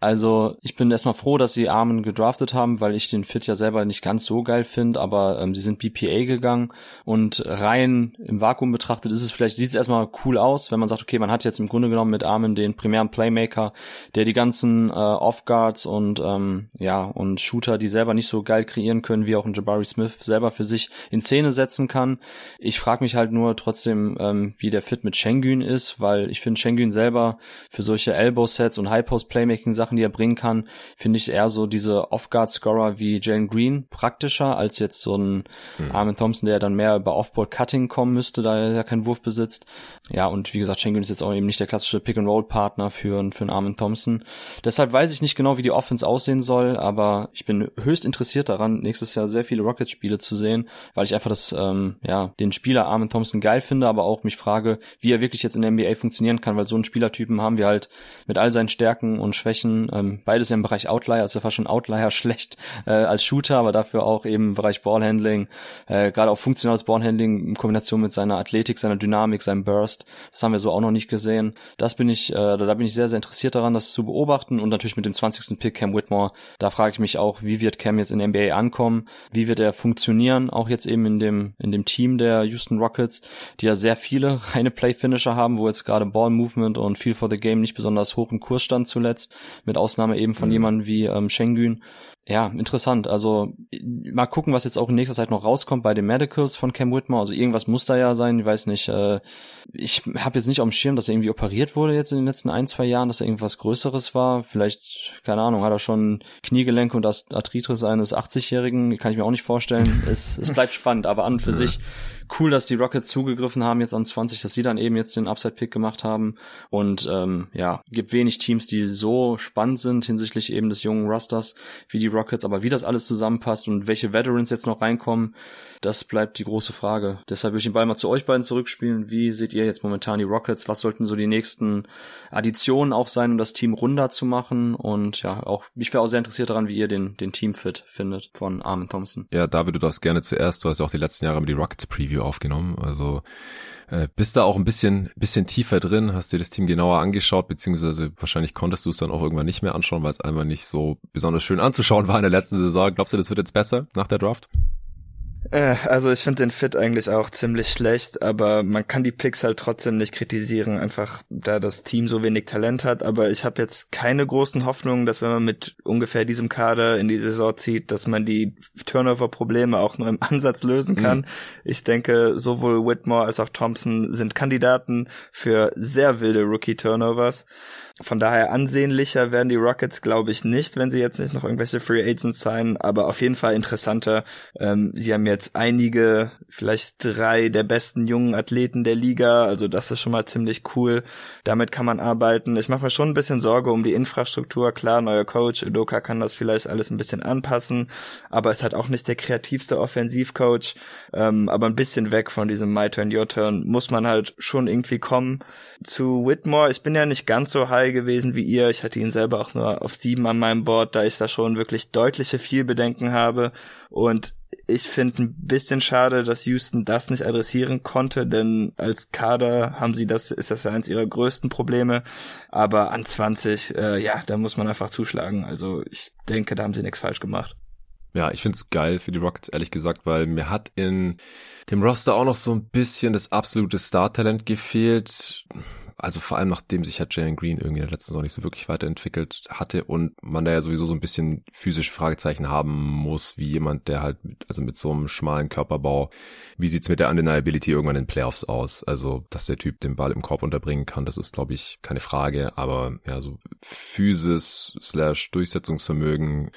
[SPEAKER 2] Also ich bin erstmal froh, dass sie Armen gedraftet haben, weil ich den Fit ja selber nicht ganz so geil finde, aber ähm, sie sind BPA gegangen und rein im Vakuum betrachtet ist es vielleicht, sieht es erstmal cool aus, wenn man sagt, okay, man hat jetzt im Grunde genommen mit Armen den primären Playmaker, der die ganzen äh, Off-Guards und ähm, ja, und Shooter, die selber nicht so geil kreieren können, wie auch ein Jabari Smith selber für sich in Szene setzen kann. Ich frage mich halt nur trotzdem, ähm, wie der Fit mit Schengen ist, weil ich finde Schengen selber für solche Elbow-Sets und High-Post-Playmaking-Sachen Sachen, die er bringen kann, finde ich eher so diese Off-Guard-Scorer wie Jalen Green praktischer als jetzt so ein hm. Armin Thompson, der dann mehr über Off-Board-Cutting kommen müsste, da er ja keinen Wurf besitzt. Ja, und wie gesagt, Schengen ist jetzt auch eben nicht der klassische Pick-and-Roll-Partner für, für einen Armin Thompson. Deshalb weiß ich nicht genau, wie die Offense aussehen soll, aber ich bin höchst interessiert daran, nächstes Jahr sehr viele Rockets-Spiele zu sehen, weil ich einfach das, ähm, ja, den Spieler Armin Thompson geil finde, aber auch mich frage, wie er wirklich jetzt in der NBA funktionieren kann, weil so einen Spielertypen haben wir halt mit all seinen Stärken und Schwächen ähm, beides ja im Bereich Outlier, also fast schon Outlier <laughs> schlecht äh, als Shooter, aber dafür auch eben im Bereich Ballhandling, äh, gerade auch funktionales Ballhandling in Kombination mit seiner Athletik, seiner Dynamik, seinem Burst. Das haben wir so auch noch nicht gesehen. Das bin ich, äh, da bin ich sehr, sehr interessiert daran, das zu beobachten und natürlich mit dem 20. Pick Cam Whitmore. Da frage ich mich auch, wie wird Cam jetzt in der NBA ankommen? Wie wird er funktionieren? Auch jetzt eben in dem, in dem Team der Houston Rockets, die ja sehr viele <laughs> reine Play-Finisher haben, wo jetzt gerade Ball Movement und Feel for the Game nicht besonders hoch im Kurs stand zuletzt mit Ausnahme eben von mhm. jemandem wie ähm, Schengen. Ja, interessant. Also mal gucken, was jetzt auch in nächster Zeit noch rauskommt bei den Medicals von Cam Whitmore. Also irgendwas muss da ja sein. Ich weiß nicht. Äh, ich habe jetzt nicht auf dem Schirm, dass er irgendwie operiert wurde jetzt in den letzten ein, zwei Jahren, dass er irgendwas Größeres war. Vielleicht, keine Ahnung, hat er schon Kniegelenke und Arthritis eines 80-Jährigen. Kann ich mir auch nicht vorstellen. <laughs> es, es bleibt spannend, aber an und für sich cool, dass die Rockets zugegriffen haben jetzt an 20, dass sie dann eben jetzt den Upside-Pick gemacht haben. Und ähm, ja, gibt wenig Teams, die so spannend sind hinsichtlich eben des jungen Rusters wie die Rockets. Aber wie das alles zusammenpasst und welche Veterans jetzt noch reinkommen, das bleibt die große Frage. Deshalb würde ich den Ball mal zu euch beiden zurückspielen. Wie seht ihr jetzt momentan die Rockets? Was sollten so die nächsten Additionen auch sein, um das Team runder zu machen? Und ja, auch ich wäre auch sehr interessiert daran, wie ihr den, den Teamfit findet von Armin Thompson.
[SPEAKER 1] Ja, David, du darfst gerne zuerst. Du hast ja auch die letzten Jahre mit die Rockets Preview aufgenommen. Also äh, bist da auch ein bisschen, bisschen tiefer drin, hast dir das Team genauer angeschaut, beziehungsweise wahrscheinlich konntest du es dann auch irgendwann nicht mehr anschauen, weil es einfach nicht so besonders schön anzuschauen war in der letzten Saison. Glaubst du, das wird jetzt besser nach der Draft?
[SPEAKER 3] Äh, also ich finde den Fit eigentlich auch ziemlich schlecht, aber man kann die Picks halt trotzdem nicht kritisieren, einfach da das Team so wenig Talent hat. Aber ich habe jetzt keine großen Hoffnungen, dass wenn man mit ungefähr diesem Kader in die Saison zieht, dass man die Turnover-Probleme auch nur im <laughs> Ansatz lösen kann. Mhm. Ich denke, sowohl Whitmore als auch Thompson sind Kandidaten für sehr wilde Rookie-Turnovers. Von daher ansehnlicher werden die Rockets, glaube ich, nicht, wenn sie jetzt nicht noch irgendwelche Free Agents sein, aber auf jeden Fall interessanter. Ähm, sie haben jetzt einige, vielleicht drei der besten jungen Athleten der Liga. Also das ist schon mal ziemlich cool. Damit kann man arbeiten. Ich mache mir schon ein bisschen Sorge um die Infrastruktur. Klar, neuer Coach, Udoka kann das vielleicht alles ein bisschen anpassen, aber ist halt auch nicht der kreativste Offensivcoach. Ähm, aber ein bisschen weg von diesem My Turn, Your Turn muss man halt schon irgendwie kommen. Zu Whitmore, ich bin ja nicht ganz so high gewesen wie ihr. Ich hatte ihn selber auch nur auf sieben an meinem Board, da ich da schon wirklich deutliche Vielbedenken habe. Und ich finde ein bisschen schade, dass Houston das nicht adressieren konnte, denn als Kader haben sie das, ist das ja eins ihrer größten Probleme. Aber an 20, äh, ja, da muss man einfach zuschlagen. Also ich denke, da haben sie nichts falsch gemacht.
[SPEAKER 1] Ja, ich find's geil für die Rockets, ehrlich gesagt, weil mir hat in dem Roster auch noch so ein bisschen das absolute Star-Talent gefehlt also vor allem nachdem sich halt Jalen Green irgendwie in der letzten Saison nicht so wirklich weiterentwickelt hatte und man da ja sowieso so ein bisschen physische Fragezeichen haben muss, wie jemand, der halt mit, also mit so einem schmalen Körperbau, wie sieht's mit der Undeniability irgendwann in Playoffs aus? Also, dass der Typ den Ball im Korb unterbringen kann, das ist, glaube ich, keine Frage, aber ja, so Physis slash Durchsetzungsvermögen,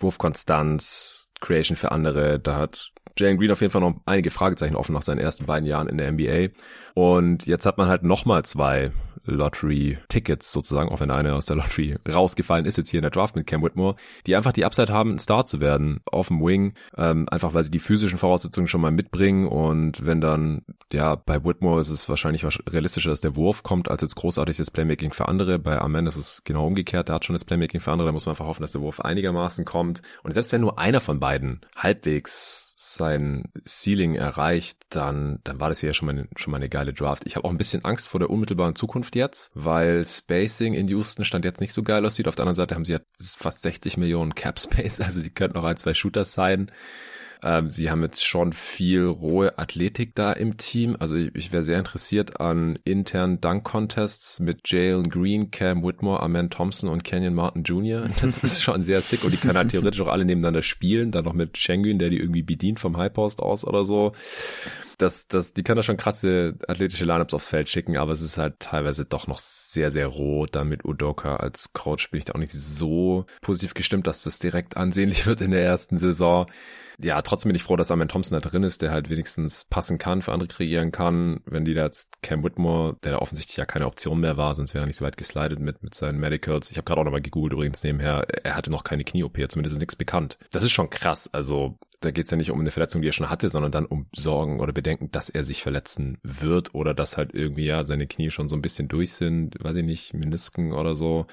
[SPEAKER 1] Wurfkonstanz, Creation für andere, da hat Jalen Green auf jeden Fall noch einige Fragezeichen offen nach seinen ersten beiden Jahren in der NBA. Und jetzt hat man halt nochmal zwei Lottery-Tickets sozusagen, auch wenn einer aus der Lottery <laughs> rausgefallen ist, jetzt hier in der Draft mit Cam Whitmore, die einfach die Upside haben, ein Star zu werden auf dem Wing, ähm, einfach weil sie die physischen Voraussetzungen schon mal mitbringen und wenn dann, ja, bei Whitmore ist es wahrscheinlich realistischer, dass der Wurf kommt, als jetzt großartig das Playmaking für andere. Bei Amen ist es genau umgekehrt, der hat schon das Playmaking für andere, da muss man einfach hoffen, dass der Wurf einigermaßen kommt. Und selbst wenn nur einer von beiden halbwegs sein Ceiling erreicht, dann, dann war das hier schon mal, schon mal eine geile Draft. Ich habe auch ein bisschen Angst vor der unmittelbaren Zukunft jetzt, weil Spacing in Houston stand jetzt nicht so geil aussieht. Auf der anderen Seite haben sie jetzt fast 60 Millionen Cap Space, <laughs> also die könnten noch ein, zwei Shooters sein. Ähm, sie haben jetzt schon viel rohe Athletik da im Team. Also ich, ich wäre sehr interessiert an internen Dunk-Contests mit Jalen Green, Cam Whitmore, Amen Thompson und Kenyon Martin Jr. <laughs> Das ist schon sehr sick und die können halt theoretisch auch alle nebeneinander spielen. Dann noch mit Schengen, der die irgendwie bedient vom High Post aus oder so das, das, die können da schon krasse athletische Lineups aufs Feld schicken, aber es ist halt teilweise doch noch sehr, sehr roh. Dann mit Udoka als Coach bin ich da auch nicht so positiv gestimmt, dass das direkt ansehnlich <laughs> wird in der ersten Saison ja, trotzdem bin ich froh, dass Amen Thompson da drin ist, der halt wenigstens passen kann, für andere kreieren kann. Wenn die da jetzt Cam Whitmore, der da offensichtlich ja keine Option mehr war, sonst wäre er nicht so weit geslidet mit, mit seinen Medicals. Ich habe gerade auch nochmal gegoogelt übrigens nebenher. Er hatte noch keine Knie-OP, zumindest ist nichts bekannt. Das ist schon krass. Also da geht's ja nicht um eine Verletzung, die er schon hatte, sondern dann um Sorgen oder Bedenken, dass er sich verletzen wird oder dass halt irgendwie ja seine Knie schon so ein bisschen durch sind, weiß ich nicht, Menisken oder so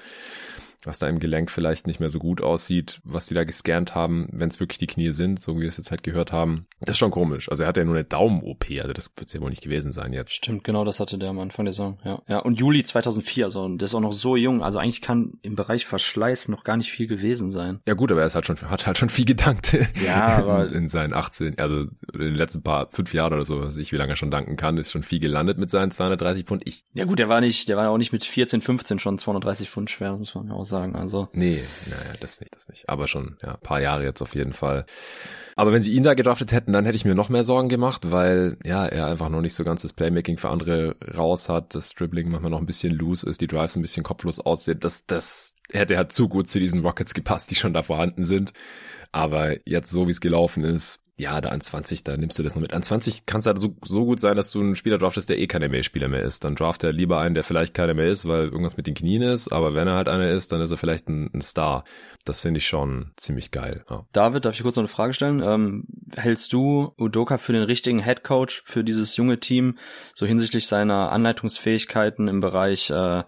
[SPEAKER 1] was da im Gelenk vielleicht nicht mehr so gut aussieht, was die da gescannt haben, wenn es wirklich die Knie sind, so wie wir es jetzt halt gehört haben. Das ist schon komisch. Also er hat ja nur eine Daumen-OP, also das wird ja wohl nicht gewesen sein jetzt.
[SPEAKER 2] Stimmt, genau das hatte der am Anfang der Saison, ja. Ja, und Juli 2004, also der ist auch noch so jung, also eigentlich kann im Bereich Verschleiß noch gar nicht viel gewesen sein.
[SPEAKER 1] Ja gut, aber er ist halt schon, hat halt schon viel gedankt.
[SPEAKER 2] Ja, <laughs> aber
[SPEAKER 1] in seinen 18, also in den letzten paar, fünf Jahren oder so, was ich wie lange er schon danken kann, ist schon viel gelandet mit seinen 230 Pfund. Ich.
[SPEAKER 2] Ja gut, der war nicht, der war auch nicht mit 14, 15 schon 230 Pfund schwer, muss man ja auch sagen, also.
[SPEAKER 1] Nee, naja, das nicht, das nicht. Aber schon, ja, paar Jahre jetzt auf jeden Fall. Aber wenn sie ihn da gedraftet hätten, dann hätte ich mir noch mehr Sorgen gemacht, weil ja, er einfach noch nicht so ganz das Playmaking für andere raus hat, das Dribbling manchmal noch ein bisschen loose ist, die Drives ein bisschen kopflos aussehen. Das, das hätte halt zu gut zu diesen Rockets gepasst, die schon da vorhanden sind. Aber jetzt so wie es gelaufen ist, ja, da an 20, da nimmst du das noch mit. An 20 kann es halt so, so gut sein, dass du einen Spieler draftest, der eh kein NBA-Spieler mehr ist. Dann draft er lieber einen, der vielleicht keiner mehr ist, weil irgendwas mit den Knien ist. Aber wenn er halt einer ist, dann ist er vielleicht ein, ein Star. Das finde ich schon ziemlich geil. Ja.
[SPEAKER 2] David, darf ich kurz noch eine Frage stellen? Ähm, hältst du Udoka für den richtigen Head Coach für dieses junge Team, so hinsichtlich seiner Anleitungsfähigkeiten im Bereich äh,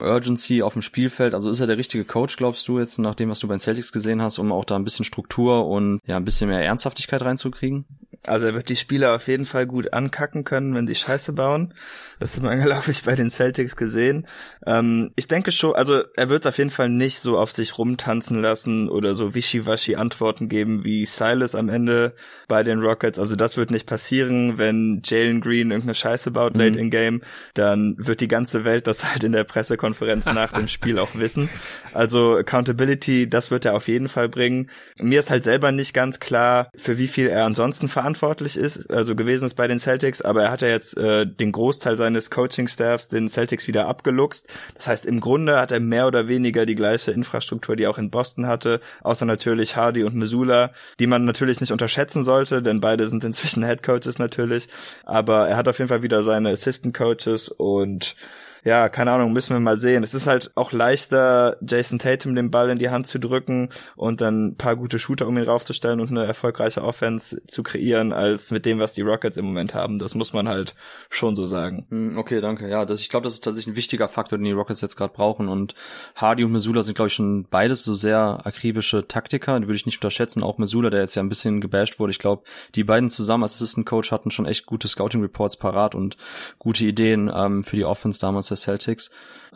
[SPEAKER 2] Urgency auf dem Spielfeld. Also ist er der richtige Coach, glaubst du jetzt, nach dem, was du bei den Celtics gesehen hast, um auch da ein bisschen Struktur und ja, ein bisschen mehr Ernsthaftigkeit reinzukriegen?
[SPEAKER 3] Also er wird die Spieler auf jeden Fall gut ankacken können, wenn die Scheiße bauen. Das hat man, <laughs> glaube ich, bei den Celtics gesehen. Ähm, ich denke schon, also er wird auf jeden Fall nicht so auf sich rumtanzen lassen oder so wischiwaschi Antworten geben wie Silas am Ende bei den Rockets. Also das wird nicht passieren. Wenn Jalen Green irgendeine Scheiße baut mhm. late in Game, dann wird die ganze Welt das halt in der Pressekonferenz <laughs> nach dem Spiel auch wissen. Also Accountability, das wird er auf jeden Fall bringen. Mir ist halt selber nicht ganz klar, für wie viel er ansonsten verantwortlich verantwortlich ist, also gewesen ist bei den Celtics, aber er hat ja jetzt äh, den Großteil seines Coaching-Staffs den Celtics wieder abgeluchst. Das heißt, im Grunde hat er mehr oder weniger die gleiche Infrastruktur, die er auch in Boston hatte, außer natürlich Hardy und Missoula, die man natürlich nicht unterschätzen sollte, denn beide sind inzwischen <laughs> Head Coaches natürlich. Aber er hat auf jeden Fall wieder seine Assistant Coaches und ja, keine Ahnung, müssen wir mal sehen. Es ist halt auch leichter, Jason Tatum den Ball in die Hand zu drücken und dann ein paar gute Shooter um ihn raufzustellen und eine erfolgreiche Offense zu kreieren, als mit dem, was die Rockets im Moment haben. Das muss man halt schon so sagen.
[SPEAKER 2] Hm, okay, danke. Ja, das, ich glaube, das ist tatsächlich ein wichtiger Faktor, den die Rockets jetzt gerade brauchen. Und Hardy und Missoula sind, glaube ich, schon beides so sehr akribische Taktiker. Die würde ich nicht unterschätzen. Auch Missoula, der jetzt ja ein bisschen gebasht wurde. Ich glaube, die beiden zusammen als Assistant Coach hatten schon echt gute Scouting Reports parat und gute Ideen ähm, für die Offense damals Celtics.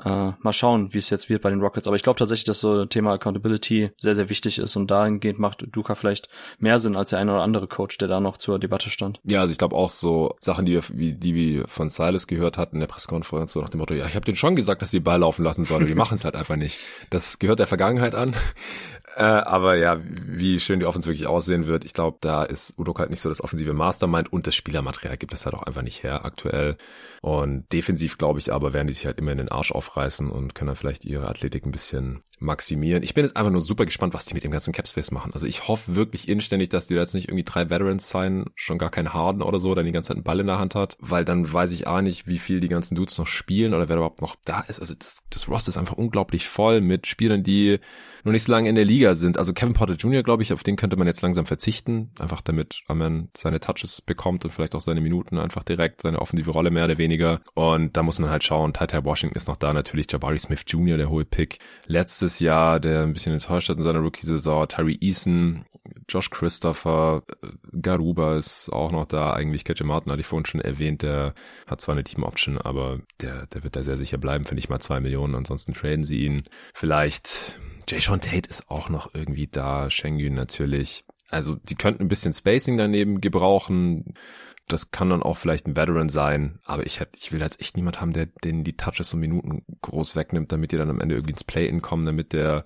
[SPEAKER 2] Äh, mal schauen, wie es jetzt wird bei den Rockets. Aber ich glaube tatsächlich, dass so Thema Accountability sehr, sehr wichtig ist und dahingehend macht Duca vielleicht mehr Sinn als der eine oder andere Coach, der da noch zur Debatte stand.
[SPEAKER 1] Ja, also ich glaube auch so Sachen, die wir, wie, die wir von Silas gehört hatten in der Pressekonferenz, so nach dem Motto, ja, ich habe denen schon gesagt, dass sie Ball laufen lassen sollen, die <laughs> machen es halt einfach nicht. Das gehört der Vergangenheit an. Äh, aber ja, wie schön die Offense wirklich aussehen wird, ich glaube, da ist Udoka halt nicht so das offensive Mastermind und das Spielermaterial gibt es halt auch einfach nicht her aktuell. Und defensiv glaube ich aber, werden die sich halt immer in den Arsch aufreißen und können dann vielleicht ihre Athletik ein bisschen maximieren. Ich bin jetzt einfach nur super gespannt, was die mit dem ganzen Capspace machen. Also ich hoffe wirklich inständig, dass die da jetzt nicht irgendwie drei Veterans sein, schon gar kein Harden oder so, der die ganze Zeit einen Ball in der Hand hat, weil dann weiß ich auch nicht, wie viel die ganzen Dudes noch spielen oder wer überhaupt noch da ist. Also das, das Roster ist einfach unglaublich voll mit Spielern, die noch nicht so lange in der Liga sind. Also Kevin Porter Jr., glaube ich, auf den könnte man jetzt langsam verzichten, einfach damit man seine Touches bekommt und vielleicht auch seine Minuten einfach direkt, seine offensive Rolle mehr oder weniger. Und da muss man halt schauen, Ty Ty Washington ist noch da, natürlich Jabari Smith Jr., der hohe Pick. Letztes Jahr, der ein bisschen enttäuscht hat in seiner Rookie-Saison, Tyree Eason, Josh Christopher, äh, Garuba ist auch noch da, eigentlich Ketche Martin hatte ich vorhin schon erwähnt, der hat zwar eine Team-Option, aber der, der wird da sehr sicher bleiben, finde ich mal zwei Millionen, ansonsten traden sie ihn. Vielleicht Jay Sean Tate ist auch noch irgendwie da, Schengen natürlich. Also sie könnten ein bisschen Spacing daneben gebrauchen. Das kann dann auch vielleicht ein Veteran sein, aber ich, hätte, ich will jetzt echt niemand haben, der den die Touches und Minuten groß wegnimmt, damit die dann am Ende irgendwie ins Play-In kommen, damit der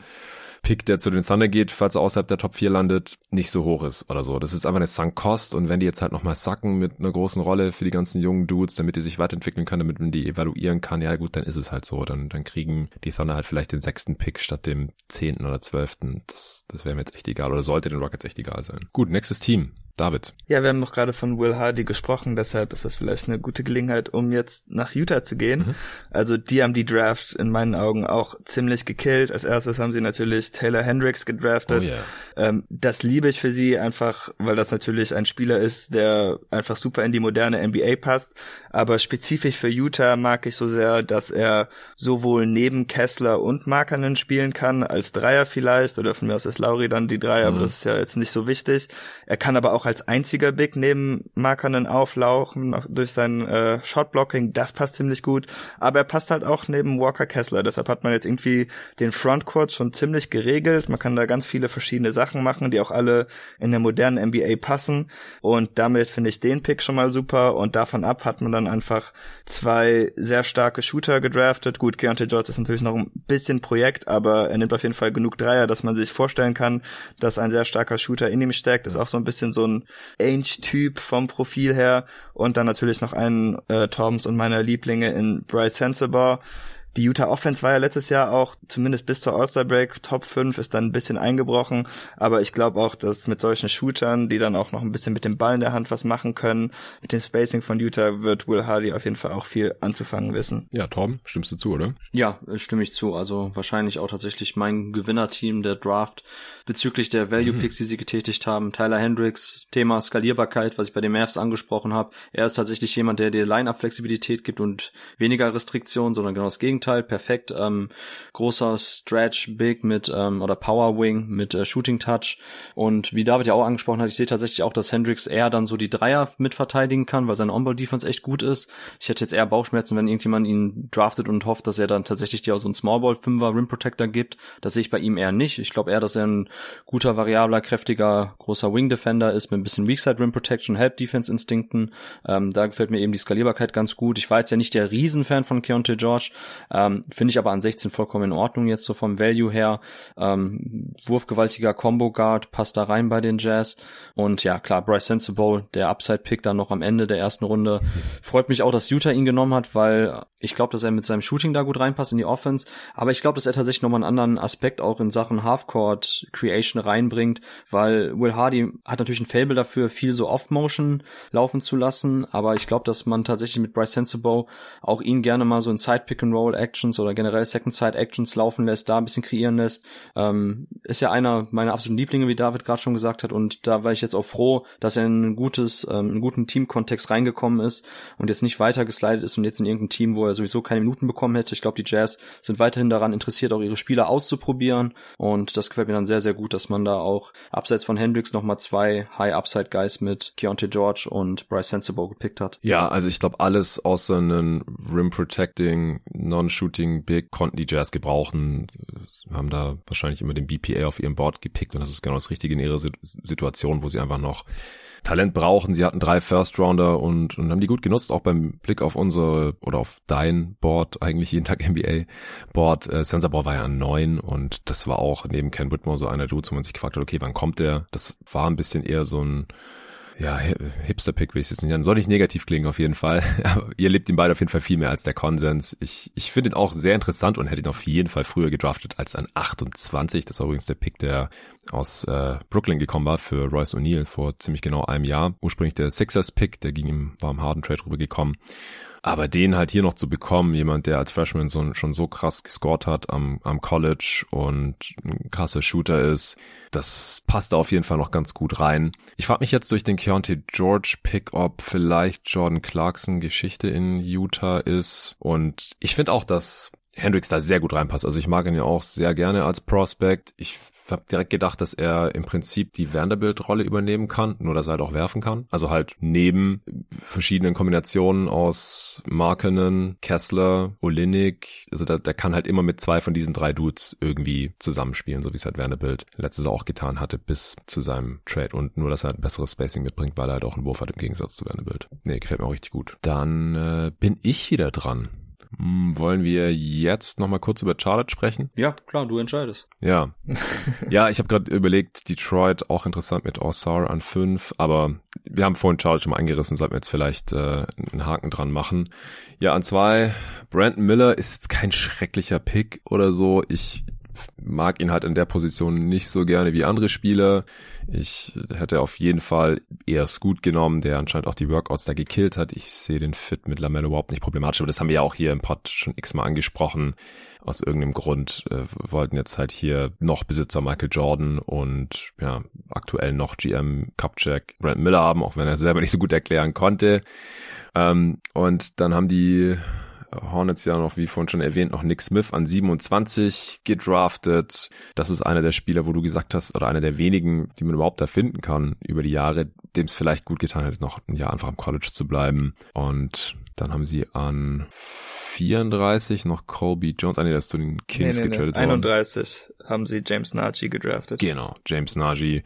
[SPEAKER 1] Pick, der zu den Thunder geht, falls er außerhalb der Top 4 landet, nicht so hoch ist oder so. Das ist einfach eine Sunk Cost und wenn die jetzt halt nochmal sacken mit einer großen Rolle für die ganzen jungen Dudes, damit die sich weiterentwickeln können, damit man die evaluieren kann, ja gut, dann ist es halt so. Dann, dann kriegen die Thunder halt vielleicht den sechsten Pick statt dem zehnten oder zwölften. Das, das wäre mir jetzt echt egal oder sollte den Rockets echt egal sein. Gut, nächstes Team. David.
[SPEAKER 3] Ja, wir haben noch gerade von Will Hardy gesprochen, deshalb ist das vielleicht eine gute Gelegenheit, um jetzt nach Utah zu gehen. Mhm. Also die haben die Draft in meinen Augen auch ziemlich gekillt. Als erstes haben sie natürlich Taylor Hendricks gedraftet. Oh yeah. ähm, das liebe ich für sie einfach, weil das natürlich ein Spieler ist, der einfach super in die moderne NBA passt. Aber spezifisch für Utah mag ich so sehr, dass er sowohl neben Kessler und Markanen spielen kann, als Dreier vielleicht, oder von mir aus ist Lauri dann die Dreier, mhm. aber das ist ja jetzt nicht so wichtig. Er kann aber auch als einziger Big neben Markanen auflaufen durch sein äh, Shotblocking. Das passt ziemlich gut. Aber er passt halt auch neben Walker Kessler. Deshalb hat man jetzt irgendwie den Frontcourt schon ziemlich geregelt. Man kann da ganz viele verschiedene Sachen machen, die auch alle in der modernen NBA passen. Und damit finde ich den Pick schon mal super. Und davon ab hat man dann einfach zwei sehr starke Shooter gedraftet. Gut, Keontae George ist natürlich noch ein bisschen Projekt, aber er nimmt auf jeden Fall genug Dreier, dass man sich vorstellen kann, dass ein sehr starker Shooter in ihm steckt. Ist auch so ein bisschen so ein Ainge-Typ vom Profil her. Und dann natürlich noch einen äh, Toms und meiner Lieblinge in Bryce Sensabaugh, die Utah Offense war ja letztes Jahr auch zumindest bis zur All-Star Break Top 5, ist dann ein bisschen eingebrochen, aber ich glaube auch, dass mit solchen Shootern, die dann auch noch ein bisschen mit dem Ball in der Hand was machen können, mit dem Spacing von Utah wird Will Hardy auf jeden Fall auch viel anzufangen wissen.
[SPEAKER 1] Ja, Tom, stimmst du zu, oder?
[SPEAKER 2] Ja, stimme ich zu. Also wahrscheinlich auch tatsächlich mein Gewinnerteam der Draft bezüglich der Value mhm. Picks, mhm. die sie getätigt haben. Tyler Hendricks, Thema Skalierbarkeit, was ich bei den Mavs angesprochen habe. Er ist tatsächlich jemand, der dir Line-Up-Flexibilität gibt und weniger Restriktionen, sondern genau das Gegenteil Gegenteil, perfekt. Ähm, großer Stretch Big mit ähm, oder Power Wing mit äh, Shooting Touch. Und wie David ja auch angesprochen hat, ich sehe tatsächlich auch, dass Hendricks eher dann so die Dreier mit verteidigen kann, weil seine On-Ball-Defense echt gut ist. Ich hätte jetzt eher Bauchschmerzen, wenn irgendjemand ihn draftet und hofft, dass er dann tatsächlich dir auch so einen Small-Ball-Fünfer Rim Protector gibt. Das sehe ich bei ihm eher nicht. Ich glaube eher, dass er ein guter, variabler, kräftiger, großer Wing Defender ist mit ein bisschen Weakside Rim Protection, Help Defense Instinkten. Ähm, da gefällt mir eben die Skalierbarkeit ganz gut. Ich war jetzt ja nicht der Riesenfan von Keontae George, Ähm, Finde ich aber an 16 vollkommen in Ordnung jetzt so vom Value her. Ähm, wurfgewaltiger Combo Guard passt da rein bei den Jazz. Und ja, klar, Bryce Sensible, der Upside-Pick dann noch am Ende der ersten Runde. Freut mich auch, dass Utah ihn genommen hat, weil ich glaube, dass er mit seinem Shooting da gut reinpasst in die Offense. Aber ich glaube, dass er tatsächlich nochmal einen anderen Aspekt auch in Sachen Halfcourt Creation reinbringt, weil Will Hardy hat natürlich ein Fable dafür, viel so Off-Motion laufen zu lassen. Aber ich glaube, dass man tatsächlich mit Bryce Sensible auch ihn gerne mal so in Side-Pick-and-Roll-Actions oder generell Second-Side-Actions laufen lässt, da ein bisschen kreieren lässt. Ähm, ist ja einer meiner absoluten Lieblinge, wie David gerade schon gesagt hat. Und da war ich jetzt auch froh, dass er in ein gutes, ähm, einen guten Teamkontext reingekommen ist und jetzt nicht weiter geslidet ist und jetzt in irgendein Team, wo er sowieso keine Minuten bekommen hätte. Ich glaube, die Jazz sind weiterhin daran interessiert, auch ihre Spieler auszuprobieren. Und das gefällt mir dann sehr, sehr gut, dass man da auch abseits von Hendricks nochmal zwei High-Upside-Guys mit Keontae George und Bryce Sensible gepickt hat.
[SPEAKER 1] Ja, also ich glaube, alles außer einen Rim-Protecting, Non-Shooting Big konnten die Jazz gebrauchen. Haben da wahrscheinlich immer den BPA auf ihrem Board gepickt und das ist genau das Richtige in ihrer Situation, wo sie einfach noch Talent brauchen. Sie hatten drei First Rounder und, und haben die gut genutzt, auch beim Blick auf unsere oder auf dein Board, eigentlich jeden Tag <laughs> NBA Board. Äh, Sensor war ja neun und das war auch neben Ken Whitmore so einer Dude, wo man sich gefragt hat, okay, wann kommt der? Das war ein bisschen eher so ein ja, Hipster-Pick will ich jetzt nicht nennen. Soll nicht negativ klingen auf jeden Fall. <laughs> Aber ihr lebt ihn beide auf jeden Fall viel mehr als der Konsens. Ich, ich finde ihn auch sehr interessant und hätte ihn auf jeden Fall früher gedraftet als ein 28. Das war übrigens der Pick, der aus äh, Brooklyn gekommen war für Royce O'Neal vor ziemlich genau einem Jahr. Ursprünglich der Sixers-Pick, der ging ihm, war im Harden Trade rübergekommen. Aber den halt hier noch zu bekommen, jemand, der als Freshman so, schon so krass gescored hat am, am College und ein krasser Shooter ist, das passt da auf jeden Fall noch ganz gut rein. Ich frage mich jetzt durch den Keontae George Pick, ob vielleicht Jordan Clarkson Geschichte in Utah ist. Und ich finde auch, dass Hendricks da sehr gut reinpasst. Also ich mag ihn ja auch sehr gerne als Prospect. Ich habe direkt gedacht, dass er im Prinzip die Vanderbilt-Rolle übernehmen kann, nur dass er halt auch werfen kann. Also halt neben verschiedenen Kombinationen aus Markenen, Kessler, Olinik, also der, der kann halt immer mit zwei von diesen drei Dudes irgendwie zusammenspielen, so wie es halt Vanderbilt letztes Jahr auch getan hatte, bis zu seinem Trade. Und nur, dass er halt ein besseres Spacing mitbringt, weil er halt auch einen Wurf hat im Gegensatz zu Vanderbilt. Nee, gefällt mir auch richtig gut. Dann äh, bin ich wieder dran. Hm, wollen wir jetzt nochmal kurz über Charlotte sprechen?
[SPEAKER 2] Ja, klar, du entscheidest.
[SPEAKER 1] Ja. <laughs> ja, ich habe gerade überlegt, Detroit auch interessant mit Osar an fünf, aber wir haben vorhin Charlotte schon mal angerissen, sollten wir jetzt vielleicht äh, einen Haken dran machen. Ja, an zwei, Brandon Miller ist jetzt kein schrecklicher Pick oder so. Ich mag ihn halt in der Position nicht so gerne wie andere Spieler. Ich hätte auf jeden Fall eher Scoot genommen, der anscheinend auch die Workouts da gekillt hat. Ich sehe den Fit mit Lamello überhaupt nicht problematisch, aber das haben wir ja auch hier im Pod schon x-mal angesprochen. Aus irgendeinem Grund äh, wollten jetzt halt hier noch Besitzer Michael Jordan und ja, aktuell noch GM Cupcheck Brent Miller haben, auch wenn er selber nicht so gut erklären konnte. Ähm, und dann haben die Hornets ja noch, wie vorhin schon erwähnt, noch Nick Smith an 27 gedraftet. Das ist einer der Spieler, wo du gesagt hast, oder einer der wenigen, die man überhaupt da finden kann über die Jahre, dem es vielleicht gut getan hätte, noch ein Jahr einfach am College zu bleiben. Und dann haben sie an 34 noch Colby Jones, ah nee, das ist zu den Kings nee, nee, getradet
[SPEAKER 3] nee. 31 haben sie James Nagy gedraftet.
[SPEAKER 1] Genau, James Nagy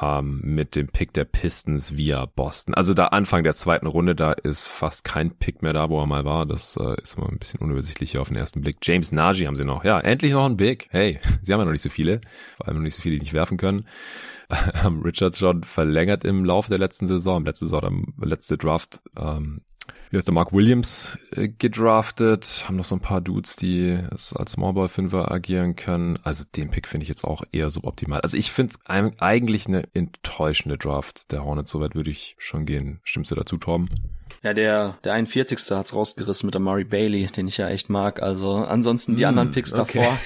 [SPEAKER 1] ähm, mit dem Pick der Pistons via Boston. Also da Anfang der zweiten Runde, da ist fast kein Pick mehr da, wo er mal war. Das äh, ist immer ein bisschen unübersichtlich hier auf den ersten Blick. James Nagy haben sie noch. Ja, endlich noch ein Big. Hey, <laughs> sie haben ja noch nicht so viele, vor allem noch nicht so viele, die nicht werfen können. <laughs> Haben Richards schon verlängert im Laufe der letzten Saison. Letzte Saison, der letzte Draft ähm, wie heißt der Mark Williams äh, gedraftet, haben noch so ein paar Dudes, die als Smallball Fünfer agieren können. Also den Pick finde ich jetzt auch eher suboptimal. Also ich finde es eigentlich eine enttäuschende Draft der Hornets. Soweit würde ich schon gehen. Stimmst du dazu, Torben?
[SPEAKER 2] Ja, der, der 41. hat's rausgerissen mit der Murray Bailey, den ich ja echt mag. Also ansonsten die mm, anderen Picks okay. davor.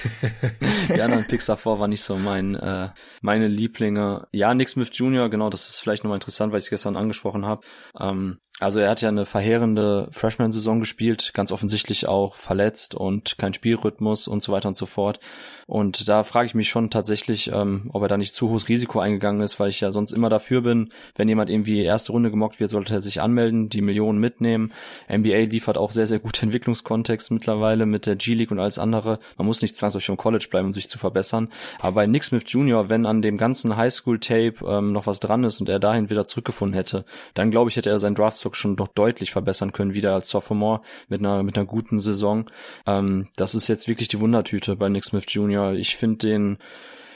[SPEAKER 2] <laughs> die anderen Picks davor waren nicht so mein, äh, meine Lieblinge. Ja, Nick Smith Jr., genau, das ist vielleicht nochmal interessant, weil ich es gestern angesprochen habe. Ähm, also er hat ja eine verheerende Freshman-Saison gespielt, ganz offensichtlich auch verletzt und kein Spielrhythmus und so weiter und so fort. Und da frage ich mich schon tatsächlich, ähm, ob er da nicht zu hohes Risiko eingegangen ist, weil ich ja sonst immer dafür bin, wenn jemand irgendwie erste Runde gemockt wird, sollte er sich anmelden, die Millionen mitnehmen. NBA liefert auch sehr, sehr gute <laughs> Entwicklungskontext mittlerweile mit der G-League und alles andere. Man muss nicht zwangsläufig vom College bleiben, um sich zu verbessern. Aber bei Nick Smith Jr., wenn an dem ganzen Highschool-Tape ähm, noch was dran ist und er dahin wieder zurückgefunden hätte, dann glaube ich, hätte er seinen Draftstock schon doch deutlich verbessern können, wieder als Sophomore mit einer, mit einer guten Saison. Ähm, das ist jetzt wirklich die Wundertüte bei Nick Smith Jr. Ich finde den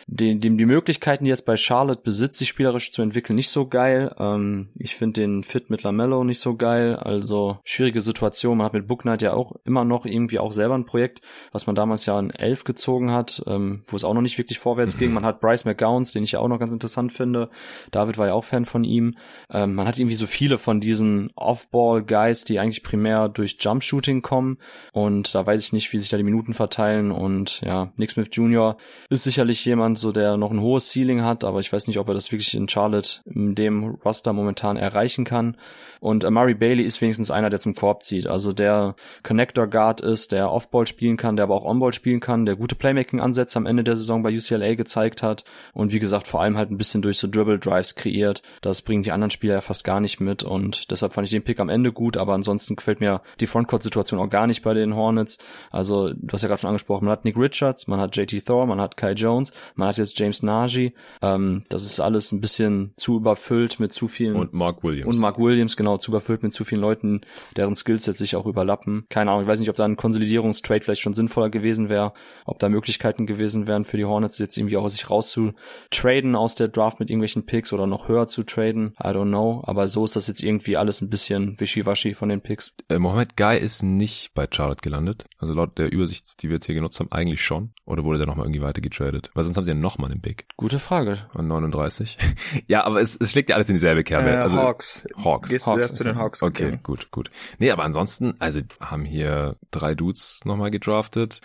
[SPEAKER 2] den, dem die Möglichkeiten, die jetzt bei Charlotte besitzt, sich spielerisch zu entwickeln, nicht so geil. Ähm, ich finde den Fit mit Lamello nicht so geil. Also schwierige Situation. Man hat mit Book Knight ja auch immer noch irgendwie auch selber ein Projekt, was man damals ja in Elf gezogen hat, ähm, wo es auch noch nicht wirklich vorwärts mhm. ging. Man hat Bryce McGowns, den ich ja auch noch ganz interessant finde. David war ja auch Fan von ihm. Ähm, man hat irgendwie so viele von diesen Off-Ball-Guys, die eigentlich primär durch Jump-Shooting kommen. Und da weiß ich nicht, wie sich da die Minuten verteilen. Und ja, Nick Smith Jr. ist sicherlich jemand, so der noch ein hohes Ceiling hat, aber ich weiß nicht, ob er das wirklich in Charlotte in dem Roster momentan erreichen kann. Und Amari Bailey ist wenigstens einer, der zum Korb zieht, also der Connector Guard ist, der Offball spielen kann, der aber auch Onball spielen kann, der gute Playmaking-Ansätze am Ende der Saison bei UCLA gezeigt hat und wie gesagt vor allem halt ein bisschen durch so Dribble Drives kreiert. Das bringen die anderen Spieler ja fast gar nicht mit und deshalb fand ich den Pick am Ende gut, aber ansonsten gefällt mir die Frontcourt-Situation auch gar nicht bei den Hornets. Also du hast ja gerade schon angesprochen, man hat Nick Richards, man hat JT Thor, man hat Kai Jones, man man hat jetzt James Nagy. Ähm, das ist alles ein bisschen zu überfüllt mit zu vielen.
[SPEAKER 1] Und Mark Williams.
[SPEAKER 2] Und Mark Williams, genau, zu überfüllt mit zu vielen Leuten, deren Skills sich auch überlappen. Keine Ahnung, ich weiß nicht, ob da ein Konsolidierungstrade vielleicht schon sinnvoller gewesen wäre, ob da Möglichkeiten gewesen wären für die Hornets jetzt irgendwie auch sich rauszutraden aus der Draft mit irgendwelchen Picks oder noch höher zu traden. I don't know. Aber so ist das jetzt irgendwie alles ein bisschen wischiwaschi von den Picks.
[SPEAKER 1] Äh, Mohamed Guy ist nicht bei Charlotte gelandet. Also laut der Übersicht, die wir jetzt hier genutzt haben, eigentlich schon. Oder wurde der nochmal irgendwie weiter getradet? Weil sonst haben sie denn nochmal einen Big?
[SPEAKER 2] Gute Frage.
[SPEAKER 1] Und 39. <laughs> ja, aber es, es schlägt ja alles in dieselbe Kerbe.
[SPEAKER 3] Äh, also, Hawks.
[SPEAKER 1] Hawks.
[SPEAKER 3] Gehst
[SPEAKER 1] Hawks.
[SPEAKER 3] du erst zu den Hawks.
[SPEAKER 1] Okay, okay, gut, gut. Nee, aber ansonsten, also haben hier drei Dudes nochmal gedraftet.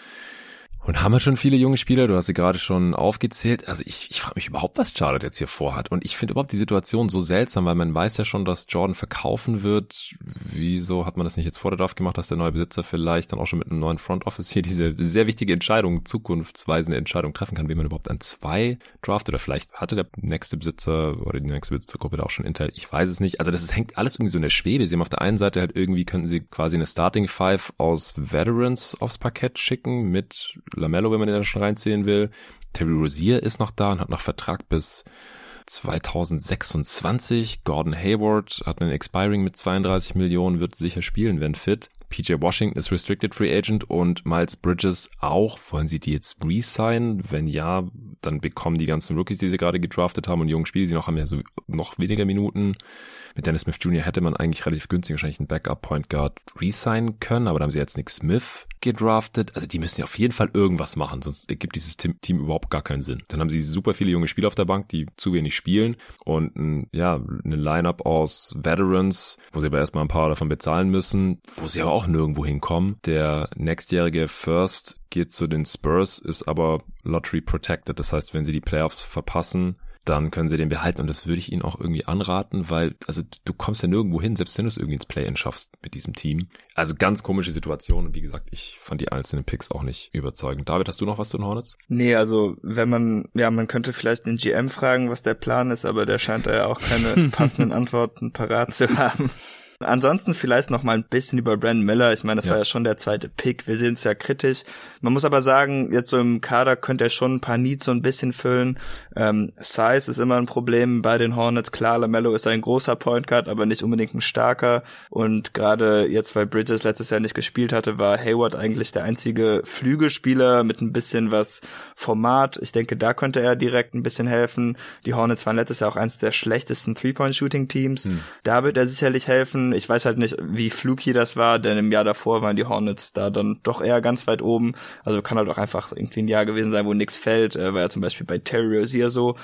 [SPEAKER 1] Und haben wir schon viele junge Spieler? Du hast sie gerade schon aufgezählt. Also ich, ich frage mich überhaupt, was Charlotte jetzt hier vorhat. Und ich finde überhaupt die Situation so seltsam, weil man weiß ja schon, dass Jordan verkaufen wird. Wieso hat man das nicht jetzt vor der Draft gemacht, dass der neue Besitzer vielleicht dann auch schon mit einem neuen Front Office hier diese sehr wichtige Entscheidung, zukunftsweisende Entscheidung treffen kann, wie man überhaupt an zwei draft oder vielleicht hatte der nächste Besitzer oder die nächste Besitzergruppe da auch schon Intel. Ich weiß es nicht. Also das ist, hängt alles irgendwie so in der Schwebe. Sie haben auf der einen Seite halt irgendwie könnten sie quasi eine Starting Five aus Veterans aufs Parkett schicken mit Lamello, wenn man den da schon reinzählen will. Terry Rozier ist noch da und hat noch Vertrag bis 2026. Gordon Hayward hat einen Expiring mit 32 Millionen, wird sicher spielen, wenn fit. PJ Washington ist Restricted Free Agent und Miles Bridges auch. Wollen sie die jetzt resignen? Wenn ja, dann bekommen die ganzen Rookies, die sie gerade gedraftet haben und jungen Spieler, die noch haben ja so noch weniger Minuten. Mit Dennis Smith Jr. hätte man eigentlich relativ günstig wahrscheinlich einen Backup Point Guard resignen können, aber da haben sie jetzt Nick Smith gedraftet. Also die müssen ja auf jeden Fall irgendwas machen, sonst ergibt dieses Team, Team überhaupt gar keinen Sinn. Dann haben sie super viele junge Spieler auf der Bank, die zu wenig spielen und ja, eine Lineup aus Veterans, wo sie aber erstmal ein paar davon bezahlen müssen, wo sie aber auch nirgendwo hinkommen. Der nächstjährige First geht zu den Spurs, ist aber Lottery protected. Das heißt, wenn sie die Playoffs verpassen, dann können sie den behalten und das würde ich ihnen auch irgendwie anraten, weil, also du kommst ja nirgendwo hin, selbst wenn du es irgendwie ins Play-In schaffst mit diesem Team. Also ganz komische Situation und wie gesagt, ich fand die einzelnen Picks auch nicht überzeugend. David, hast du noch was zu den Hornets?
[SPEAKER 3] Nee, also wenn man, ja, man könnte vielleicht den GM fragen, was der Plan ist, aber der scheint da ja auch keine <laughs> passenden Antworten parat zu haben. Ansonsten vielleicht noch mal ein bisschen über Brandon Miller. Ich meine, das ja. war ja schon der zweite Pick. Wir sehen es ja kritisch. Man muss aber sagen, jetzt so im Kader könnte er schon ein paar Needs so ein bisschen füllen. Ähm, Size ist immer ein Problem bei den Hornets. Klar, LaMelo ist ein großer Point Guard, aber nicht unbedingt ein starker. Und gerade jetzt, weil Bridges letztes Jahr nicht gespielt hatte, war Hayward eigentlich der einzige Flügelspieler mit ein bisschen was Format. Ich denke, da könnte er direkt ein bisschen helfen. Die Hornets waren letztes Jahr auch eins der schlechtesten Three-Point-Shooting-Teams. Hm. Da wird er sicherlich helfen. Ich weiß halt nicht, wie fluky das war, denn im Jahr davor waren die Hornets da dann doch eher ganz weit oben. Also kann halt auch einfach irgendwie ein Jahr gewesen sein, wo nichts fällt. Äh, war ja zum Beispiel bei Terry Rozier so.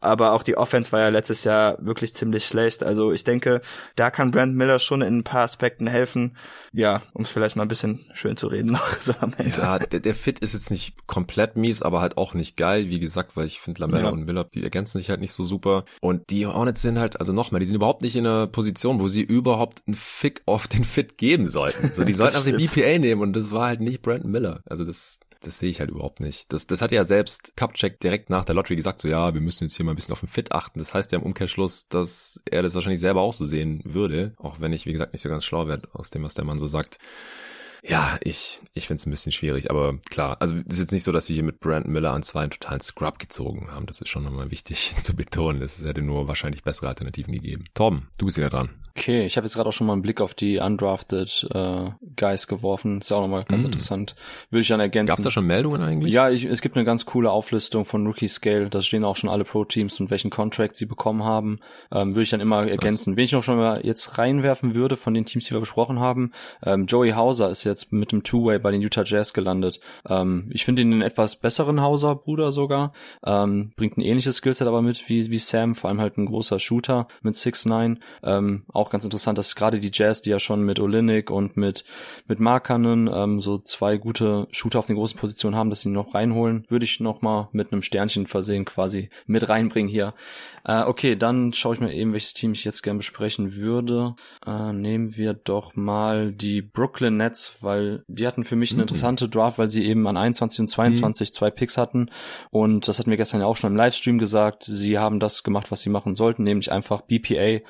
[SPEAKER 3] Aber auch die Offense war ja letztes Jahr wirklich ziemlich schlecht. Also ich denke, da kann Brand Miller schon in ein paar Aspekten helfen. Ja, um es vielleicht mal ein bisschen schön zu reden noch <laughs> so am Ende.
[SPEAKER 1] Ja, der, der Fit ist jetzt nicht komplett mies, aber halt auch nicht geil, wie gesagt, weil ich finde Lamella ja. und Miller, die ergänzen sich halt nicht so super. Und die Hornets sind halt, also nochmal, die sind überhaupt nicht in einer Position, wo sie überhaupt überhaupt einen Fick auf den Fit geben sollten. So, die <laughs> sollten auf den BPA nehmen und das war halt nicht Brandon Miller. Also das, das sehe ich halt überhaupt nicht. Das, das hat ja selbst Cupcheck direkt nach der Lottery gesagt, so ja, wir müssen jetzt hier mal ein bisschen auf den Fit achten. Das heißt ja im Umkehrschluss, dass er das wahrscheinlich selber auch so sehen würde, auch wenn ich, wie gesagt, nicht so ganz schlau werde aus dem, was der Mann so sagt. Ja, ich, ich finde es ein bisschen schwierig, aber klar, also es ist jetzt nicht so, dass sie hier mit Brandon Miller an zwei einen totalen Scrub gezogen haben. Das ist schon nochmal wichtig <laughs> zu betonen. Es hätte nur wahrscheinlich bessere Alternativen gegeben. Tom, du bist wieder dran.
[SPEAKER 2] Okay, ich habe jetzt gerade auch schon mal einen Blick auf die undrafted äh, Guys geworfen. Ist ja auch nochmal ganz mm. interessant. Würde ich dann ergänzen.
[SPEAKER 1] Gab's da schon Meldungen eigentlich?
[SPEAKER 2] Ja, ich, es gibt eine ganz coole Auflistung von Rookie Scale. Da stehen auch schon alle Pro-Teams und welchen Contract sie bekommen haben. Ähm, würde ich dann immer ergänzen. Was? Wen ich noch schon mal jetzt reinwerfen würde von den Teams, die wir besprochen haben. Ähm, Joey Hauser ist jetzt mit dem Two-Way bei den Utah Jazz gelandet. Ähm, ich finde ihn einen etwas besseren Hauser-Bruder sogar. Ähm, bringt ein ähnliches Skillset aber mit wie, wie Sam, vor allem halt ein großer Shooter mit 6'9. Ähm, auch ganz interessant, dass gerade die Jazz, die ja schon mit Olinik und mit, mit Markanen ähm, so zwei gute Shooter auf den großen Positionen haben, dass sie noch reinholen, würde ich noch mal mit einem Sternchen versehen quasi mit reinbringen hier. Äh, okay, dann schaue ich mir eben, welches Team ich jetzt gerne besprechen würde. Äh, nehmen wir doch mal die Brooklyn Nets, weil die hatten für mich eine mhm. interessante Draft, weil sie eben an 21 und 22 mhm. zwei Picks hatten und das hatten wir gestern ja auch schon im Livestream gesagt. Sie haben das gemacht, was sie machen sollten, nämlich einfach BPA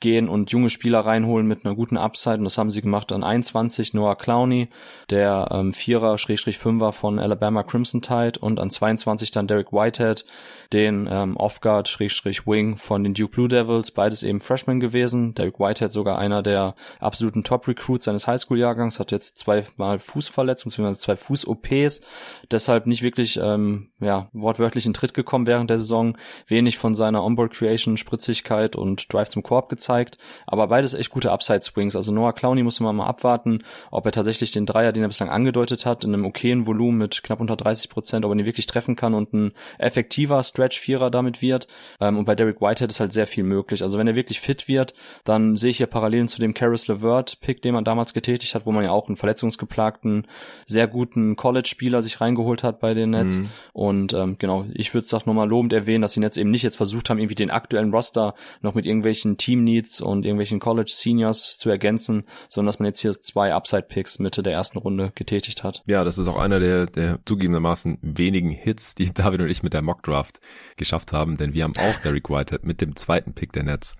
[SPEAKER 2] gehen und junge Spieler reinholen mit einer guten Upside. Und das haben sie gemacht an 21 Noah Clowney, der ähm, Vierer, Schrägstrich Fünfer von Alabama Crimson Tide und an 22 dann Derek Whitehead, den ähm, Off-Guard, Schrägstrich Wing von den Duke Blue Devils, beides eben Freshman gewesen. Derek Whitehead sogar einer der absoluten Top-Recruits seines Highschool-Jahrgangs, hat jetzt zweimal Fußverletzungen, beziehungsweise zwei Fuß-OPs, deshalb nicht wirklich, ähm, ja, wortwörtlich in Tritt gekommen während der Saison, wenig von seiner Onboard-Creation, Spritzigkeit und Drive zum Korb gezeigt gezeigt, aber beides echt gute Upside-Swings. Also Noah Clowney muss man mal abwarten, ob er tatsächlich den Dreier, den er bislang angedeutet hat, in einem okayen Volumen mit knapp unter 30 Prozent, ob er ihn wirklich treffen kann und ein effektiver Stretch-Vierer damit wird. Ähm, und bei Derek Whitehead ist halt sehr viel möglich. Also wenn er wirklich fit wird, dann sehe ich hier Parallelen zu dem Karis LeVert-Pick, den man damals getätigt hat, wo man ja auch einen verletzungsgeplagten, sehr guten College-Spieler sich reingeholt hat bei den Nets. Mhm. Und ähm, genau, ich würde es auch nochmal lobend erwähnen, dass sie jetzt eben nicht jetzt versucht haben, irgendwie den aktuellen Roster noch mit irgendwelchen Team Needs und irgendwelchen College Seniors zu ergänzen, sondern dass man jetzt hier zwei Upside Picks Mitte der ersten Runde getätigt hat.
[SPEAKER 1] Ja, das ist auch einer der, der zugegebenermaßen wenigen Hits, die <laughs> David und ich mit der Mock Draft geschafft haben, denn wir haben auch Derek Whitehead <laughs> mit dem zweiten Pick der Nets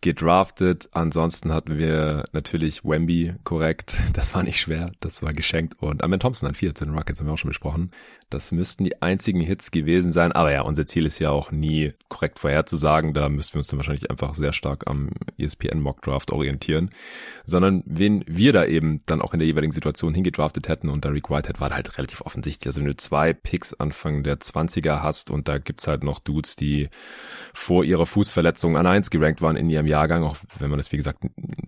[SPEAKER 1] gedraftet. Ansonsten hatten wir natürlich Wemby korrekt. <laughs> Das war nicht schwer. Das war geschenkt. Und Amen Thompson an 14 Rockets haben wir auch schon besprochen. Das müssten die einzigen Hits gewesen sein. Aber ja, unser Ziel ist ja auch nie korrekt vorherzusagen. Da müssten wir uns dann wahrscheinlich einfach sehr stark am ESPN Mock Draft orientieren. Sondern wen wir da eben dann auch in der jeweiligen Situation hingedraftet hätten. Und Derek Whitehead war halt relativ offensichtlich. Also wenn du zwei Picks Anfang der 20er hast und da gibt's halt noch Dudes, die vor ihrer Fußverletzung an eins gerankt waren in ihrem Jahrgang, auch wenn man das wie gesagt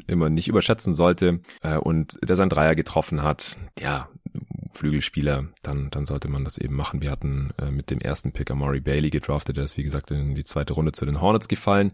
[SPEAKER 1] immer nicht überschätzen sollte, äh, und der sein Dreier getroffen hat, ja, Flügelspieler, dann, dann sollte man das eben machen. Wir hatten äh, mit dem ersten Pick Amari Bailey gedraftet, der ist wie gesagt in die zweite Runde zu den Hornets gefallen.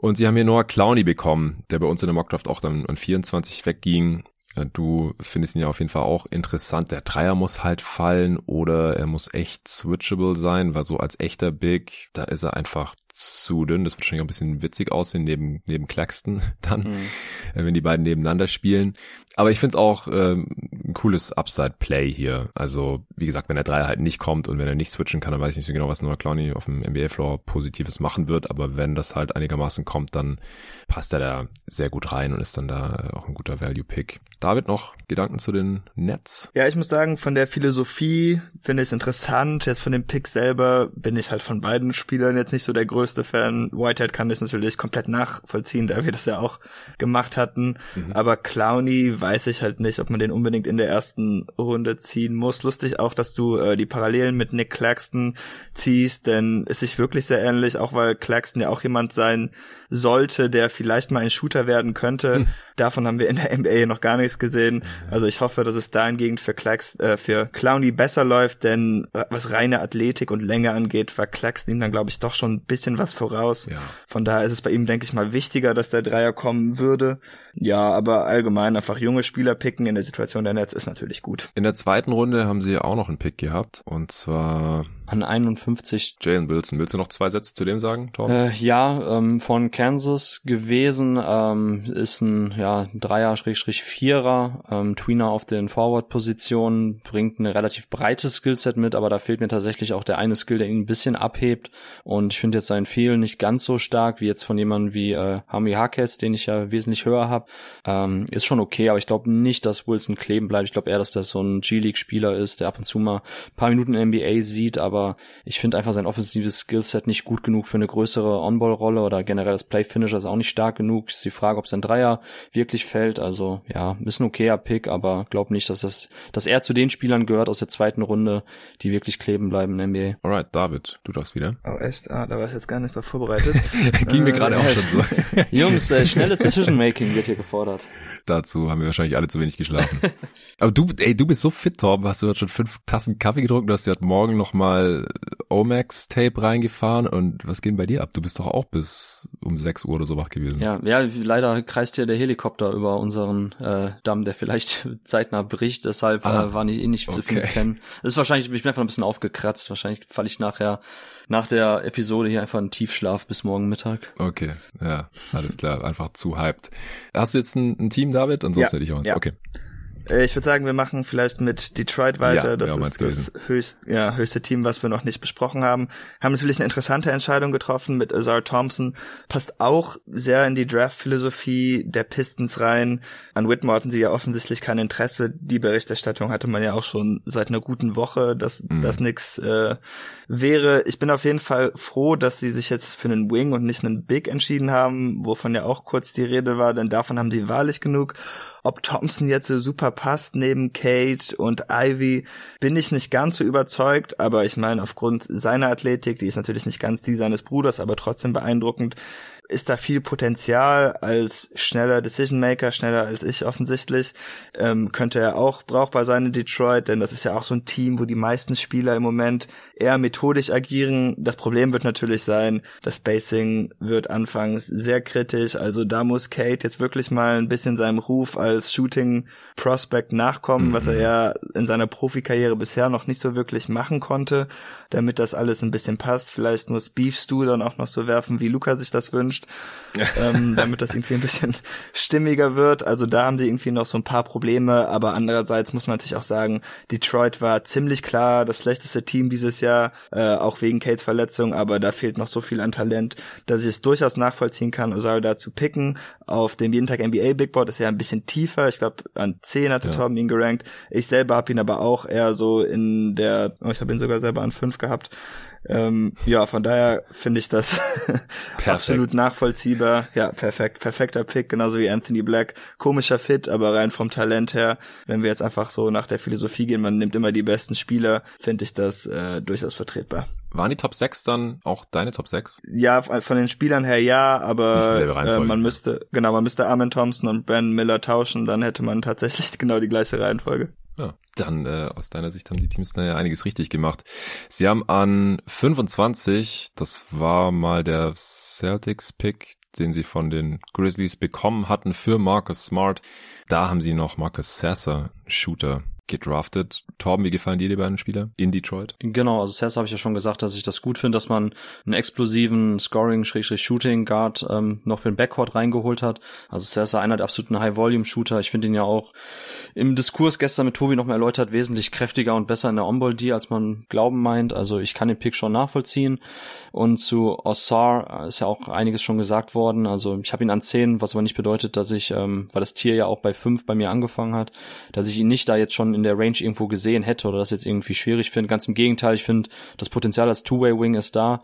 [SPEAKER 1] Und sie haben hier Noah Clowney bekommen, der bei uns in der Mockdraft auch dann an 24 wegging. Äh, du findest ihn ja auf jeden Fall auch interessant. Der Dreier muss halt fallen oder er muss echt switchable sein, weil so als echter Big, da ist er einfach zu dünn. Das wird wahrscheinlich auch ein bisschen witzig aussehen neben, neben Claxton <laughs> dann, mhm. Äh, wenn die beiden nebeneinander spielen. Aber ich finde es auch ähm, ein cooles Upside-Play hier. Also, wie gesagt, wenn der Dreier halt nicht kommt und wenn er nicht switchen kann, dann weiß ich nicht so genau, was Noah Clowney auf dem NBA-Floor Positives machen wird. Aber wenn das halt einigermaßen kommt, dann passt er da sehr gut rein und ist dann da auch ein guter Value-Pick. David, noch Gedanken zu den Nets?
[SPEAKER 3] Ja, ich muss sagen, von der Philosophie finde ich es interessant. Jetzt von dem Pick selber bin ich halt von beiden Spielern jetzt nicht so der größte Fan. Whitehead kann das natürlich komplett nachvollziehen, da wir das ja auch gemacht hatten. Mhm. Aber Clowney weiß ich halt nicht, ob man den unbedingt in der ersten Runde ziehen muss. Lustig auch, dass du äh, die Parallelen mit Nick Claxton ziehst, denn ist sich wirklich sehr ähnlich, auch weil Claxton ja auch jemand sein sollte, der vielleicht mal ein Shooter werden könnte. Mhm. Davon haben wir in der <laughs> NBA noch gar nichts gesehen. Also ich hoffe, dass es dahingehend für, Clax, äh, für Clowney besser läuft, denn was reine Athletik und Länge angeht, war Claxton ihm dann, glaube ich, doch schon ein bisschen was voraus. Ja. Von daher ist es bei ihm, denke ich mal, wichtiger, dass der Dreier kommen würde. Ja, aber allgemein einfach junge Spieler picken in der Situation der Netz ist natürlich gut.
[SPEAKER 1] In der zweiten Runde haben sie auch noch einen Pick gehabt und zwar
[SPEAKER 2] an 51.
[SPEAKER 1] Jalen Wilson. Willst du noch zwei Sätze zu dem sagen,
[SPEAKER 2] Tom? Äh, ja, ähm, von Kansas gewesen, ähm, ist ein ja, Dreier, Schrägstrich Vierer, ähm, Tweener auf den Forward-Positionen, bringt ein relativ breites Skillset mit, aber da fehlt mir tatsächlich auch der eine Skill, der ihn ein bisschen abhebt und ich finde jetzt sein Fehlen nicht ganz so stark wie jetzt von jemandem wie äh, Hami Hakes, den ich ja wesentlich höher habe. Ähm, ist schon okay, aber ich glaube nicht, dass Wilson kleben bleibt. Ich glaube eher, dass das so ein G-League-Spieler ist, der ab und zu mal ein paar Minuten in NBA sieht, aber ich finde einfach sein offensives Skillset nicht gut genug für eine größere On-Ball-Rolle oder generell das Play-Finisher ist auch nicht stark genug. Ist die Frage, ob sein Dreier wirklich fällt. Also ja, ist ein okayer Pick, aber glaub nicht, dass das, dass er zu den Spielern gehört aus der zweiten Runde, die wirklich kleben bleiben in der NBA.
[SPEAKER 1] Alright, David, du darfst wieder.
[SPEAKER 3] Oh echt? Ah, da war ich jetzt gar nicht drauf vorbereitet. <laughs>
[SPEAKER 1] Ging mir gerade auch schon so. <laughs>
[SPEAKER 2] Jungs, äh, schnelles Decision-Making wird hier gefordert.
[SPEAKER 1] Dazu haben wir wahrscheinlich alle zu wenig geschlafen. <laughs> aber du, ey, du bist so fit, Torben. Hast du heute schon fünf Tassen Kaffee getrunken? Du hast ja heute Morgen noch mal Omax-Tape reingefahren und was geht bei dir ab? Du bist doch auch bis um 6 Uhr oder so wach gewesen.
[SPEAKER 2] Ja, ja, leider kreist hier der Helikopter über unseren äh, Damm, der vielleicht <laughs> zeitnah bricht, deshalb ah, äh, war nicht eh nicht so okay. viel pennen. Das ist wahrscheinlich, ich bin einfach ein bisschen aufgekratzt. Wahrscheinlich falle ich nachher nach der Episode hier einfach einen Tiefschlaf bis morgen Mittag.
[SPEAKER 1] Okay, ja, alles klar, einfach zu hyped. Hast du jetzt ein, ein Team, David? Ansonsten ja, hätte ich auch eins. Ja. Okay.
[SPEAKER 3] Äh, ich würde sagen, wir machen vielleicht mit Detroit weiter. Ja, das ist das höchst, ja, höchste Team, was wir noch nicht besprochen haben. Haben natürlich eine interessante Entscheidung getroffen mit Azar Thompson. Passt auch sehr in die Draft-Philosophie der Pistons rein. An Whitmore hatten sie ja offensichtlich kein Interesse. Die Berichterstattung hatte man ja auch schon seit einer guten Woche, dass mhm. das nix äh, wäre. Ich bin auf jeden Fall froh, dass sie sich jetzt für einen Wing und nicht einen Big entschieden haben, wovon ja auch kurz die Rede war, denn davon haben sie wahrlich genug. Ob Thompson jetzt so super passt neben Kate und Ivy, bin ich nicht ganz so überzeugt, aber ich meine, aufgrund seiner Athletik, die ist natürlich nicht ganz die seines Bruders, aber trotzdem beeindruckend, ist da viel Potenzial als schneller Decision Maker, schneller als ich offensichtlich. Ähm, könnte er auch brauchbar sein in Detroit, denn das ist ja auch so ein Team, wo die meisten Spieler im Moment eher methodisch agieren. Das Problem wird natürlich sein, das Spacing wird anfangs sehr kritisch. Also da muss Kate jetzt wirklich mal ein bisschen seinem Ruf als Shooting Prospect nachkommen, mhm. was er mhm. ja in seiner Profikarriere bisher noch nicht so wirklich machen konnte, damit das alles ein bisschen passt. Vielleicht muss Beef Stew dann auch noch so werfen, wie Luca sich das wünscht gewünscht, ähm, <laughs> damit das irgendwie ein bisschen stimmiger wird. Also da haben sie irgendwie noch so ein paar Probleme, aber andererseits muss man natürlich auch sagen, Detroit war ziemlich klar das schlechteste Team dieses Jahr, äh, auch wegen Kates Verletzung, aber da fehlt noch so viel an Talent, dass ich es durchaus nachvollziehen kann, Osaro da zu picken. Auf dem jeden Tag NBA Big Board ist er ein bisschen tiefer, ich glaube an 10 hatte ja. Torben ihn gerankt. Ich selber habe ihn aber auch eher so in der, oh, ich habe ihn sogar selber an 5 gehabt. Ähm, ja, von daher finde ich das <laughs> absolut nachvollziehbar. Ja, perfekt, perfekter Pick, genauso wie Anthony Black. Komischer Fit, aber rein vom Talent her, wenn wir jetzt einfach so nach der Philosophie gehen, man nimmt immer die besten Spieler, finde ich das äh, durchaus vertretbar.
[SPEAKER 1] Waren die Top 6 dann auch deine Top 6?
[SPEAKER 3] Ja, von den Spielern her ja, aber äh, man müsste, genau, man müsste Armin Thompson und Ben Miller tauschen, dann hätte man tatsächlich <laughs> genau die gleiche Reihenfolge.
[SPEAKER 1] Ja, dann äh, aus deiner Sicht haben die Teams da ja einiges richtig gemacht. Sie haben an 25, das war mal der Celtics-Pick, den sie von den Grizzlies bekommen hatten für Marcus Smart. Da haben sie noch Marcus Sasser, Shooter, gedraftet. Torben, wie gefallen dir die beiden Spieler in Detroit?
[SPEAKER 2] Genau, also zuerst habe ich ja schon gesagt, dass ich das gut finde, dass man einen explosiven Scoring-Shooting-Guard ähm, noch für den Backcourt reingeholt hat. Also zuerst einer der absoluten High-Volume-Shooter. Ich finde ihn ja auch im Diskurs gestern mit Tobi noch mal erläutert, wesentlich kräftiger und besser in der On-Ball-D, als man glauben meint. Also ich kann den Pick schon nachvollziehen. Und zu Ossar ist ja auch einiges schon gesagt worden. Also ich habe ihn an 10, was aber nicht bedeutet, dass ich, ähm, weil das Tier ja auch bei 5 bei mir angefangen hat, dass ich ihn nicht da jetzt schon in der Range irgendwo gesehen hätte oder das jetzt irgendwie schwierig finde. Ganz im Gegenteil, ich finde, das Potenzial als Two-Way-Wing ist da.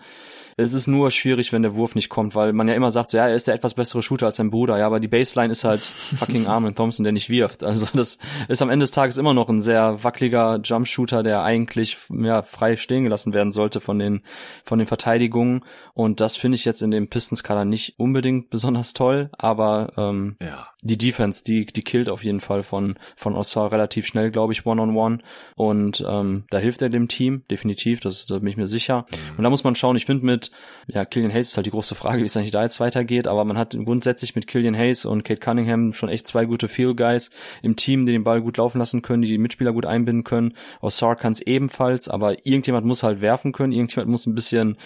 [SPEAKER 2] Es ist nur schwierig, wenn der Wurf nicht kommt, weil man ja immer sagt, so, ja, er ist der etwas bessere Shooter als sein Bruder. Ja, aber die Baseline ist halt <laughs> fucking Armin Thompson, der nicht wirft. Also das ist am Ende des Tages immer noch ein sehr wackeliger Jump-Shooter, der eigentlich ja, frei stehen gelassen werden sollte von den, von den Verteidigungen. Und das finde ich jetzt in dem Pistons-Kader nicht unbedingt besonders toll, aber ähm, ja. die Defense, die, die killt auf jeden Fall von, von Ossar relativ schnell, glaube ich, one-on-one. -on -one. Und ähm, da hilft er dem Team, definitiv, das, da bin ich mir sicher. Mhm. Und da muss man schauen, ich finde mit ja, Killian Hayes ist halt die große Frage, wie es eigentlich da jetzt weitergeht, aber man hat grundsätzlich mit Killian Hayes und Kate Cunningham schon echt zwei gute Field Guys im Team, die den Ball gut laufen lassen können, die die Mitspieler gut einbinden können. Kann es ebenfalls, aber irgendjemand muss halt werfen können, irgendjemand muss ein bisschen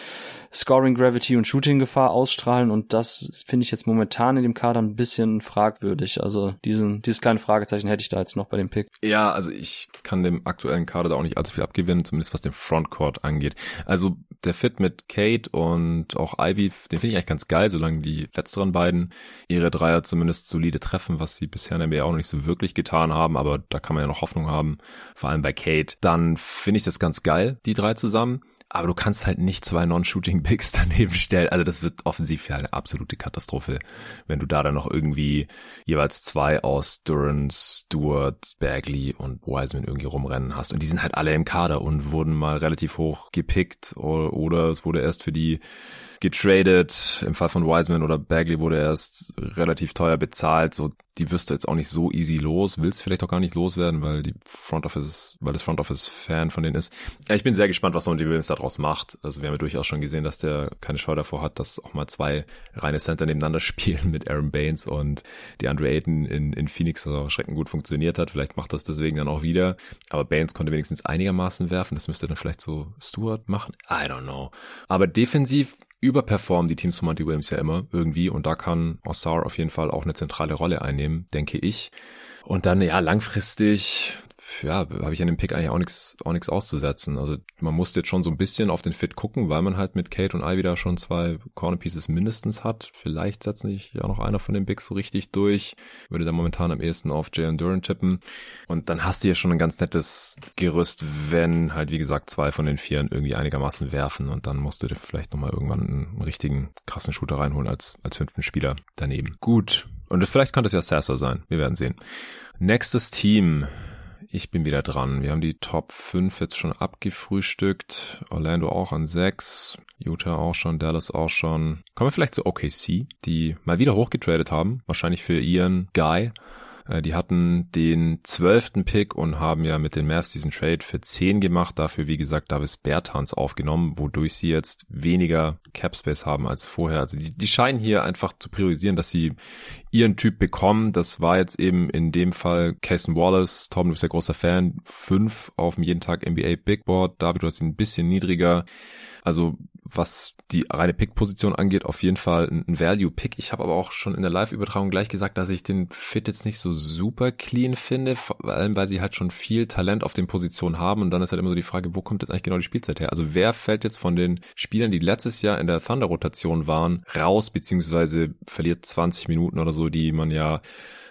[SPEAKER 2] Scoring Gravity und Shooting Gefahr ausstrahlen und das finde ich jetzt momentan in dem Kader ein bisschen fragwürdig. Also diesen, dieses kleine Fragezeichen hätte ich da jetzt noch bei dem Pick.
[SPEAKER 1] Ja, also ich kann dem aktuellen Kader da auch nicht allzu viel abgewinnen, zumindest was den Frontcourt angeht. Also der Fit mit Kate und auch Ivy, den finde ich eigentlich ganz geil, solange die letzteren beiden ihre Dreier zumindest solide treffen, was sie bisher in der NBA auch noch nicht so wirklich getan haben, aber da kann man ja noch Hoffnung haben, vor allem bei Kate. Dann finde ich das ganz geil, die drei zusammen. Aber du kannst halt nicht zwei Non-Shooting-Picks <laughs> daneben stellen. Also das wird offensiv ja eine absolute Katastrophe, wenn du da dann noch irgendwie jeweils zwei aus Durance, Stewart, Bagley und Wiseman irgendwie rumrennen hast. Und die sind halt alle im Kader und wurden mal relativ hoch gepickt oder, oder es wurde erst für die getradet. Im Fall von Wiseman oder Bagley wurde erst relativ teuer bezahlt. So, die wirst du jetzt auch nicht so easy los. Willst vielleicht auch gar nicht loswerden, weil die Front Office, weil das Front Office Fan von denen ist. Ich bin sehr gespannt, was Monty Williams daraus macht. Also wir haben ja durchaus schon gesehen, dass der keine Scheu davor hat, dass auch mal zwei reine Center nebeneinander <laughs> spielen mit Aaron Baines und die Andre Ayton in, in Phoenix, was auch schreckend gut funktioniert hat. Vielleicht macht das deswegen dann auch wieder. Aber Baines konnte wenigstens einigermaßen werfen. Das müsste dann vielleicht so Stewart machen. I don't know. Aber defensiv überperformen die Teams von Monty Williams ja immer irgendwie und da kann Ossar auf jeden Fall auch eine zentrale Rolle einnehmen, denke ich. Und dann ja langfristig ja, habe ich an dem Pick eigentlich auch nichts auch nichts auszusetzen. Also man muss jetzt schon so ein bisschen auf den Fit gucken, weil man halt mit Kate und Ivy da schon zwei Corner Pieces mindestens hat. Vielleicht setzen sich ja noch einer von den Bigs so richtig durch. Würde da momentan am ehesten auf Jalen Duran tippen. Und dann hast du ja schon ein ganz nettes Gerüst, wenn halt wie gesagt zwei von den Vieren irgendwie einigermaßen werfen und dann musst du dir vielleicht nochmal irgendwann einen richtigen krassen Shooter reinholen als, als fünften Spieler daneben. Gut. Und vielleicht kann das ja Sasser sein. Wir werden sehen. Nächstes Team. Ich bin wieder dran. Wir haben die Top 5 jetzt schon abgefrühstückt. Orlando auch an 6. Utah auch schon, Dallas auch schon. Kommen wir vielleicht zu OKC, die mal wieder hochgetradet haben. Wahrscheinlich für ihren Guy. Äh, die hatten den zwölften Pick und haben ja mit den Mavs diesen Trade für zehn gemacht. Dafür, wie gesagt, Davis Bertans aufgenommen, wodurch sie jetzt weniger Cap Space haben als vorher. Also die, die scheinen hier einfach zu priorisieren, dass sie ihren Typ bekommen. Das war jetzt eben in dem Fall Cason Wallace. Tom, du bist ja großer Fan. Fünf auf dem jeden Tag NBA Big Board. David, du hast ihn ein bisschen niedriger. Also was die reine Pick-Position angeht, auf jeden Fall ein Value-Pick. Ich habe aber auch schon in der Live-Übertragung gleich gesagt, dass ich den Fit jetzt nicht so super clean finde, vor allem weil sie halt schon viel Talent auf den Positionen haben und dann ist halt immer so die Frage, wo kommt jetzt eigentlich genau die Spielzeit her? Also wer fällt jetzt von den Spielern, die letztes Jahr in der Thunder-Rotation waren, raus, beziehungsweise verliert 20 Minuten oder so, die man ja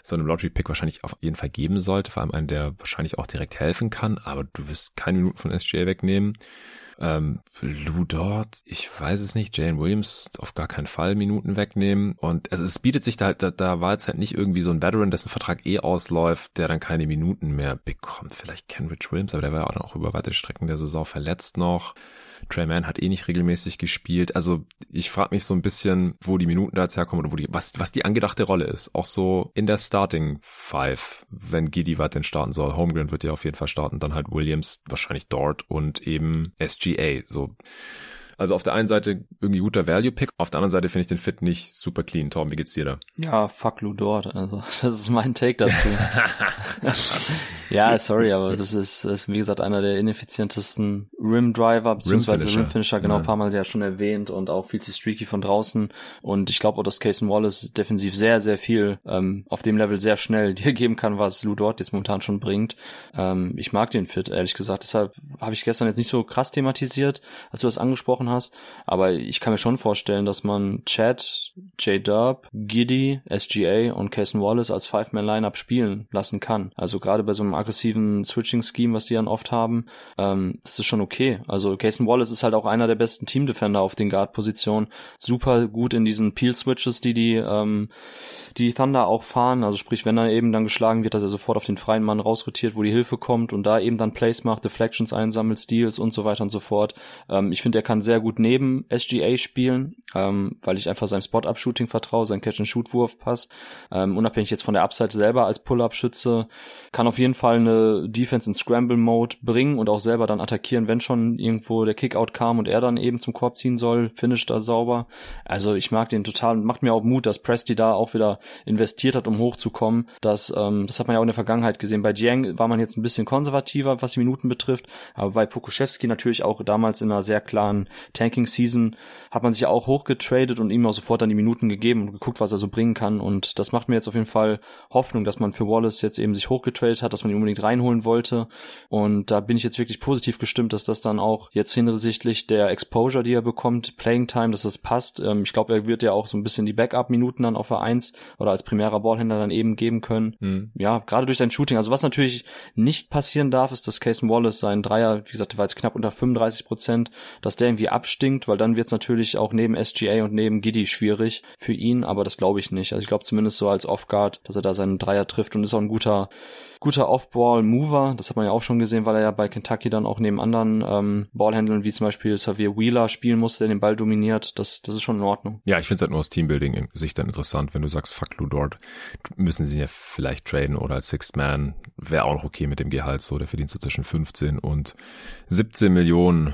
[SPEAKER 1] so einem Lottery-Pick wahrscheinlich auf jeden Fall geben sollte, vor allem einen, der wahrscheinlich auch direkt helfen kann, aber du wirst keine Minuten von SGA wegnehmen. Ähm, Lou Dort, ich weiß es nicht. Jane Williams auf gar keinen Fall Minuten wegnehmen. Und also es bietet sich da, da, da war jetzt halt nicht irgendwie so ein Veteran, dessen Vertrag eh ausläuft, der dann keine Minuten mehr bekommt. Vielleicht Kenrich Williams, aber der war ja auch noch über weite Strecken der Saison verletzt noch. Trey Mann hat eh nicht regelmäßig gespielt. Also ich frage mich so ein bisschen, wo die Minuten da jetzt herkommen oder wo die, was, was die angedachte Rolle ist. Auch so in der Starting Five, wenn Giddy denn starten soll. Holmgren wird ja auf jeden Fall starten, dann halt Williams, wahrscheinlich dort und eben SGA. So also auf der einen Seite irgendwie guter Value-Pick, auf der anderen Seite finde ich den Fit nicht super clean. Tom, wie geht's dir da?
[SPEAKER 2] Ja, fuck Lou Dort. Also <laughs> das ist mein Take dazu. <laughs> ja, sorry, aber das ist, ist wie gesagt einer der ineffizientesten Rim-Driver beziehungsweise Rim-Finisher, genau, ja. ein paar Mal ja schon erwähnt und auch viel zu streaky von draußen. Und ich glaube auch, dass Casey Wallace defensiv sehr, sehr viel ähm, auf dem Level sehr schnell <laughs> dir geben kann, was Lou Dort jetzt momentan schon bringt. Ähm, ich mag den Fit, ehrlich gesagt. Deshalb habe ich gestern jetzt nicht so krass thematisiert, als du das angesprochen angesprochen hast. Aber ich kann mir schon vorstellen, dass man Chad, J-Dub, Giddy, SGA und Cason Wallace als Five-Man-Lineup spielen lassen kann. Also gerade bei so einem aggressiven Switching-Scheme, was die dann oft haben, ähm, das ist schon okay. Also Cason Wallace ist halt auch einer der besten Team-Defender auf den Guard-Positionen. Super gut in diesen Peel-Switches, die die, ähm, die Thunder auch fahren. Also sprich, wenn er eben dann geschlagen wird, dass er sofort auf den freien Mann rausrotiert, wo die Hilfe kommt und da eben dann Plays macht, Deflections einsammelt, Steals und so weiter und so fort. Ähm, ich finde, er kann sehr gut neben SGA spielen, ähm, weil ich einfach seinem Spot-Up-Shooting vertraue, sein Catch-and-Shoot-Wurf passt. Ähm, unabhängig jetzt von der Upside selber als Pull-Up-Schütze, kann auf jeden Fall eine Defense in Scramble-Mode bringen und auch selber dann attackieren, wenn schon irgendwo der Kickout kam und er dann eben zum Korb ziehen soll, finisht da sauber. Also ich mag den total und macht mir auch Mut, dass Presti da auch wieder investiert hat, um hochzukommen. Das, ähm, das hat man ja auch in der Vergangenheit gesehen. Bei Jiang war man jetzt ein bisschen konservativer, was die Minuten betrifft, aber bei Pokuschewski natürlich auch damals in einer sehr klaren Tanking Season hat man sich ja auch hochgetradet und ihm auch sofort dann die Minuten gegeben und geguckt, was er so bringen kann. Und das macht mir jetzt auf jeden Fall Hoffnung, dass man für Wallace jetzt eben sich hochgetradet hat, dass man ihn unbedingt reinholen wollte. Und da bin ich jetzt wirklich positiv gestimmt, dass das dann auch jetzt hinsichtlich der Exposure, die er bekommt, Playing Time, dass das passt. Ähm, ich glaube, er wird ja auch so ein bisschen die Backup-Minuten dann auf der 1 oder als primärer Ballhändler dann eben geben können. Mhm. Ja, gerade durch sein Shooting. Also was natürlich nicht passieren darf, ist, dass Casey Wallace seinen Dreier, wie gesagt, der war jetzt knapp unter 35 Prozent, dass der irgendwie abstinkt, weil dann wird es natürlich auch neben SGA und neben Giddy schwierig für ihn, aber das glaube ich nicht. Also ich glaube zumindest so als Off-Guard, dass er da seinen Dreier trifft und ist auch ein guter guter Off-Ball-Mover. Das hat man ja auch schon gesehen, weil er ja bei Kentucky dann auch neben anderen ähm, Ballhändlern wie zum Beispiel Xavier Wheeler spielen musste, der den Ball dominiert. Das, das ist schon in Ordnung.
[SPEAKER 1] Ja, ich finde es halt nur aus Teambuilding in sich dann interessant, wenn du sagst, fuck Lou Dort, müssen sie ihn ja vielleicht traden oder als Sixth Man wäre auch noch okay mit dem Gehalt so. Der verdient so zwischen 15 und 17 Millionen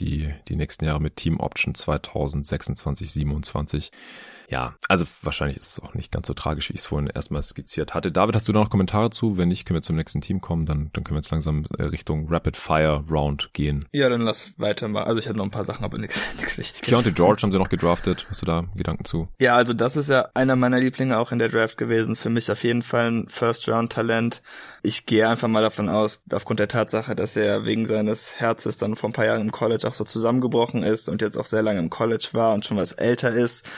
[SPEAKER 1] die, die nächsten Jahre mit Team Option 2026, 27 ja, also wahrscheinlich ist es auch nicht ganz so tragisch, wie ich es vorhin erstmal skizziert hatte. David, hast du da noch Kommentare zu? Wenn nicht, können wir zum nächsten Team kommen, dann, dann können wir jetzt langsam äh, Richtung Rapid Fire Round gehen.
[SPEAKER 3] Ja, dann lass weiter mal. Also ich habe noch ein paar Sachen, aber nichts <laughs> nichts Wichtiges.
[SPEAKER 1] Keontae George haben sie noch gedraftet. Hast du da Gedanken zu?
[SPEAKER 3] Ja, also das ist ja einer meiner Lieblinge auch in der Draft gewesen. Für mich auf jeden Fall ein First-Round-Talent. Ich gehe einfach mal davon aus, aufgrund der Tatsache, dass er wegen seines Herzes dann vor ein paar Jahren im College auch so zusammengebrochen ist und jetzt auch sehr lange im College war und schon was älter ist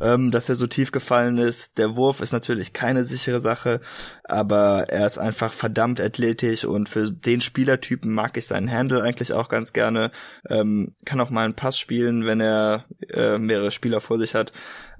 [SPEAKER 3] ähm, dass er so tief gefallen ist. Der Wurf ist natürlich keine sichere Sache, aber er ist einfach verdammt athletisch und für den Spielertypen mag ich seinen Handle eigentlich auch ganz gerne. Ähm, kann auch mal einen Pass spielen, wenn er äh, mehrere Spieler vor sich hat.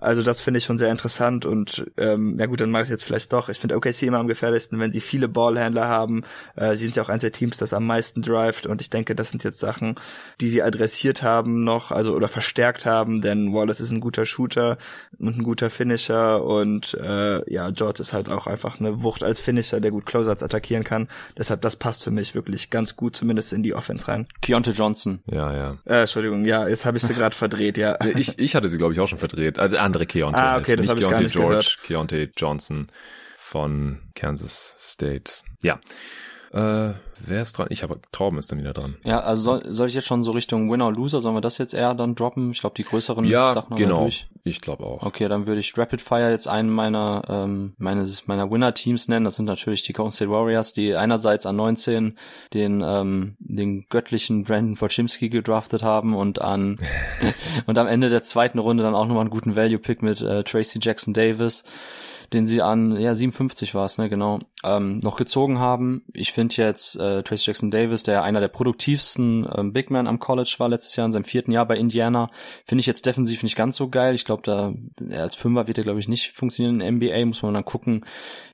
[SPEAKER 3] Also das finde ich schon sehr interessant und ähm, ja gut, dann mache ich jetzt vielleicht doch. Ich finde OKC immer am gefährlichsten, wenn sie viele Ballhändler haben. Äh, sie sind ja auch eins der Teams, das am meisten drivet und ich denke, das sind jetzt Sachen, die sie adressiert haben noch, also oder verstärkt haben, denn Wallace ist ein guter Shooter und ein guter Finisher und äh, ja, George ist halt auch einfach eine Wucht als Finisher, der gut Closers attackieren kann. Deshalb, das passt für mich wirklich ganz gut, zumindest in die Offense rein.
[SPEAKER 2] Keontae Johnson.
[SPEAKER 1] Ja, ja.
[SPEAKER 3] Äh, Entschuldigung, ja, jetzt habe ich sie <laughs> gerade verdreht, ja.
[SPEAKER 1] Ich, ich hatte sie, glaube ich, auch schon verdreht. Also andere Keontae.
[SPEAKER 3] Ah, okay, das habe ich gar nicht
[SPEAKER 1] George,
[SPEAKER 3] gehört.
[SPEAKER 1] Keontae Johnson von Kansas State. Ja. Äh, wer ist dran? Ich habe Torben ist dann wieder dran.
[SPEAKER 2] Ja, also soll, soll ich jetzt schon so Richtung Winner Loser, sollen wir das jetzt eher dann droppen? Ich glaube, die größeren
[SPEAKER 1] ja,
[SPEAKER 2] Sachen haben
[SPEAKER 1] genau.
[SPEAKER 2] durch.
[SPEAKER 1] Ich glaube auch.
[SPEAKER 2] Okay, dann würde ich Rapid Fire jetzt einen meiner ähm, meines meiner Winner Teams nennen. Das sind natürlich die Golden State Warriors, die einerseits an 19 den ähm, den göttlichen Brandon Pochimski gedraftet haben und an <laughs> <laughs> und am Ende der zweiten Runde dann auch nochmal einen guten Value Pick mit äh, Tracy Jackson Davis den sie an, ja, 57 war es, ne, genau, ähm, noch gezogen haben. Ich finde jetzt äh, Trace Jackson Davis, der einer der produktivsten ähm, Big Men am College war letztes Jahr in seinem vierten Jahr bei Indiana, finde ich jetzt defensiv nicht ganz so geil. Ich glaube, da er als Fünfer wird er, glaube ich, nicht funktionieren in NBA. Muss man dann gucken,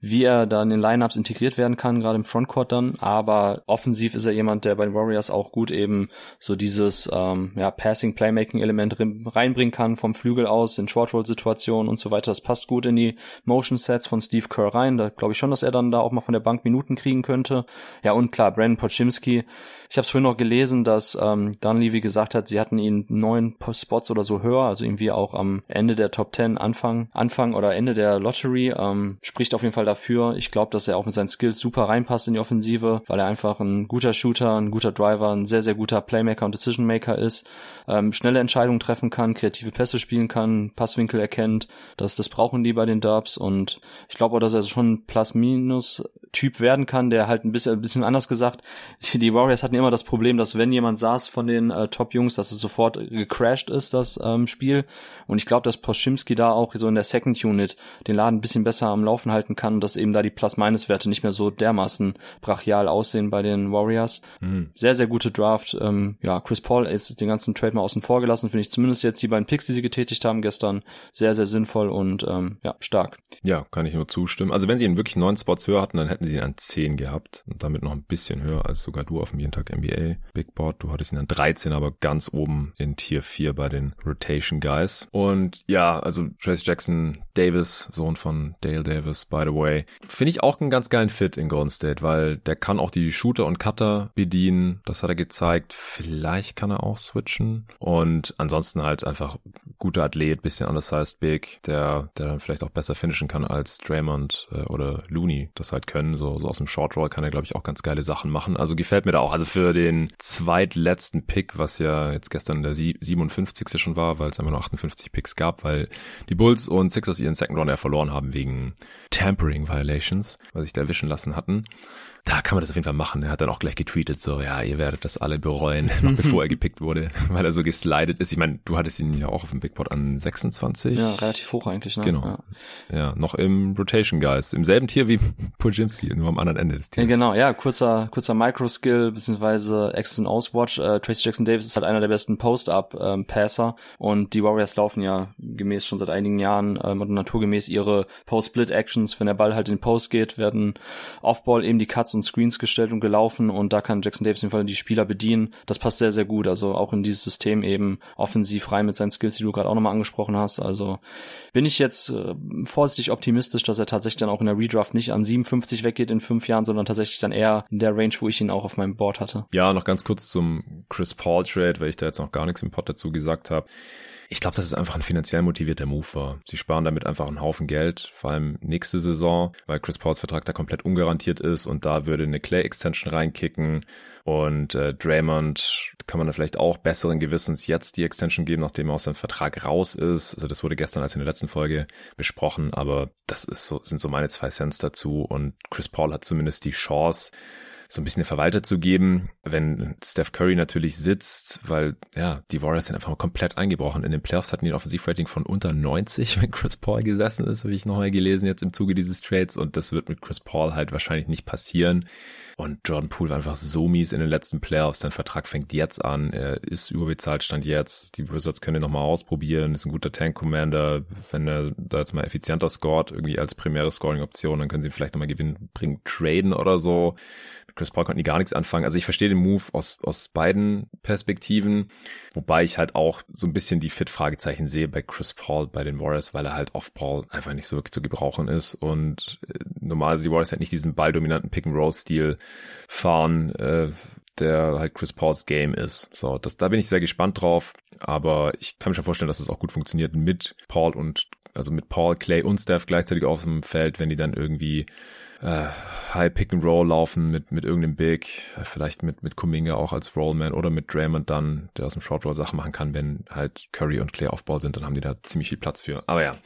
[SPEAKER 2] wie er da in den Lineups integriert werden kann, gerade im Frontcourt dann. Aber offensiv ist er jemand, der bei den Warriors auch gut eben so dieses ähm, ja, Passing-Playmaking-Element reinbringen kann, vom Flügel aus in Short-Roll-Situationen und so weiter. Das passt gut in die Motion Sets von Steve Kerr rein. Da glaube ich schon, dass er dann da auch mal von der Bank Minuten kriegen könnte. Ja, und klar, Brandon Pochimski. Ich habe es vorhin noch gelesen, dass ähm, Dunleavy gesagt hat, sie hatten ihn neun Spots oder so höher, also irgendwie auch am Ende der Top Ten, Anfang, Anfang oder Ende der Lottery. Ähm, spricht auf jeden Fall dafür. Ich glaube, dass er auch mit seinen Skills super reinpasst in die Offensive, weil er einfach ein guter Shooter, ein guter Driver, ein sehr, sehr guter Playmaker und Decision Maker ist. Ähm, schnelle Entscheidungen treffen kann, kreative Pässe spielen kann, Passwinkel erkennt. Das, das brauchen die bei den Dubs und ich glaube auch, dass er schon Plus-Minus Typ werden kann, der halt ein bisschen, ein bisschen anders gesagt, die, die Warriors hatten immer das Problem, dass wenn jemand saß von den äh, Top-Jungs, dass es sofort gecrashed ist, das ähm, Spiel. Und ich glaube, dass Poschimski da auch so in der Second Unit den Laden ein bisschen besser am Laufen halten kann, dass eben da die Plus-Minus-Werte nicht mehr so dermaßen brachial aussehen bei den Warriors. Mhm. Sehr, sehr gute Draft. Ähm, ja, Chris Paul ist den ganzen Trade mal außen vor gelassen, finde ich zumindest jetzt die beiden Picks, die sie getätigt haben gestern, sehr, sehr sinnvoll und ähm, ja, stark.
[SPEAKER 1] Ja, kann ich nur zustimmen. Also wenn sie ihn wirklich neun Spots höher hatten, dann hätten sie ihn an zehn gehabt und damit noch ein bisschen höher als sogar du auf dem jeden Tag NBA Big Board. Du hattest ihn an 13, aber ganz oben in Tier 4 bei den Rotation Guys. Und ja, also Trace Jackson Davis, Sohn von Dale Davis, by the way, finde ich auch einen ganz geilen Fit in Golden State, weil der kann auch die Shooter und Cutter bedienen. Das hat er gezeigt. Vielleicht kann er auch switchen. Und ansonsten halt einfach guter Athlet, bisschen undersized big, der, der dann vielleicht auch besser finishen kann als Draymond äh, oder Looney das halt können. So, so aus dem Short Roll kann er, glaube ich, auch ganz geile Sachen machen. Also gefällt mir da auch. Also für den zweitletzten Pick, was ja jetzt gestern der 57. schon war, weil es einfach nur 58 Picks gab, weil die Bulls und Sixers ihren Second ja verloren haben wegen Tampering Violations, was sich da erwischen lassen hatten da kann man das auf jeden Fall machen. Er hat dann auch gleich getweetet, so, ja, ihr werdet das alle bereuen, <laughs> noch bevor er <laughs> gepickt wurde, weil er so geslidet ist. Ich meine, du hattest ihn ja auch auf dem Bigpot an 26.
[SPEAKER 2] Ja, relativ hoch eigentlich, ne?
[SPEAKER 1] Genau. Ja, ja noch im Rotation Guys, im selben Tier wie <laughs> Pujimski, nur am anderen Ende des Tiers.
[SPEAKER 2] Ja, genau, ja, kurzer, kurzer Micro-Skill, beziehungsweise Access and Auswatch. Äh, Tracy Jackson Davis ist halt einer der besten Post-Up-Passer ähm, und die Warriors laufen ja gemäß schon seit einigen Jahren ähm, und naturgemäß ihre Post-Split-Actions. Wenn der Ball halt in den Post geht, werden Off-Ball eben die Cuts und Screens gestellt und gelaufen und da kann Jackson Davis auf jeden Fall die Spieler bedienen. Das passt sehr, sehr gut. Also auch in dieses System eben offensiv rein mit seinen Skills, die du gerade auch nochmal angesprochen hast. Also bin ich jetzt äh, vorsichtig optimistisch, dass er tatsächlich dann auch in der Redraft nicht an 57 weggeht in fünf Jahren, sondern tatsächlich dann eher in der Range, wo ich ihn auch auf meinem Board hatte.
[SPEAKER 1] Ja, noch ganz kurz zum Chris Paul Trade, weil ich da jetzt noch gar nichts im Pod dazu gesagt habe. Ich glaube, dass es einfach ein finanziell motivierter Move war. Sie sparen damit einfach einen Haufen Geld, vor allem nächste Saison, weil Chris Pauls Vertrag da komplett ungarantiert ist und da würde eine Clay-Extension reinkicken. Und äh, Draymond kann man da vielleicht auch besseren Gewissens jetzt die Extension geben, nachdem er aus seinem Vertrag raus ist. Also das wurde gestern als in der letzten Folge besprochen, aber das ist so, sind so meine zwei Cents dazu. Und Chris Paul hat zumindest die Chance, so ein bisschen eine Verwalter zu geben, wenn Steph Curry natürlich sitzt, weil ja, die Warriors sind einfach komplett eingebrochen. In den Playoffs hatten die ein Offensivrating von unter 90, <laughs> wenn Chris Paul gesessen ist, habe ich nochmal gelesen jetzt im Zuge dieses Trades und das wird mit Chris Paul halt wahrscheinlich nicht passieren. Und Jordan Poole war einfach so mies in den letzten Playoffs. Sein Vertrag fängt jetzt an. Er ist überbezahlt, stand jetzt. Die Wizards können ihn nochmal ausprobieren. Ist ein guter Tank-Commander. Wenn er da jetzt mal effizienter scored, irgendwie als primäre Scoring-Option, dann können sie ihn vielleicht nochmal gewinnen, bringen, traden oder so. Chris Paul konnten die gar nichts anfangen. Also ich verstehe den Move aus, aus beiden Perspektiven. Wobei ich halt auch so ein bisschen die Fit-Fragezeichen sehe bei Chris Paul bei den Warriors, weil er halt off-Ball einfach nicht so wirklich zu gebrauchen ist. Und äh, normal die Warriors halt nicht diesen balldominanten Pick-and-Roll-Stil fahren, äh, der halt Chris Pauls Game ist. So, das, da bin ich sehr gespannt drauf, aber ich kann mir schon vorstellen, dass es das auch gut funktioniert mit Paul und, also mit Paul, Clay und Steph gleichzeitig auf dem Feld, wenn die dann irgendwie äh, High Pick and Roll laufen mit mit irgendeinem Big, äh, vielleicht mit mit Kuminga auch als Rollman oder mit Draymond dann, der aus dem Short Roll Sachen machen kann, wenn halt Curry und Clay auf Ball sind, dann haben die da ziemlich viel Platz für. Aber ja,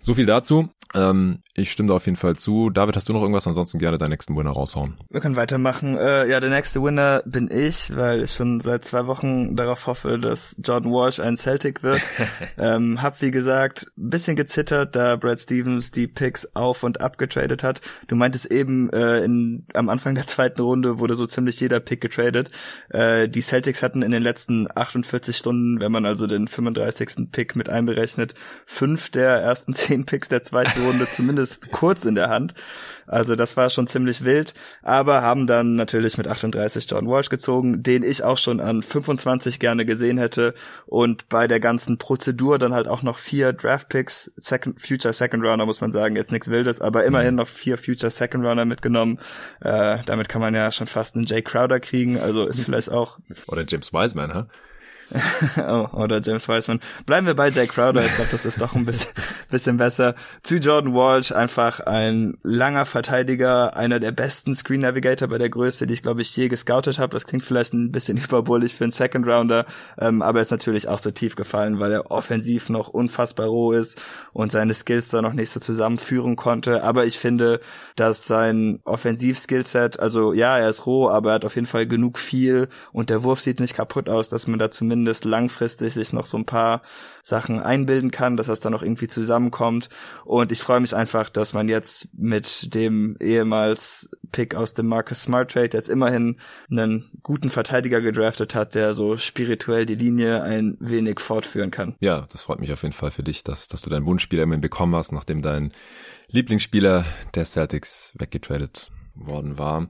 [SPEAKER 1] so viel dazu. Ähm, ich stimme da auf jeden Fall zu. David, hast du noch irgendwas? Ansonsten gerne deinen nächsten Winner raushauen.
[SPEAKER 3] Wir können weitermachen. Äh, ja, der nächste Winner bin ich, weil ich schon seit zwei Wochen darauf hoffe, dass Jordan Walsh ein Celtic wird. <laughs> ähm, hab wie gesagt ein bisschen gezittert, da Brad Stevens die Picks auf und abgetradet hat. Du meintest eben äh, in, am Anfang der zweiten Runde wurde so ziemlich jeder Pick getradet. Äh, die Celtics hatten in den letzten 48 Stunden, wenn man also den 35. Pick mit einberechnet, fünf der ersten <laughs> zehn Picks der zweiten Runde zumindest kurz in der Hand. Also das war schon ziemlich wild, aber haben dann natürlich mit 38 John Walsh gezogen, den ich auch schon an 25 gerne gesehen hätte und bei der ganzen Prozedur dann halt auch noch vier Draft Picks, Second, Future Second Runner muss man sagen, jetzt nichts Wildes, aber immerhin mhm. noch vier Future Second Runner mitgenommen. Äh, damit kann man ja schon fast einen Jay Crowder kriegen, also ist <laughs> vielleicht auch
[SPEAKER 1] oder James Wiseman, ha? Huh? <laughs>
[SPEAKER 3] oh, oder James Wiseman. Bleiben wir bei Jake Crowder. Ich glaube, das ist doch ein bisschen, bisschen besser. Zu Jordan Walsh, einfach ein langer Verteidiger, einer der besten Screen Navigator bei der Größe, die ich, glaube ich, je gescoutet habe. Das klingt vielleicht ein bisschen <laughs> überbullig für einen Second Rounder, ähm, aber er ist natürlich auch so tief gefallen, weil er offensiv noch unfassbar roh ist und seine Skills da noch nicht so zusammenführen konnte. Aber ich finde, dass sein Offensiv-Skillset, also ja, er ist roh, aber er hat auf jeden Fall genug viel und der Wurf sieht nicht kaputt aus, dass man da zumindest zumindest langfristig sich noch so ein paar Sachen einbilden kann, dass das dann noch irgendwie zusammenkommt. Und ich freue mich einfach, dass man jetzt mit dem ehemals Pick aus dem Marcus Smart Trade jetzt immerhin einen guten Verteidiger gedraftet hat, der so spirituell die Linie ein wenig fortführen kann.
[SPEAKER 1] Ja, das freut mich auf jeden Fall für dich, dass, dass du deinen Wunschspieler immerhin bekommen hast, nachdem dein Lieblingsspieler der Celtics weggetradet worden war.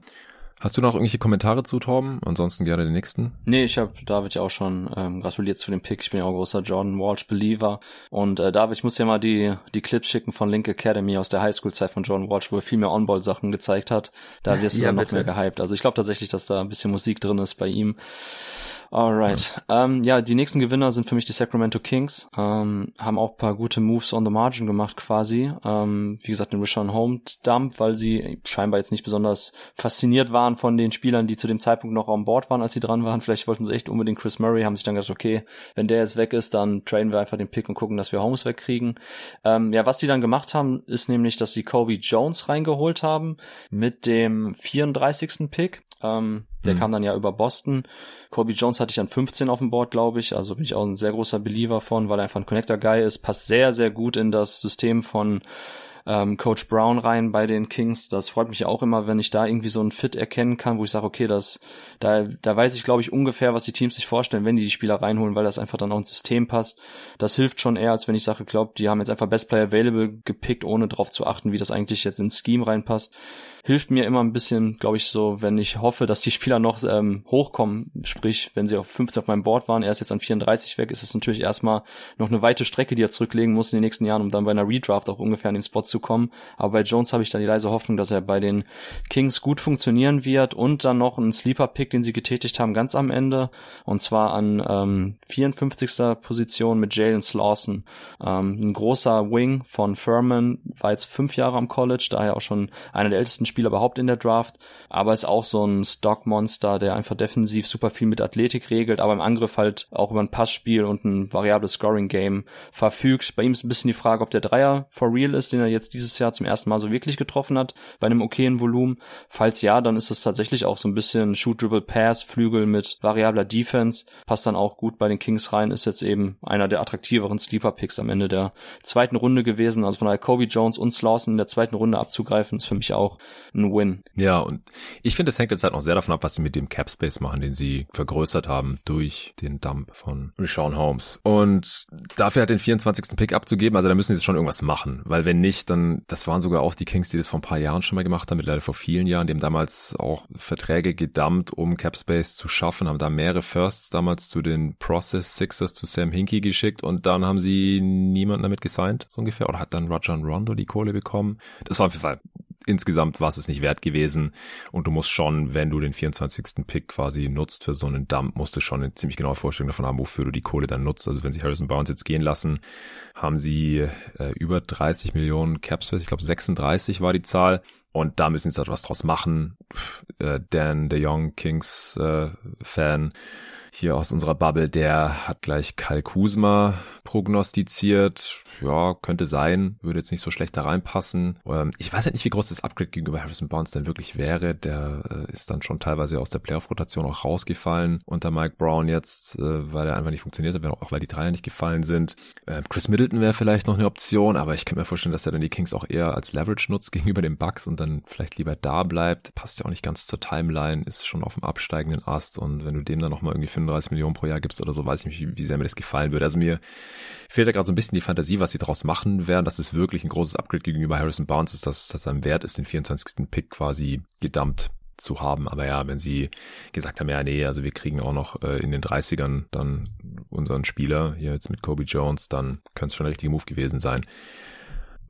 [SPEAKER 1] Hast du noch irgendwelche Kommentare zu, Torben? Ansonsten gerne den nächsten.
[SPEAKER 2] Nee, ich habe David ja auch schon ähm, gratuliert zu dem Pick. Ich bin ja auch großer Jordan Walsh-Believer. Und äh, David, ich muss dir mal die, die Clips schicken von Link Academy aus der Highschool-Zeit von Jordan Walsh, wo er viel mehr On-Ball-Sachen gezeigt hat. Da wirst du ja, dann noch bitte. mehr gehypt. Also ich glaube tatsächlich, dass da ein bisschen Musik drin ist bei ihm. Alright. Ja. Ähm, ja, die nächsten Gewinner sind für mich die Sacramento Kings. Ähm, haben auch paar gute Moves on the margin gemacht quasi. Ähm, wie gesagt, den Rishon Home Dump, weil sie scheinbar jetzt nicht besonders fasziniert waren von den Spielern, die zu dem Zeitpunkt noch on Board waren, als sie dran waren. Vielleicht wollten sie echt unbedingt Chris Murray, haben sich dann gedacht, okay, wenn der jetzt weg ist, dann trainen wir einfach den Pick und gucken, dass wir Holmes wegkriegen. Ähm, ja, was die dann gemacht haben, ist nämlich, dass sie Kobe Jones reingeholt haben mit dem 34. Pick. Ähm, der mhm. kam dann ja über Boston. Kobe Jones hatte ich an 15 auf dem Board, glaube ich. Also bin ich auch ein sehr großer Believer von, weil er einfach ein Connector-Guy ist. Passt sehr, sehr gut in das System von ähm, Coach Brown rein bei den Kings. Das freut mich auch immer, wenn ich da irgendwie so einen Fit erkennen kann, wo ich sage, okay, das, da, da weiß ich, glaube ich, ungefähr, was die Teams sich vorstellen, wenn die die Spieler reinholen, weil das einfach dann auch ins System passt. Das hilft schon eher, als wenn ich sage, glaube, die haben jetzt einfach Best Player Available gepickt, ohne drauf zu achten, wie das eigentlich jetzt ins Scheme reinpasst hilft mir immer ein bisschen, glaube ich, so, wenn ich hoffe, dass die Spieler noch ähm, hochkommen, sprich, wenn sie auf 15 auf meinem Board waren, er ist jetzt an 34 weg, ist es natürlich erstmal noch eine weite Strecke, die er zurücklegen muss in den nächsten Jahren, um dann bei einer Redraft auch ungefähr an den Spot zu kommen. Aber bei Jones habe ich dann die leise Hoffnung, dass er bei den Kings gut funktionieren wird und dann noch einen Sleeper-Pick, den sie getätigt haben, ganz am Ende, und zwar an ähm, 54. Position mit Jalen Slawson. Ähm, ein großer Wing von Furman, war jetzt fünf Jahre am College, daher auch schon einer der ältesten Spieler überhaupt in der Draft, aber ist auch so ein Stockmonster, der einfach defensiv super viel mit Athletik regelt, aber im Angriff halt auch über ein Passspiel und ein variables Scoring-Game verfügt. Bei ihm ist ein bisschen die Frage, ob der Dreier for real ist, den er jetzt dieses Jahr zum ersten Mal so wirklich getroffen hat, bei einem okayen Volumen. Falls ja, dann ist es tatsächlich auch so ein bisschen Shoot-Dribble-Pass-Flügel mit variabler Defense. Passt dann auch gut bei den Kings rein, ist jetzt eben einer der attraktiveren Sleeper-Picks am Ende der zweiten Runde gewesen. Also von daher Kobe Jones und Slawson in der zweiten Runde abzugreifen, ist für mich auch ein Win.
[SPEAKER 1] Ja, und ich finde, es hängt jetzt halt noch sehr davon ab, was sie mit dem Cap Space machen, den sie vergrößert haben durch den Dump von Rashawn Holmes. Und dafür halt den 24. Pick abzugeben, also da müssen sie schon irgendwas machen, weil wenn nicht, dann, das waren sogar auch die Kings, die das vor ein paar Jahren schon mal gemacht haben, mittlerweile vor vielen Jahren, die haben damals auch Verträge gedumpt, um Cap Space zu schaffen, haben da mehrere Firsts damals zu den Process Sixers zu Sam Hinkie geschickt und dann haben sie niemanden damit gesigned, so ungefähr, oder hat dann Roger Rondo die Kohle bekommen. Das war auf jeden Fall insgesamt war es nicht wert gewesen. Und du musst schon, wenn du den 24. Pick quasi nutzt für so einen Dump, musst du schon eine ziemlich genaue Vorstellung davon haben, wofür du die Kohle dann nutzt. Also wenn sie Harrison Barnes jetzt gehen lassen, haben sie äh, über 30 Millionen Caps, ich glaube 36 war die Zahl. Und da müssen sie etwas draus machen. Äh, Dan, der Young Kings äh, Fan, hier aus unserer Bubble, der hat gleich Kyle Kuzma prognostiziert. Ja, könnte sein, würde jetzt nicht so schlecht da reinpassen. Ähm, ich weiß halt nicht, wie groß das Upgrade gegenüber Harrison Barnes denn wirklich wäre. Der äh, ist dann schon teilweise aus der Playoff-Rotation auch rausgefallen unter Mike Brown jetzt, äh, weil er einfach nicht funktioniert hat, auch weil die Dreier nicht gefallen sind. Äh, Chris Middleton wäre vielleicht noch eine Option, aber ich könnte mir vorstellen, dass er dann die Kings auch eher als Leverage nutzt gegenüber den Bucks und dann vielleicht lieber da bleibt. Passt ja auch nicht ganz zur Timeline, ist schon auf dem absteigenden Ast und wenn du dem dann nochmal irgendwie 35 Millionen pro Jahr gibst oder so, weiß ich nicht, wie, sehr mir das gefallen würde. Also mir fehlt da gerade so ein bisschen die Fantasie, was sie daraus machen werden, dass es wirklich ein großes Upgrade gegenüber Harrison Barnes ist, dass das dann wert ist, den 24. Pick quasi gedumpt zu haben. Aber ja, wenn sie gesagt haben, ja, nee, also wir kriegen auch noch äh, in den 30ern dann unseren Spieler, hier jetzt mit Kobe Jones, dann könnte es schon ein richtiger Move gewesen sein.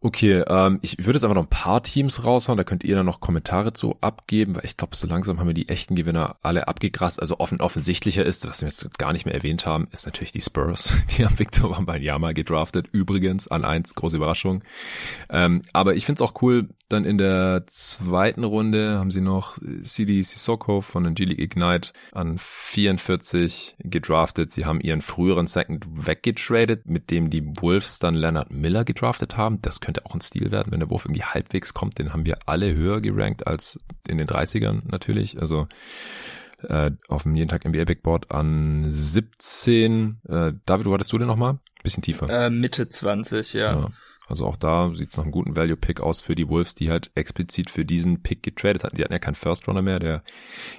[SPEAKER 1] Okay, ähm, ich würde jetzt einfach noch ein paar Teams raushauen, da könnt ihr dann noch Kommentare zu abgeben, weil ich glaube, so langsam haben wir die echten Gewinner alle abgegrast. Also offen offensichtlicher ist, was wir jetzt gar nicht mehr erwähnt haben, ist natürlich die Spurs. <laughs> Die haben Victor Wembanyama gedraftet, übrigens an eins, große Überraschung. Ähm, aber ich finde es auch cool, dann in der zweiten Runde haben sie noch CD Sissoko von den G-League Ignite an 44 gedraftet. Sie haben ihren früheren Second weggetradet, mit dem die Wolves dann Leonard Miller gedraftet haben. Das könnte auch ein Stil werden, wenn der Wurf irgendwie halbwegs kommt. Den haben wir alle höher gerankt als in den 30ern natürlich. Also äh, auf dem jeden Tag NBA Big Board an 17. Äh, David, wo hattest du denn nochmal? Bisschen tiefer.
[SPEAKER 3] Äh, Mitte 20, ja. ja.
[SPEAKER 1] Also auch da sieht es nach einem guten Value-Pick aus für die Wolves, die halt explizit für diesen Pick getradet hatten. Die hatten ja keinen First-Runner mehr, der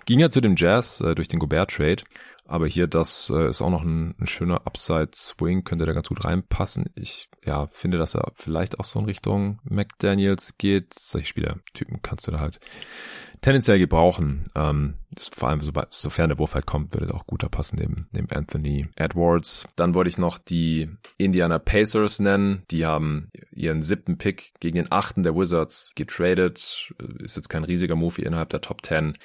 [SPEAKER 1] ging ja zu dem Jazz äh, durch den Gobert-Trade. Aber hier, das äh, ist auch noch ein, ein schöner Upside-Swing, könnte da ganz gut reinpassen. Ich ja, finde, dass er vielleicht auch so in Richtung McDaniels geht. Solche Spielertypen kannst du da halt tendenziell gebrauchen. Ähm, vor allem so, sofern der Wurf halt kommt, würde auch guter passen neben, neben Anthony Edwards. Dann wollte ich noch die Indiana Pacers nennen. Die haben ihren siebten Pick gegen den achten der Wizards getradet. Ist jetzt kein riesiger Move innerhalb der Top Ten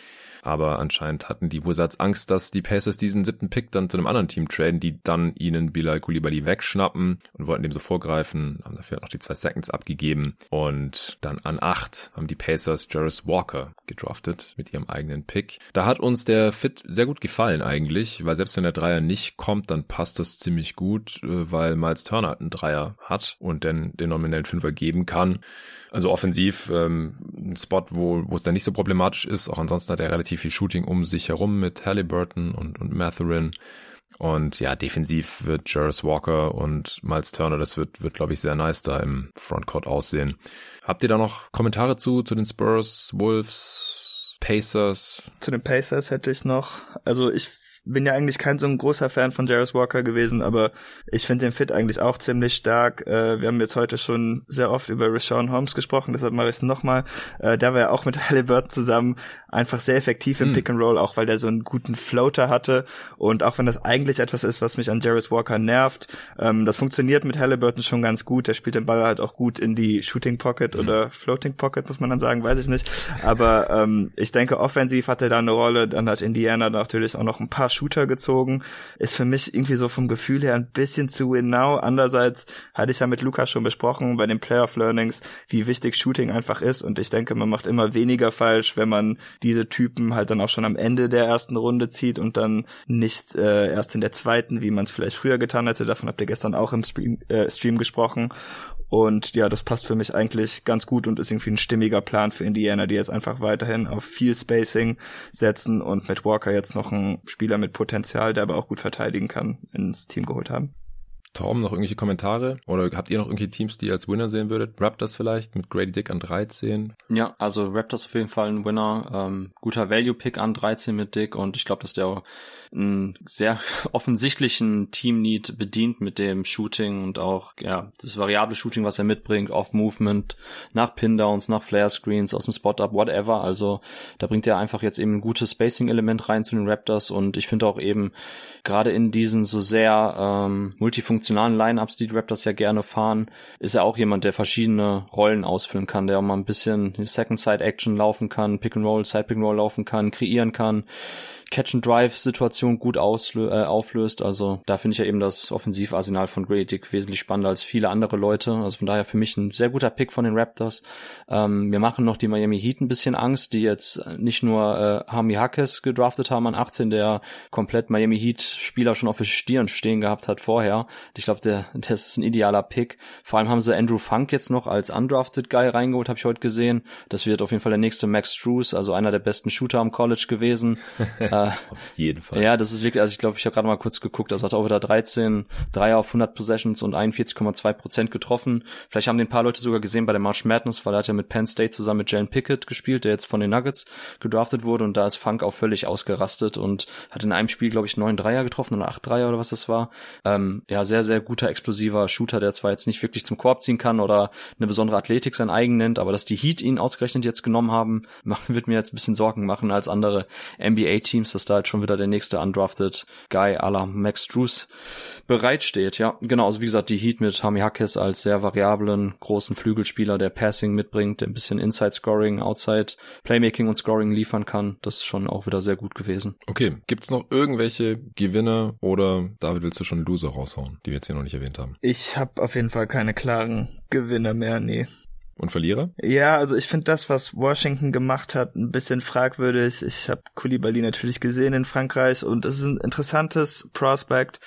[SPEAKER 1] aber anscheinend hatten die Wizards Angst, dass die Pacers diesen siebten Pick dann zu einem anderen Team traden, die dann ihnen Bilal Koulibaly wegschnappen und wollten dem so vorgreifen, haben dafür noch die zwei Seconds abgegeben und dann an acht haben die Pacers Jarvis Walker gedraftet mit ihrem eigenen Pick. Da hat uns der Fit sehr gut gefallen eigentlich, weil selbst wenn der Dreier nicht kommt, dann passt das ziemlich gut, äh, weil Miles Turner einen Dreier hat und dann den nominellen Fünfer geben kann. Also offensiv ähm, ein Spot, wo, wo es dann nicht so problematisch ist. Auch ansonsten hat er relativ viel Shooting um sich herum mit Halliburton und, und Matherin. Und ja, defensiv wird Jarvis Walker und Miles Turner, das wird, wird glaube ich, sehr nice da im Frontcourt aussehen. Habt ihr da noch Kommentare zu, zu den Spurs, Wolves, Pacers?
[SPEAKER 3] Zu den Pacers hätte ich noch, also ich bin ja eigentlich kein so ein großer Fan von Jarvis Walker gewesen, aber ich finde den Fit eigentlich auch ziemlich stark. Äh, wir haben jetzt heute schon sehr oft über Rashawn Holmes gesprochen, deshalb mache ich es nochmal. Äh, der war ja auch mit <laughs> Halliburton zusammen einfach sehr effektiv im mhm. Pick and Roll, auch weil der so einen guten Floater hatte. Und auch wenn das eigentlich etwas ist, was mich an Jarvis Walker nervt, ähm, das funktioniert mit Halliburton schon ganz gut. Der spielt den Ball halt auch gut in die Shooting Pocket mhm. oder Floating Pocket, muss man dann sagen, weiß ich nicht. Aber ähm, ich denke, offensiv hat er da eine Rolle. Dann hat Indiana natürlich auch noch ein paar Shooter gezogen. Ist für mich irgendwie so vom Gefühl her ein bisschen zu genau. Andererseits hatte ich ja mit Lukas schon besprochen bei den Playoff Learnings, wie wichtig Shooting einfach ist. Und ich denke, man macht immer weniger falsch, wenn man diese Typen halt dann auch schon am Ende der ersten Runde zieht und dann nicht äh, erst in der zweiten, wie man es vielleicht früher getan hätte. Davon habt ihr gestern auch im Stream, äh, Stream gesprochen. Und ja, das passt für mich eigentlich ganz gut und ist irgendwie ein stimmiger Plan für Indiana, die jetzt einfach weiterhin auf viel Spacing setzen und mit Walker jetzt noch einen Spieler mit Potenzial, der aber auch gut verteidigen kann, ins Team geholt haben.
[SPEAKER 1] Torben, noch irgendwelche Kommentare? Oder habt ihr noch irgendwelche Teams, die ihr als Winner sehen würdet? Raptors vielleicht mit Grady Dick an 13?
[SPEAKER 2] Ja, also Raptors auf jeden Fall ein Winner. Ähm, guter Value-Pick an 13 mit Dick und ich glaube, dass der auch einen sehr <laughs> offensichtlichen Team-Need bedient mit dem Shooting und auch ja das variable Shooting, was er mitbringt, Off-Movement, nach Pin-Downs, nach Flare-Screens, aus dem Spot-Up, whatever. Also da bringt er einfach jetzt eben ein gutes Spacing-Element rein zu den Raptors und ich finde auch eben gerade in diesen so sehr ähm, multifunktionalen funktionalen Lineups, die Raptors ja gerne fahren, ist er auch jemand, der verschiedene Rollen ausfüllen kann, der auch mal ein bisschen Second Side Action laufen kann, Pick and Roll, Side Pick and Roll laufen kann, kreieren kann, Catch-and-Drive-Situation gut auslö äh, auflöst. Also da finde ich ja eben das Offensivarsenal von Grady wesentlich spannender als viele andere Leute. Also von daher für mich ein sehr guter Pick von den Raptors. Ähm, wir machen noch die Miami Heat ein bisschen Angst, die jetzt nicht nur äh, Hami Hackes gedraftet haben an 18, der komplett Miami Heat Spieler schon auf der Stirn stehen gehabt hat vorher. Ich glaube, der, das ist ein idealer Pick. Vor allem haben sie Andrew Funk jetzt noch als undrafted Guy reingeholt, habe ich heute gesehen. Das wird auf jeden Fall der nächste Max Struess, also einer der besten Shooter am College gewesen. <laughs>
[SPEAKER 1] Äh, auf jeden Fall.
[SPEAKER 2] Ja, das ist wirklich, also ich glaube, ich habe gerade mal kurz geguckt, also hat auch wieder 13 Dreier auf 100 Possessions und 41,2 Prozent getroffen. Vielleicht haben den paar Leute sogar gesehen bei der March Madness, weil er hat ja mit Penn State zusammen mit Jalen Pickett gespielt, der jetzt von den Nuggets gedraftet wurde und da ist Funk auch völlig ausgerastet und hat in einem Spiel, glaube ich, neun Dreier getroffen oder acht Dreier oder was das war. Ähm, ja, sehr, sehr guter, explosiver Shooter, der zwar jetzt nicht wirklich zum Korb ziehen kann oder eine besondere Athletik sein eigen nennt, aber dass die Heat ihn ausgerechnet jetzt genommen haben, <laughs> wird mir jetzt ein bisschen Sorgen machen als andere NBA-Teams, dass da halt schon wieder der nächste undrafted Guy à la Max Drews bereitsteht. Ja, genau. Also wie gesagt, die Heat mit Hami Hackes als sehr variablen, großen Flügelspieler, der Passing mitbringt, der ein bisschen Inside Scoring, Outside Playmaking und Scoring liefern kann. Das ist schon auch wieder sehr gut gewesen.
[SPEAKER 1] Okay. Gibt's noch irgendwelche Gewinner oder David willst du schon Loser raushauen, die wir jetzt hier noch nicht erwähnt haben?
[SPEAKER 3] Ich habe auf jeden Fall keine klaren Gewinner mehr, nee.
[SPEAKER 1] Und Verlierer?
[SPEAKER 3] Ja, also ich finde das, was Washington gemacht hat, ein bisschen fragwürdig. Ich habe Koulibaly natürlich gesehen in Frankreich und es ist ein interessantes Prospect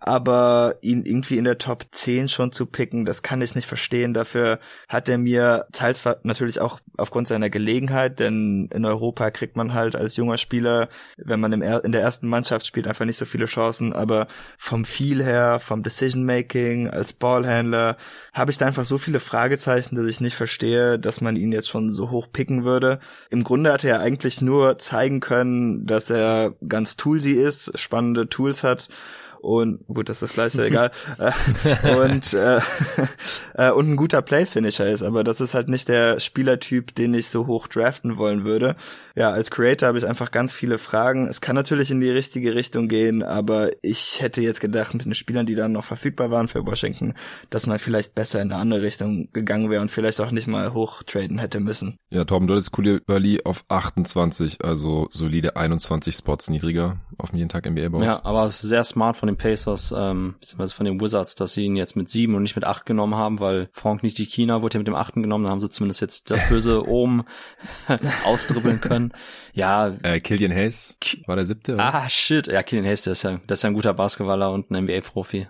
[SPEAKER 3] aber ihn irgendwie in der Top 10 schon zu picken, das kann ich nicht verstehen. Dafür hat er mir teils natürlich auch aufgrund seiner Gelegenheit, denn in Europa kriegt man halt als junger Spieler, wenn man in der ersten Mannschaft spielt, einfach nicht so viele Chancen, aber vom Feel her, vom Decision Making, als Ballhändler, habe ich da einfach so viele Fragezeichen, dass ich nicht verstehe, dass man ihn jetzt schon so hoch picken würde. Im Grunde hat er eigentlich nur zeigen können, dass er ganz toolsy ist, spannende Tools hat und gut, das ist das gleiche, <laughs> egal. Äh, und äh, <laughs> äh, und ein guter Playfinisher ist, aber das ist halt nicht der Spielertyp, den ich so hoch draften wollen würde. Ja, als Creator habe ich einfach ganz viele Fragen. Es kann natürlich in die richtige Richtung gehen, aber ich hätte jetzt gedacht, mit den Spielern, die dann noch verfügbar waren für Washington, dass man vielleicht besser in eine andere Richtung gegangen wäre und vielleicht auch nicht mal hoch traden hätte müssen.
[SPEAKER 1] Ja, Torben, du hattest Koulibaly auf 28, also solide 21 Spots niedriger auf dem jeden Tag NBA-Board.
[SPEAKER 2] Ja, aber sehr smart von den Pacers, ähm, beziehungsweise von den Wizards, dass sie ihn jetzt mit sieben und nicht mit acht genommen haben, weil Frank nicht die China wurde ja mit dem achten genommen, dann haben sie zumindest jetzt das böse <laughs> oben <laughs> ausdribbeln können. Ja.
[SPEAKER 1] Äh, Killian Hayes war der siebte.
[SPEAKER 2] Oder? Ah, shit. Ja, Killian Hayes, der ist ja, der ist ja ein guter Basketballer und ein NBA-Profi.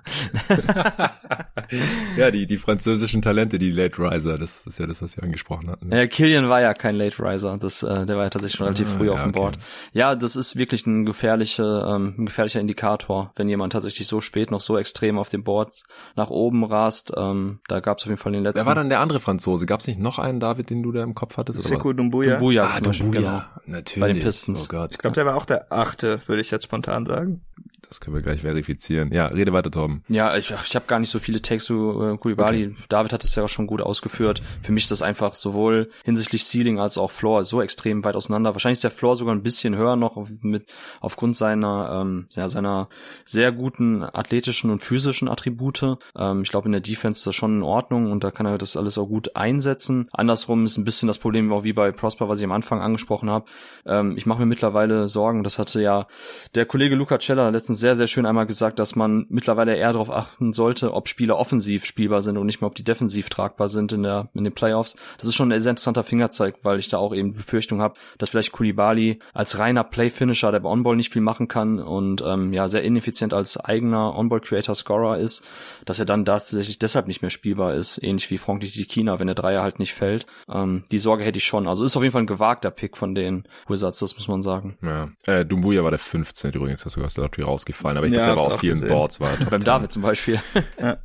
[SPEAKER 2] <laughs>
[SPEAKER 1] ja, die, die französischen Talente, die Late Riser, das ist ja das, was wir angesprochen hatten.
[SPEAKER 2] Ja, Killian war ja kein Late Riser, das, äh, der war ja tatsächlich schon relativ ah, früh ja, auf dem okay. Board. Ja, das ist wirklich ein gefährliche, ähm, ein gefährlicher Indikator, wenn jemand tatsächlich so spät noch so extrem auf dem Board nach oben rast. Ähm, da gab es auf jeden Fall den letzten.
[SPEAKER 1] Wer war dann der andere Franzose? Gab es nicht noch einen, David, den du da im Kopf hattest?
[SPEAKER 3] Sekou Dumbuya.
[SPEAKER 2] Dumbuya
[SPEAKER 1] ah, Dumbuya. genau. Natürlich.
[SPEAKER 2] Bei den Pistons.
[SPEAKER 1] Oh Gott.
[SPEAKER 3] Ich glaube, der war auch der achte, würde ich jetzt spontan sagen.
[SPEAKER 1] Das können wir gleich verifizieren. Ja, rede weiter, Tom.
[SPEAKER 2] Ja, ich, ich habe gar nicht so viele Takes zu äh, Koulibaly. Okay. David hat es ja auch schon gut ausgeführt. Für mich ist das einfach sowohl hinsichtlich Ceiling als auch Floor so extrem weit auseinander. Wahrscheinlich ist der Floor sogar ein bisschen höher noch mit aufgrund seiner ähm, ja, seiner sehr guten athletischen und physischen Attribute. Ähm, ich glaube in der Defense ist das schon in Ordnung und da kann er das alles auch gut einsetzen. Andersrum ist ein bisschen das Problem auch wie bei Prosper, was ich am Anfang angesprochen habe. Ähm, ich mache mir mittlerweile Sorgen. Das hatte ja der Kollege Luca Cella letztens sehr sehr schön einmal gesagt, dass man mittlerweile eher darauf achten sollte, ob Spieler offensiv spielbar sind und nicht mehr, ob die defensiv tragbar sind in der in den Playoffs. Das ist schon ein sehr interessanter Fingerzeig, weil ich da auch eben Befürchtung habe, dass vielleicht Kulibali als reiner Play-Finisher, der bei On-Ball nicht viel machen kann und ähm, ja sehr ineffizient als eigener On-Ball-Creator-Scorer ist, dass er dann tatsächlich deshalb nicht mehr spielbar ist, ähnlich wie Frank China, wenn der Dreier halt nicht fällt. Ähm, die Sorge hätte ich schon. Also ist auf jeden Fall ein gewagter Pick von den Wizards, das muss man sagen.
[SPEAKER 1] Ja. Äh, Dumbuya war der 15. übrigens, das sogar aus rausgefallen, aber ich ja, glaube, der war auf vielen gesehen. Boards. War
[SPEAKER 2] Beim David zum Beispiel. <laughs>
[SPEAKER 3] ja.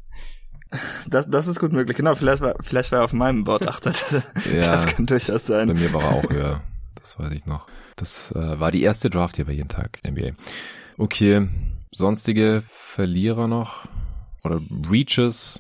[SPEAKER 3] Das, das ist gut möglich. Genau, vielleicht war, vielleicht war er auf meinem Board achtet. ja, das kann durchaus sein.
[SPEAKER 1] Bei mir war er auch höher. Das weiß ich noch. Das äh, war die erste Draft hier bei jeden Tag NBA. Okay, sonstige Verlierer noch oder Reaches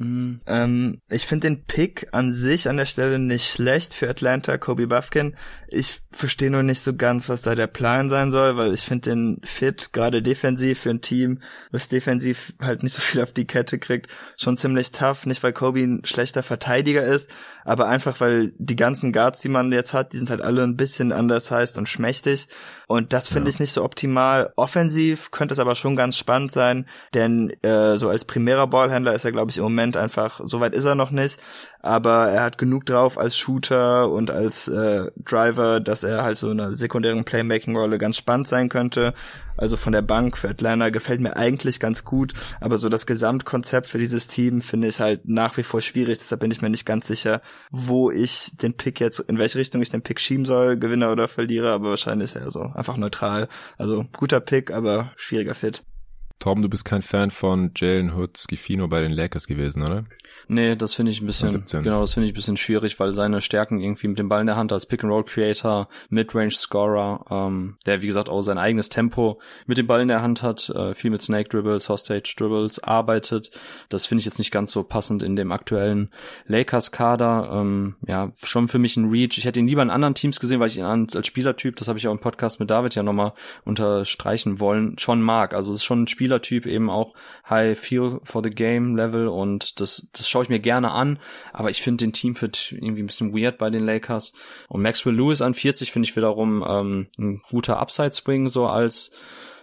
[SPEAKER 3] Mhm. Ähm, ich finde den Pick an sich an der Stelle nicht schlecht für Atlanta, Kobe Buffkin. Ich verstehe nur nicht so ganz, was da der Plan sein soll, weil ich finde den Fit, gerade defensiv für ein Team, was defensiv halt nicht so viel auf die Kette kriegt, schon ziemlich tough. Nicht, weil Kobe ein schlechter Verteidiger ist, aber einfach, weil die ganzen Guards, die man jetzt hat, die sind halt alle ein bisschen undersized und schmächtig. Und das finde ja. ich nicht so optimal. Offensiv könnte es aber schon ganz spannend sein, denn äh, so als primärer Ballhändler ist er, glaube ich, im Moment einfach, so weit ist er noch nicht, aber er hat genug drauf als Shooter und als äh, Driver, dass er halt so in einer sekundären Playmaking-Rolle ganz spannend sein könnte. Also von der Bank für Atlanta gefällt mir eigentlich ganz gut, aber so das Gesamtkonzept für dieses Team finde ich halt nach wie vor schwierig, deshalb bin ich mir nicht ganz sicher, wo ich den Pick jetzt, in welche Richtung ich den Pick schieben soll, Gewinner oder Verlierer, aber wahrscheinlich ist er so einfach neutral. Also guter Pick, aber schwieriger Fit.
[SPEAKER 1] Torben, du bist kein Fan von Jalen Hood Schifino bei den Lakers gewesen, oder?
[SPEAKER 2] Nee, das finde ich ein bisschen, 17. genau, das finde ich ein bisschen schwierig, weil seine Stärken irgendwie mit dem Ball in der Hand als Pick-and-Roll-Creator, Mid-Range-Scorer, ähm, der wie gesagt auch sein eigenes Tempo mit dem Ball in der Hand hat, äh, viel mit Snake-Dribbles, Hostage-Dribbles arbeitet. Das finde ich jetzt nicht ganz so passend in dem aktuellen Lakers-Kader. Ähm, ja, schon für mich ein Reach. Ich hätte ihn lieber in anderen Teams gesehen, weil ich ihn als Spielertyp, das habe ich auch im Podcast mit David ja nochmal unterstreichen wollen, schon mag. Also es ist schon ein Spieler, Spielertyp eben auch High Feel for the Game Level und das, das schaue ich mir gerne an, aber ich finde den Teamfit irgendwie ein bisschen weird bei den Lakers und Maxwell Lewis an 40 finde ich wiederum ähm, ein guter Upside Swing so als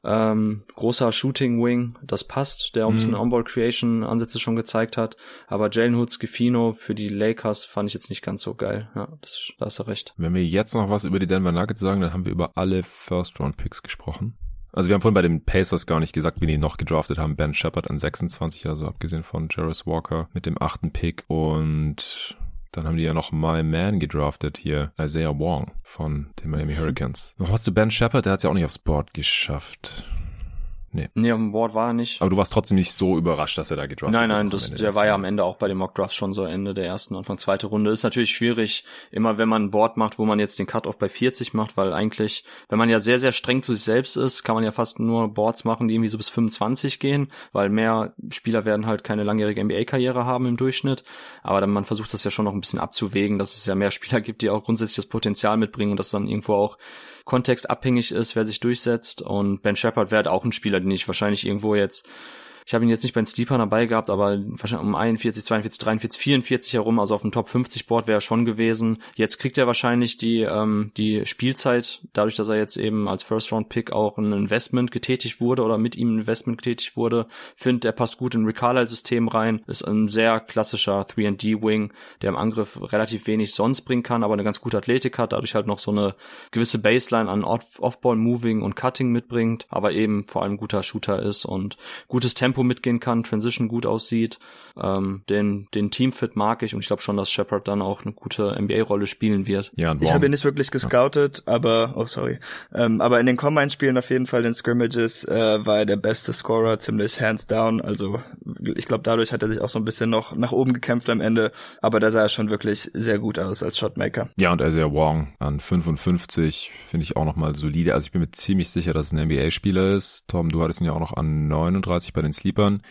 [SPEAKER 2] ähm, großer Shooting Wing, das passt, der auch ein bisschen mhm. Onboard Creation Ansätze schon gezeigt hat. Aber Jalen Hoods Gefino für die Lakers fand ich jetzt nicht ganz so geil. Ja, das, da hast du recht.
[SPEAKER 1] Wenn wir jetzt noch was über die Denver Nuggets sagen, dann haben wir über alle First Round Picks gesprochen. Also wir haben vorhin bei den Pacers gar nicht gesagt, wie die noch gedraftet haben. Ben Shepard an 26, also abgesehen von Jarvis Walker mit dem achten Pick und dann haben die ja noch My Man gedraftet hier, Isaiah Wong von den Miami Hurricanes. Noch was zu Ben Shepard, der hat es ja auch nicht aufs Board geschafft. Nee.
[SPEAKER 2] Nee, auf dem Board war er nicht.
[SPEAKER 1] Aber du warst trotzdem nicht so überrascht, dass er da gedraftet
[SPEAKER 2] Nein, nein,
[SPEAKER 1] am
[SPEAKER 2] das,
[SPEAKER 1] Ende
[SPEAKER 2] der war ja am Ende auch bei den Mock Drafts schon so Ende der ersten, Anfang zweite Runde. Ist natürlich schwierig, immer wenn man ein Board macht, wo man jetzt den Cut-Off bei 40 macht, weil eigentlich, wenn man ja sehr, sehr streng zu sich selbst ist, kann man ja fast nur Boards machen, die irgendwie so bis 25 gehen, weil mehr Spieler werden halt keine langjährige NBA-Karriere haben im Durchschnitt. Aber dann, man versucht das ja schon noch ein bisschen abzuwägen, dass es ja mehr Spieler gibt, die auch grundsätzlich das Potenzial mitbringen und das dann irgendwo auch kontextabhängig ist, wer sich durchsetzt. Und Ben Shepard wäre halt auch ein Spieler, den ich wahrscheinlich irgendwo jetzt ich habe ihn jetzt nicht bei den Sleepern dabei gehabt, aber wahrscheinlich um 41, 42, 43, 44 herum, also auf dem Top 50 Board wäre er schon gewesen. Jetzt kriegt er wahrscheinlich die ähm, die Spielzeit, dadurch, dass er jetzt eben als First Round Pick auch ein Investment getätigt wurde oder mit ihm ein Investment getätigt wurde. Findet, er passt gut in ein System rein, ist ein sehr klassischer 3D Wing, der im Angriff relativ wenig sonst bringen kann, aber eine ganz gute Athletik hat, dadurch halt noch so eine gewisse Baseline an Off-Ball Moving und Cutting mitbringt, aber eben vor allem guter Shooter ist und gutes Tempo Tempo mitgehen kann, Transition gut aussieht. Ähm, den, den Teamfit mag ich und ich glaube schon, dass Shepard dann auch eine gute NBA-Rolle spielen wird.
[SPEAKER 3] Ja, ich habe ihn nicht wirklich gescoutet, ja. aber, oh sorry, ähm, aber in den Combine-Spielen auf jeden Fall in Scrimmages äh, war er der beste Scorer, ziemlich hands down. Also ich glaube, dadurch hat er sich auch so ein bisschen noch nach oben gekämpft am Ende, aber da sah er schon wirklich sehr gut aus als Shotmaker.
[SPEAKER 1] Ja, und Isaiah Wong an 55 finde ich auch nochmal solide. Also ich bin mir ziemlich sicher, dass es ein NBA-Spieler ist. Tom, du hattest ihn ja auch noch an 39 bei den Sleep Sleepern.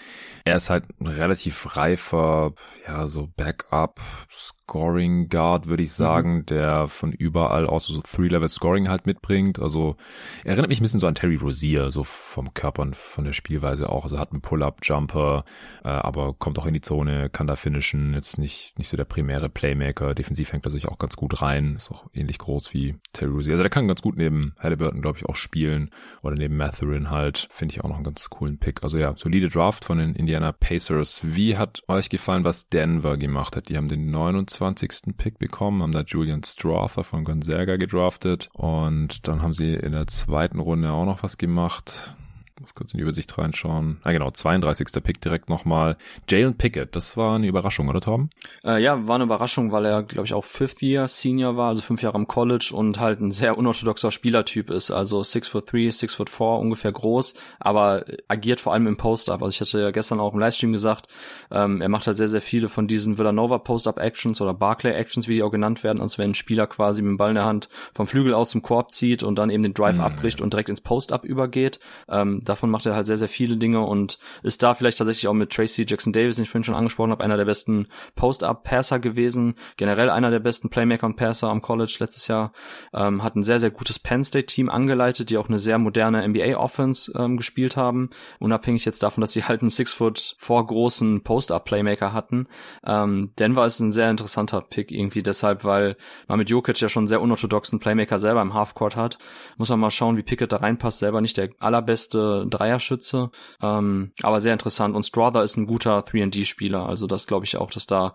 [SPEAKER 1] Er ist halt ein relativ reifer, ja, so Backup, Scoring Guard, würde ich mhm. sagen, mhm. der von überall aus so Three-Level Scoring halt mitbringt. Also er erinnert mich ein bisschen so an Terry Rozier, so vom Körper und von der Spielweise auch. Also hat einen Pull-Up-Jumper, äh, aber kommt auch in die Zone, kann da finishen. Jetzt nicht, nicht so der primäre Playmaker. Defensiv hängt er sich auch ganz gut rein. Ist auch ähnlich groß wie Terry Rozier. Also der kann ganz gut neben Halliburton, glaube ich, auch spielen. Oder neben Matherin halt. Finde ich auch noch einen ganz coolen Pick. Also ja, solide Draft von den Indiana Pacers. Wie hat euch gefallen, was Denver gemacht hat? Die haben den 29. Pick bekommen, haben da Julian Strother von Gonzaga gedraftet und dann haben sie in der zweiten Runde auch noch was gemacht muss kurz in die Übersicht reinschauen. Ah genau, 32. Pick direkt nochmal. Jalen Pickett, das war eine Überraschung, oder Tom?
[SPEAKER 2] Äh, ja, war eine Überraschung, weil er, glaube ich, auch Fifth Year Senior war, also fünf Jahre am College und halt ein sehr unorthodoxer Spielertyp ist. Also six foot three, six foot four, ungefähr groß, aber agiert vor allem im Post-Up. Also ich hatte ja gestern auch im Livestream gesagt, ähm, er macht halt sehr, sehr viele von diesen Villanova Post-Up Actions oder Barclay Actions, wie die auch genannt werden, als wenn ein Spieler quasi mit dem Ball in der Hand vom Flügel aus zum Korb zieht und dann eben den Drive mhm. abbricht und direkt ins Post-Up übergeht. Ähm, davon macht er halt sehr, sehr viele Dinge und ist da vielleicht tatsächlich auch mit Tracy Jackson Davis, den ich vorhin schon angesprochen habe, einer der besten Post-Up-Passer gewesen. Generell einer der besten Playmaker und Passer am College letztes Jahr. Ähm, hat ein sehr, sehr gutes Penn State-Team angeleitet, die auch eine sehr moderne NBA-Offense ähm, gespielt haben. Unabhängig jetzt davon, dass sie halt einen Six-Foot vor großen Post-Up-Playmaker hatten. Ähm, Denver ist ein sehr interessanter Pick irgendwie deshalb, weil man mit Jokic ja schon einen sehr unorthodoxen Playmaker selber im Halfcourt hat. Muss man mal schauen, wie Pickett da reinpasst. Selber nicht der allerbeste Dreierschütze, ähm, aber sehr interessant. Und Strother ist ein guter 3D-Spieler, also das glaube ich auch, dass da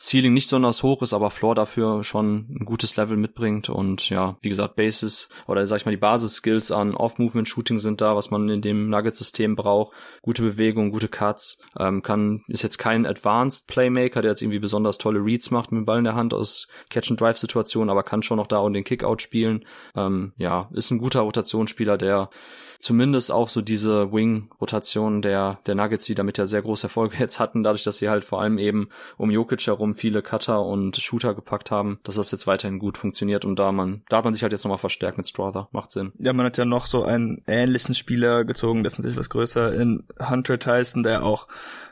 [SPEAKER 2] Ceiling nicht besonders hoch ist, aber Floor dafür schon ein gutes Level mitbringt und ja, wie gesagt, Basis oder sag ich mal die Basis-Skills an Off-Movement-Shooting sind da, was man in dem Nugget-System braucht. Gute Bewegung, gute Cuts, ähm, kann, ist jetzt kein Advanced Playmaker, der jetzt irgendwie besonders tolle Reads macht mit dem Ball in der Hand aus Catch-and-Drive-Situationen, aber kann schon noch da und den Kickout spielen. Ähm, ja, ist ein guter Rotationsspieler, der zumindest auch so diese Wing-Rotation der, der Nuggets, die damit ja sehr große Erfolge <laughs> jetzt hatten, dadurch, dass sie halt vor allem eben um Jokic herum viele Cutter und Shooter gepackt haben, dass das jetzt weiterhin gut funktioniert und da man, da hat man sich halt jetzt nochmal verstärkt mit Strother. Macht Sinn.
[SPEAKER 3] Ja, man hat ja noch so einen ähnlichen Spieler gezogen, das ist natürlich was größer in Hunter Tyson, der auch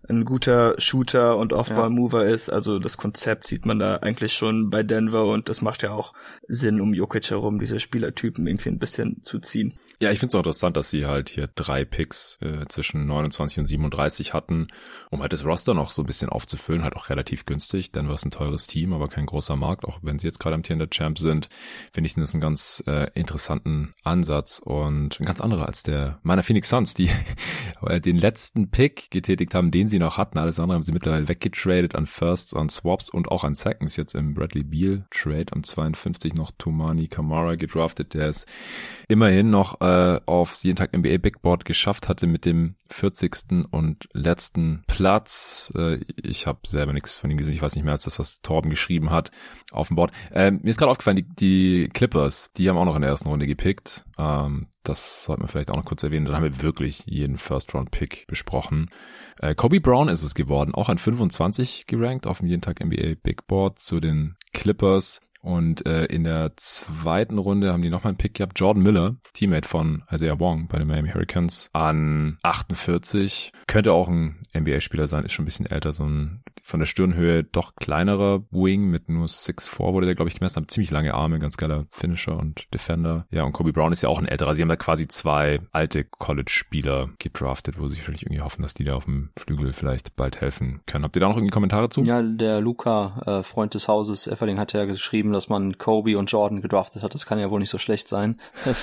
[SPEAKER 3] ein guter Shooter und Off-Ball-Mover ja. ist. Also das Konzept sieht man da eigentlich schon bei Denver und das macht ja auch Sinn, um Jokic herum diese Spielertypen irgendwie ein bisschen zu ziehen.
[SPEAKER 1] Ja, ich finde es auch interessant, dass sie halt hier drei Picks äh, zwischen 29 und 37 hatten, um halt das Roster noch so ein bisschen aufzufüllen, halt auch relativ günstig. Denver ist ein teures Team, aber kein großer Markt, auch wenn sie jetzt gerade am der Champ sind, finde ich das einen ganz äh, interessanten Ansatz und ein ganz anderer als der meiner Phoenix Suns, die <laughs> den letzten Pick getätigt haben, den sie noch hatten. Alles andere haben sie mittlerweile weggetradet an Firsts, an Swaps und auch an Seconds. Jetzt im Bradley Beal Trade am 52 noch Tumani Kamara gedraftet. Der ist immerhin noch äh, aufs jeden Tag NBA Big Board geschafft hatte mit dem 40. und letzten Platz. Äh, ich habe selber nichts von ihm gesehen. Ich weiß nicht mehr als das, was Torben geschrieben hat auf dem Board. Ähm, mir ist gerade aufgefallen, die, die Clippers, die haben auch noch in der ersten Runde gepickt. Ähm, das sollten wir vielleicht auch noch kurz erwähnen. Dann haben wir wirklich jeden First-Round-Pick besprochen. Äh, Kobe Brown ist es geworden, auch an 25 gerankt auf dem jeden Tag NBA Big Board zu den Clippers. Und äh, in der zweiten Runde haben die nochmal einen Pick gehabt. Jordan Miller, Teammate von Isaiah Wong bei den Miami Hurricanes, an 48. Könnte auch ein NBA-Spieler sein, ist schon ein bisschen älter, so ein von der Stirnhöhe doch kleinerer Wing mit nur 6'4 wurde der, glaube ich, gemessen, hat ziemlich lange Arme, ganz geiler Finisher und Defender. Ja, und Kobe Brown ist ja auch ein älterer. Sie haben da quasi zwei alte College-Spieler gedraftet, wo sie wahrscheinlich irgendwie hoffen, dass die da auf dem Flügel vielleicht bald helfen können. Habt ihr da noch irgendwie Kommentare zu?
[SPEAKER 2] Ja, der Luca, äh, Freund des Hauses, Efferling hat ja geschrieben, dass man Kobe und Jordan gedraftet hat. Das kann ja wohl nicht so schlecht sein. <laughs>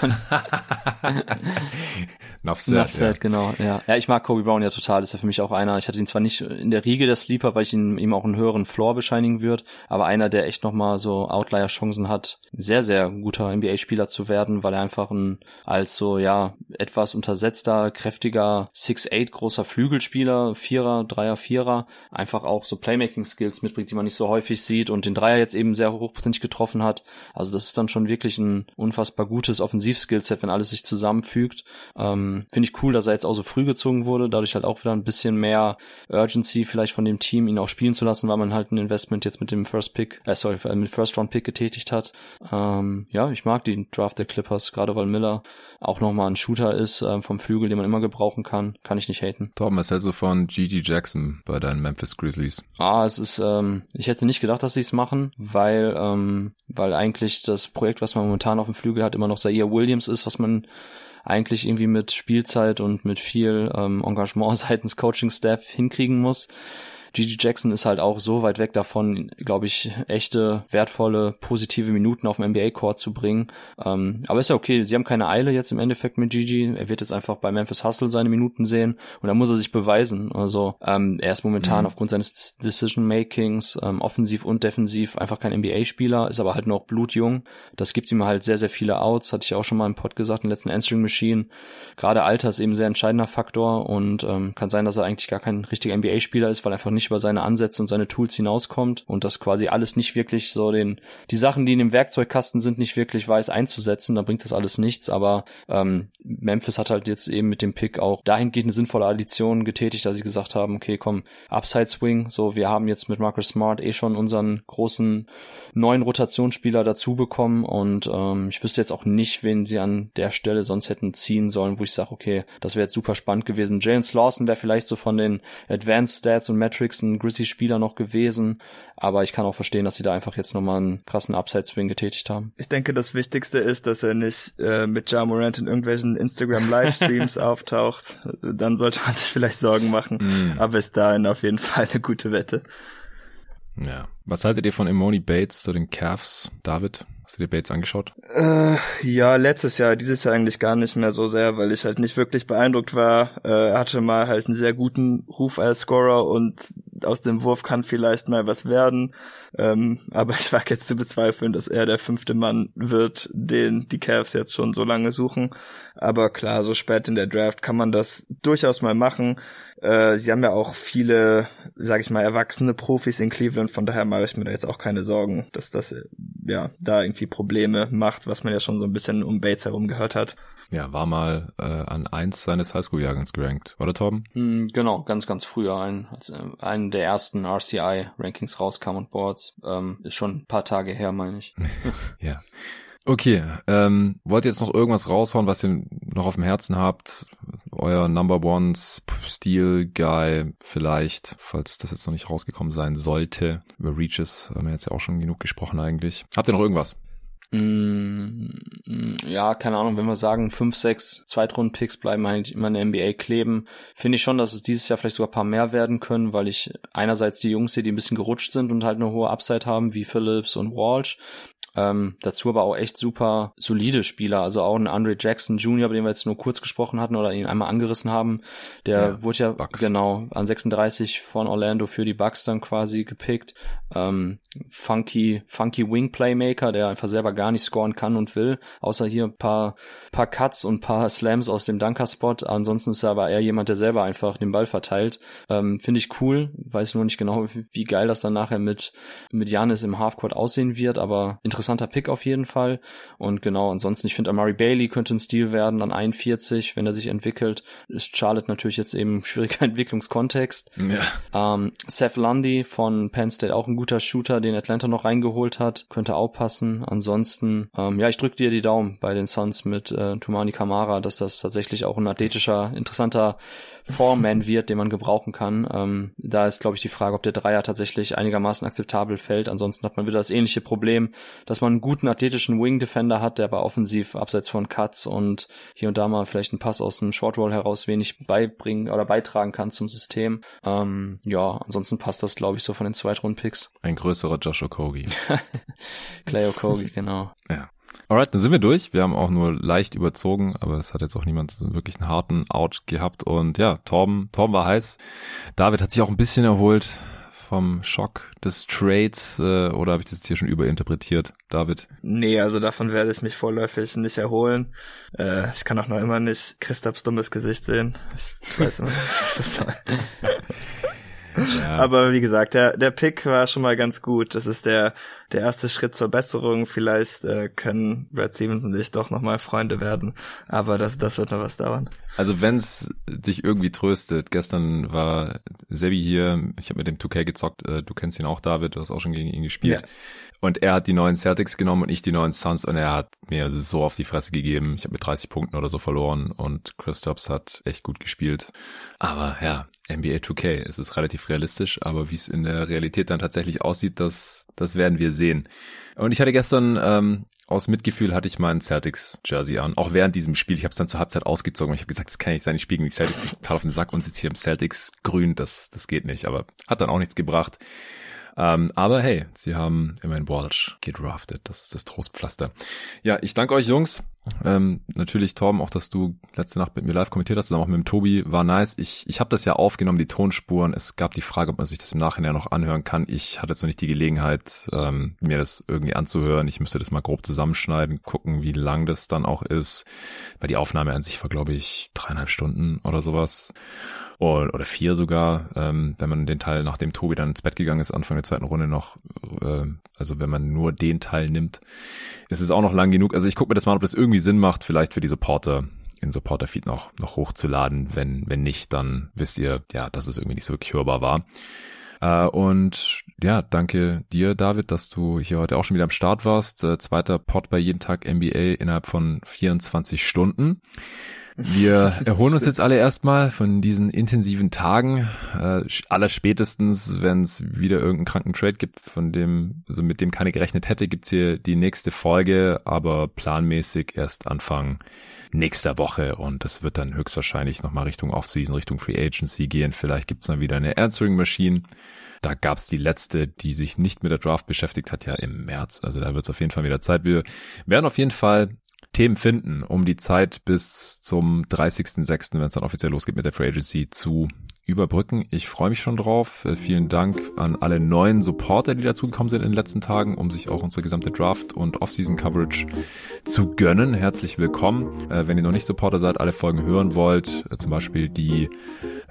[SPEAKER 1] Nuff said,
[SPEAKER 2] genau. Ja. ja, ich mag Kobe Brown ja total. Ist ja für mich auch einer. Ich hatte ihn zwar nicht in der Riege der Sleeper, weil ich ihn, ihm auch einen höheren Floor bescheinigen würde, aber einer, der echt nochmal so Outlier-Chancen hat, sehr, sehr guter NBA-Spieler zu werden, weil er einfach ein als so, ja, etwas untersetzter, kräftiger 6'8 großer Flügelspieler, Vierer, Dreier, Vierer, einfach auch so Playmaking-Skills mitbringt, die man nicht so häufig sieht und den Dreier jetzt eben sehr hochprozentig getroffen hat. Also das ist dann schon wirklich ein unfassbar gutes Offensiv-Skillset, wenn alles sich zusammenfügt. Ähm, Finde ich cool, dass er jetzt auch so früh gezogen wurde, dadurch halt auch wieder ein bisschen mehr Urgency vielleicht von dem Team, ihn auch spielen zu lassen, weil man halt ein Investment jetzt mit dem First Pick, äh, sorry, äh, mit First Round Pick getätigt hat. Ähm, ja, ich mag den Draft der Clippers, gerade weil Miller auch nochmal ein Shooter ist äh, vom Flügel, den man immer gebrauchen kann. Kann ich nicht haten.
[SPEAKER 1] Torben, hältst du von Gigi Jackson bei deinen Memphis Grizzlies?
[SPEAKER 2] Ah, es ist, ähm, ich hätte nicht gedacht, dass sie es machen, weil, ähm, weil eigentlich das Projekt, was man momentan auf dem Flügel hat, immer noch Zaire Williams ist, was man eigentlich irgendwie mit Spielzeit und mit viel ähm, Engagement <laughs> seitens Coaching-Staff hinkriegen muss. Gigi Jackson ist halt auch so weit weg davon, glaube ich, echte, wertvolle, positive Minuten auf dem NBA-Court zu bringen. Ähm, aber ist ja okay, sie haben keine Eile jetzt im Endeffekt mit Gigi. Er wird jetzt einfach bei Memphis Hustle seine Minuten sehen und da muss er sich beweisen. Also ähm, er ist momentan mhm. aufgrund seines Decision-Makings, ähm, offensiv und defensiv, einfach kein NBA-Spieler, ist aber halt noch blutjung. Das gibt ihm halt sehr, sehr viele Outs, hatte ich auch schon mal im Pod gesagt, in der letzten Answering Machine. Gerade Alter ist eben ein sehr entscheidender Faktor und ähm, kann sein, dass er eigentlich gar kein richtiger NBA-Spieler ist, weil er einfach nicht nicht über seine Ansätze und seine Tools hinauskommt und das quasi alles nicht wirklich so den, die Sachen, die in dem Werkzeugkasten sind, nicht wirklich weiß einzusetzen, dann bringt das alles nichts, aber ähm, Memphis hat halt jetzt eben mit dem Pick auch dahingehend eine sinnvolle Addition getätigt, dass sie gesagt haben, okay, komm, Upside Swing, so, wir haben jetzt mit Marcus Smart eh schon unseren großen neuen Rotationsspieler dazu bekommen und ähm, ich wüsste jetzt auch nicht, wen sie an der Stelle sonst hätten ziehen sollen, wo ich sage, okay, das wäre jetzt super spannend gewesen. Jalen Lawson wäre vielleicht so von den Advanced Stats und Metrics Ein Grizzly-Spieler noch gewesen. Aber ich kann auch verstehen, dass sie da einfach jetzt nochmal einen krassen Upside-Swing getätigt haben.
[SPEAKER 3] Ich denke, das Wichtigste ist, dass er nicht äh, mit Ja Morant in irgendwelchen Instagram-Livestreams <laughs> auftaucht. Dann sollte man sich vielleicht Sorgen machen. Mm. Aber bis dahin auf jeden Fall eine gute Wette.
[SPEAKER 1] Ja. Was haltet ihr von Imoni Bates zu den Cavs, David? Hast du dir Bates angeschaut?
[SPEAKER 3] Äh, ja, letztes Jahr, dieses Jahr eigentlich gar nicht mehr so sehr, weil ich halt nicht wirklich beeindruckt war. Äh, er hatte mal halt einen sehr guten Ruf als Scorer und aus dem Wurf kann vielleicht mal was werden. Ähm, aber ich wage jetzt zu bezweifeln, dass er der fünfte Mann wird, den die Cavs jetzt schon so lange suchen. Aber klar, so spät in der Draft kann man das durchaus mal machen. Äh, sie haben ja auch viele, sag ich mal, erwachsene Profis in Cleveland, von daher mache ich mir da jetzt auch keine Sorgen, dass das ja da irgendwie Probleme macht, was man ja schon so ein bisschen um Bates herum gehört hat.
[SPEAKER 1] Ja, war mal äh, an eins seines Highschool-Jahrgangs gerankt, oder Torben?
[SPEAKER 2] Hm, genau, ganz, ganz früher, ein, als äh, einen der ersten RCI-Rankings rauskam und Boards. Ähm, ist schon ein paar Tage her, meine ich. <laughs>
[SPEAKER 1] ja. Okay, ähm, wollt ihr jetzt noch irgendwas raushauen, was ihr noch auf dem Herzen habt? Euer Number One Steel Guy vielleicht, falls das jetzt noch nicht rausgekommen sein sollte. Über Reaches haben wir jetzt ja auch schon genug gesprochen eigentlich. Habt ihr noch irgendwas?
[SPEAKER 2] Mm, ja, keine Ahnung, wenn wir sagen, fünf, sechs Zweitrunden-Picks bleiben eigentlich immer in der NBA kleben, finde ich schon, dass es dieses Jahr vielleicht sogar ein paar mehr werden können, weil ich einerseits die Jungs sehe, die ein bisschen gerutscht sind und halt eine hohe Upside haben, wie Phillips und Walsh, Ähm, dazu aber auch echt super solide Spieler. Also auch ein Andre Jackson Jr., über den wir jetzt nur kurz gesprochen hatten oder ihn einmal angerissen haben. Der ja, wurde ja Bucks. genau an 36 von Orlando für die Bucks dann quasi gepickt. Ähm, funky, funky Wing Playmaker, der einfach selber gar nicht scoren kann und will. Außer hier ein paar, paar Cuts und paar Slams aus dem Dunker-Spot. Ansonsten ist er aber eher jemand, der selber einfach den Ball verteilt. Ähm, Finde ich cool. Weiß nur nicht genau, wie geil das dann nachher mit, mit Janis im Halfcourt aussehen wird, aber interessanter Pick auf jeden Fall. Und genau, ansonsten, ich finde, Amari Bailey könnte ein Stil werden an 41, wenn er sich entwickelt. Ist Charlotte natürlich jetzt eben <laughs> schwieriger Entwicklungskontext. Ja. Ähm, Seth Lundy von Penn State auch ein guter Shooter, den Atlanta noch reingeholt hat. Könnte auch passen. Ansonsten, ähm, ja, ich drücke dir die Daumen bei den Suns mit äh, Tumani Kamara, dass das tatsächlich auch ein athletischer, interessanter Foreman <laughs> wird, den man gebrauchen kann. Ähm, da ist, glaube ich, die Frage, ob der Dreier tatsächlich einigermaßen akzeptabel fällt. Ansonsten hat man wieder das ähnliche Problem, dass man einen guten athletischen Wing Defender hat, der aber offensiv abseits von Cuts und hier und da mal vielleicht einen Pass aus dem Short Roll heraus wenig beibringen oder beitragen kann zum System. Ähm, ja, ansonsten passt das, glaube ich, so von den Zweitrunden-Picks.
[SPEAKER 1] Ein größerer Josh Okogi. <laughs>
[SPEAKER 2] Clay Okogi, genau.
[SPEAKER 1] Ja. Alright, dann sind wir durch. Wir haben auch nur leicht überzogen, aber es hat jetzt auch niemand wirklich einen harten Out gehabt. Und ja, Torben, Torben war heiß. David hat sich auch ein bisschen erholt vom Schock des Trades äh, oder habe ich das hier schon überinterpretiert, David?
[SPEAKER 3] Nee, also davon werde ich mich vorläufig nicht erholen. Äh, ich kann auch noch immer nicht Christophs dummes Gesicht sehen. Ich weiß immer nicht, was das soll. <laughs> Ja. Aber wie gesagt, der, der Pick war schon mal ganz gut. Das ist der, der erste Schritt zur Besserung. Vielleicht äh, können Brad Stevens und ich doch nochmal Freunde werden. Aber das, das wird noch was dauern.
[SPEAKER 1] Also wenn's dich irgendwie tröstet, gestern war Sebi hier, ich habe mit dem 2K gezockt, äh, du kennst ihn auch, David, du hast auch schon gegen ihn gespielt. Ja. Und er hat die neuen Celtics genommen und ich die neuen Suns und er hat mir so auf die Fresse gegeben. Ich habe mit 30 Punkten oder so verloren und Christophs hat echt gut gespielt. Aber ja, NBA 2K, es ist relativ realistisch, aber wie es in der Realität dann tatsächlich aussieht, das, das werden wir sehen. Und ich hatte gestern ähm, aus Mitgefühl hatte ich mein Celtics Jersey an, auch während diesem Spiel. Ich habe es dann zur Halbzeit ausgezogen und ich habe gesagt, das kann nicht sein, ich spiele gegen die Celtics, ich auf den Sack und sitze hier im Celtics grün, das, das geht nicht, aber hat dann auch nichts gebracht. Ähm, aber hey, sie haben immerhin Walsh gedraftet. Das ist das Trostpflaster. Ja, ich danke euch Jungs. Ähm, natürlich Torben, auch dass du letzte Nacht mit mir live kommentiert hast, zusammen auch mit dem Tobi, war nice. Ich, ich habe das ja aufgenommen, die Tonspuren. Es gab die Frage, ob man sich das im Nachhinein noch anhören kann. Ich hatte jetzt noch nicht die Gelegenheit, ähm, mir das irgendwie anzuhören. Ich müsste das mal grob zusammenschneiden, gucken, wie lang das dann auch ist. Weil die Aufnahme an sich war, glaube ich, dreieinhalb Stunden oder sowas oder vier sogar, ähm, wenn man den Teil, nachdem Tobi dann ins Bett gegangen ist, Anfang der zweiten Runde noch, äh, also wenn man nur den Teil nimmt, ist es auch noch lang genug. Also ich gucke mir das mal, ob das irgendwie Sinn macht, vielleicht für die Supporter in Supporter-Feed noch, noch hochzuladen. Wenn, wenn nicht, dann wisst ihr, ja, dass es irgendwie nicht so hörbar war. Äh, und ja, danke dir, David, dass du hier heute auch schon wieder am Start warst. Äh, zweiter Pod bei jeden Tag NBA innerhalb von 24 Stunden. Wir <laughs> erholen uns jetzt alle erstmal von diesen intensiven Tagen. Äh, aller spätestens, wenn es wieder irgendeinen kranken Trade gibt, von dem, also mit dem keine gerechnet hätte, gibt's hier die nächste Folge, aber planmäßig erst Anfang nächster Woche und das wird dann höchstwahrscheinlich nochmal Richtung Offseason, Richtung Free Agency gehen. Vielleicht gibt's mal wieder eine Answering Machine. Da gab's die letzte, die sich nicht mit der Draft beschäftigt hat, ja im März. Also da wird's auf jeden Fall wieder Zeit. Wir werden auf jeden Fall Themen finden, um die Zeit bis zum 30.06., wenn es dann offiziell losgeht mit der Free Agency, zu überbrücken. Ich freue mich schon drauf. Äh, vielen Dank an alle neuen Supporter, die dazugekommen sind in den letzten Tagen, um sich auch unsere gesamte Draft- und Off-Season-Coverage zu gönnen. Herzlich willkommen. Äh, wenn ihr noch nicht Supporter seid, alle Folgen hören wollt, äh, zum Beispiel die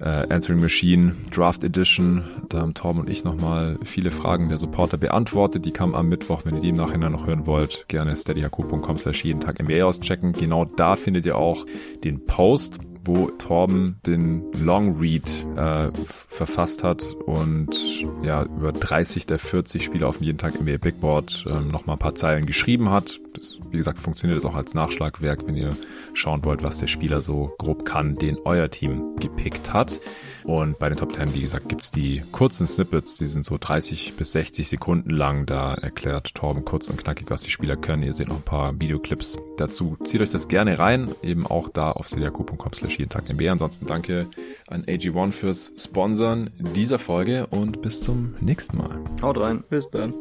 [SPEAKER 1] Answering Machine Draft Edition, da haben Tom und ich nochmal viele Fragen der Supporter beantwortet. Die kamen am Mittwoch. Wenn ihr die im Nachhinein noch hören wollt, gerne steadyhq.com slash jeden Tag NBA auschecken. Genau da findet ihr auch den Post wo Torben den Long Read äh, verfasst hat und ja über 30 der 40 Spiele auf jeden Tag NBA Big Board äh, nochmal ein paar Zeilen geschrieben hat. Das, wie gesagt, funktioniert das auch als Nachschlagwerk, wenn ihr schauen wollt, was der Spieler so grob kann, den euer Team gepickt hat. Und bei den Top 10, wie gesagt, gibt's die kurzen Snippets, die sind so 30 bis 60 Sekunden lang. Da erklärt Torben kurz und knackig, was die Spieler können. Ihr seht noch ein paar Videoclips dazu. Zieht euch das gerne rein, eben auch da auf cdaq.com slash jeden Tag MB. Ansonsten danke an AG1 fürs Sponsern dieser Folge und bis zum nächsten Mal.
[SPEAKER 3] Haut rein. Bis dann.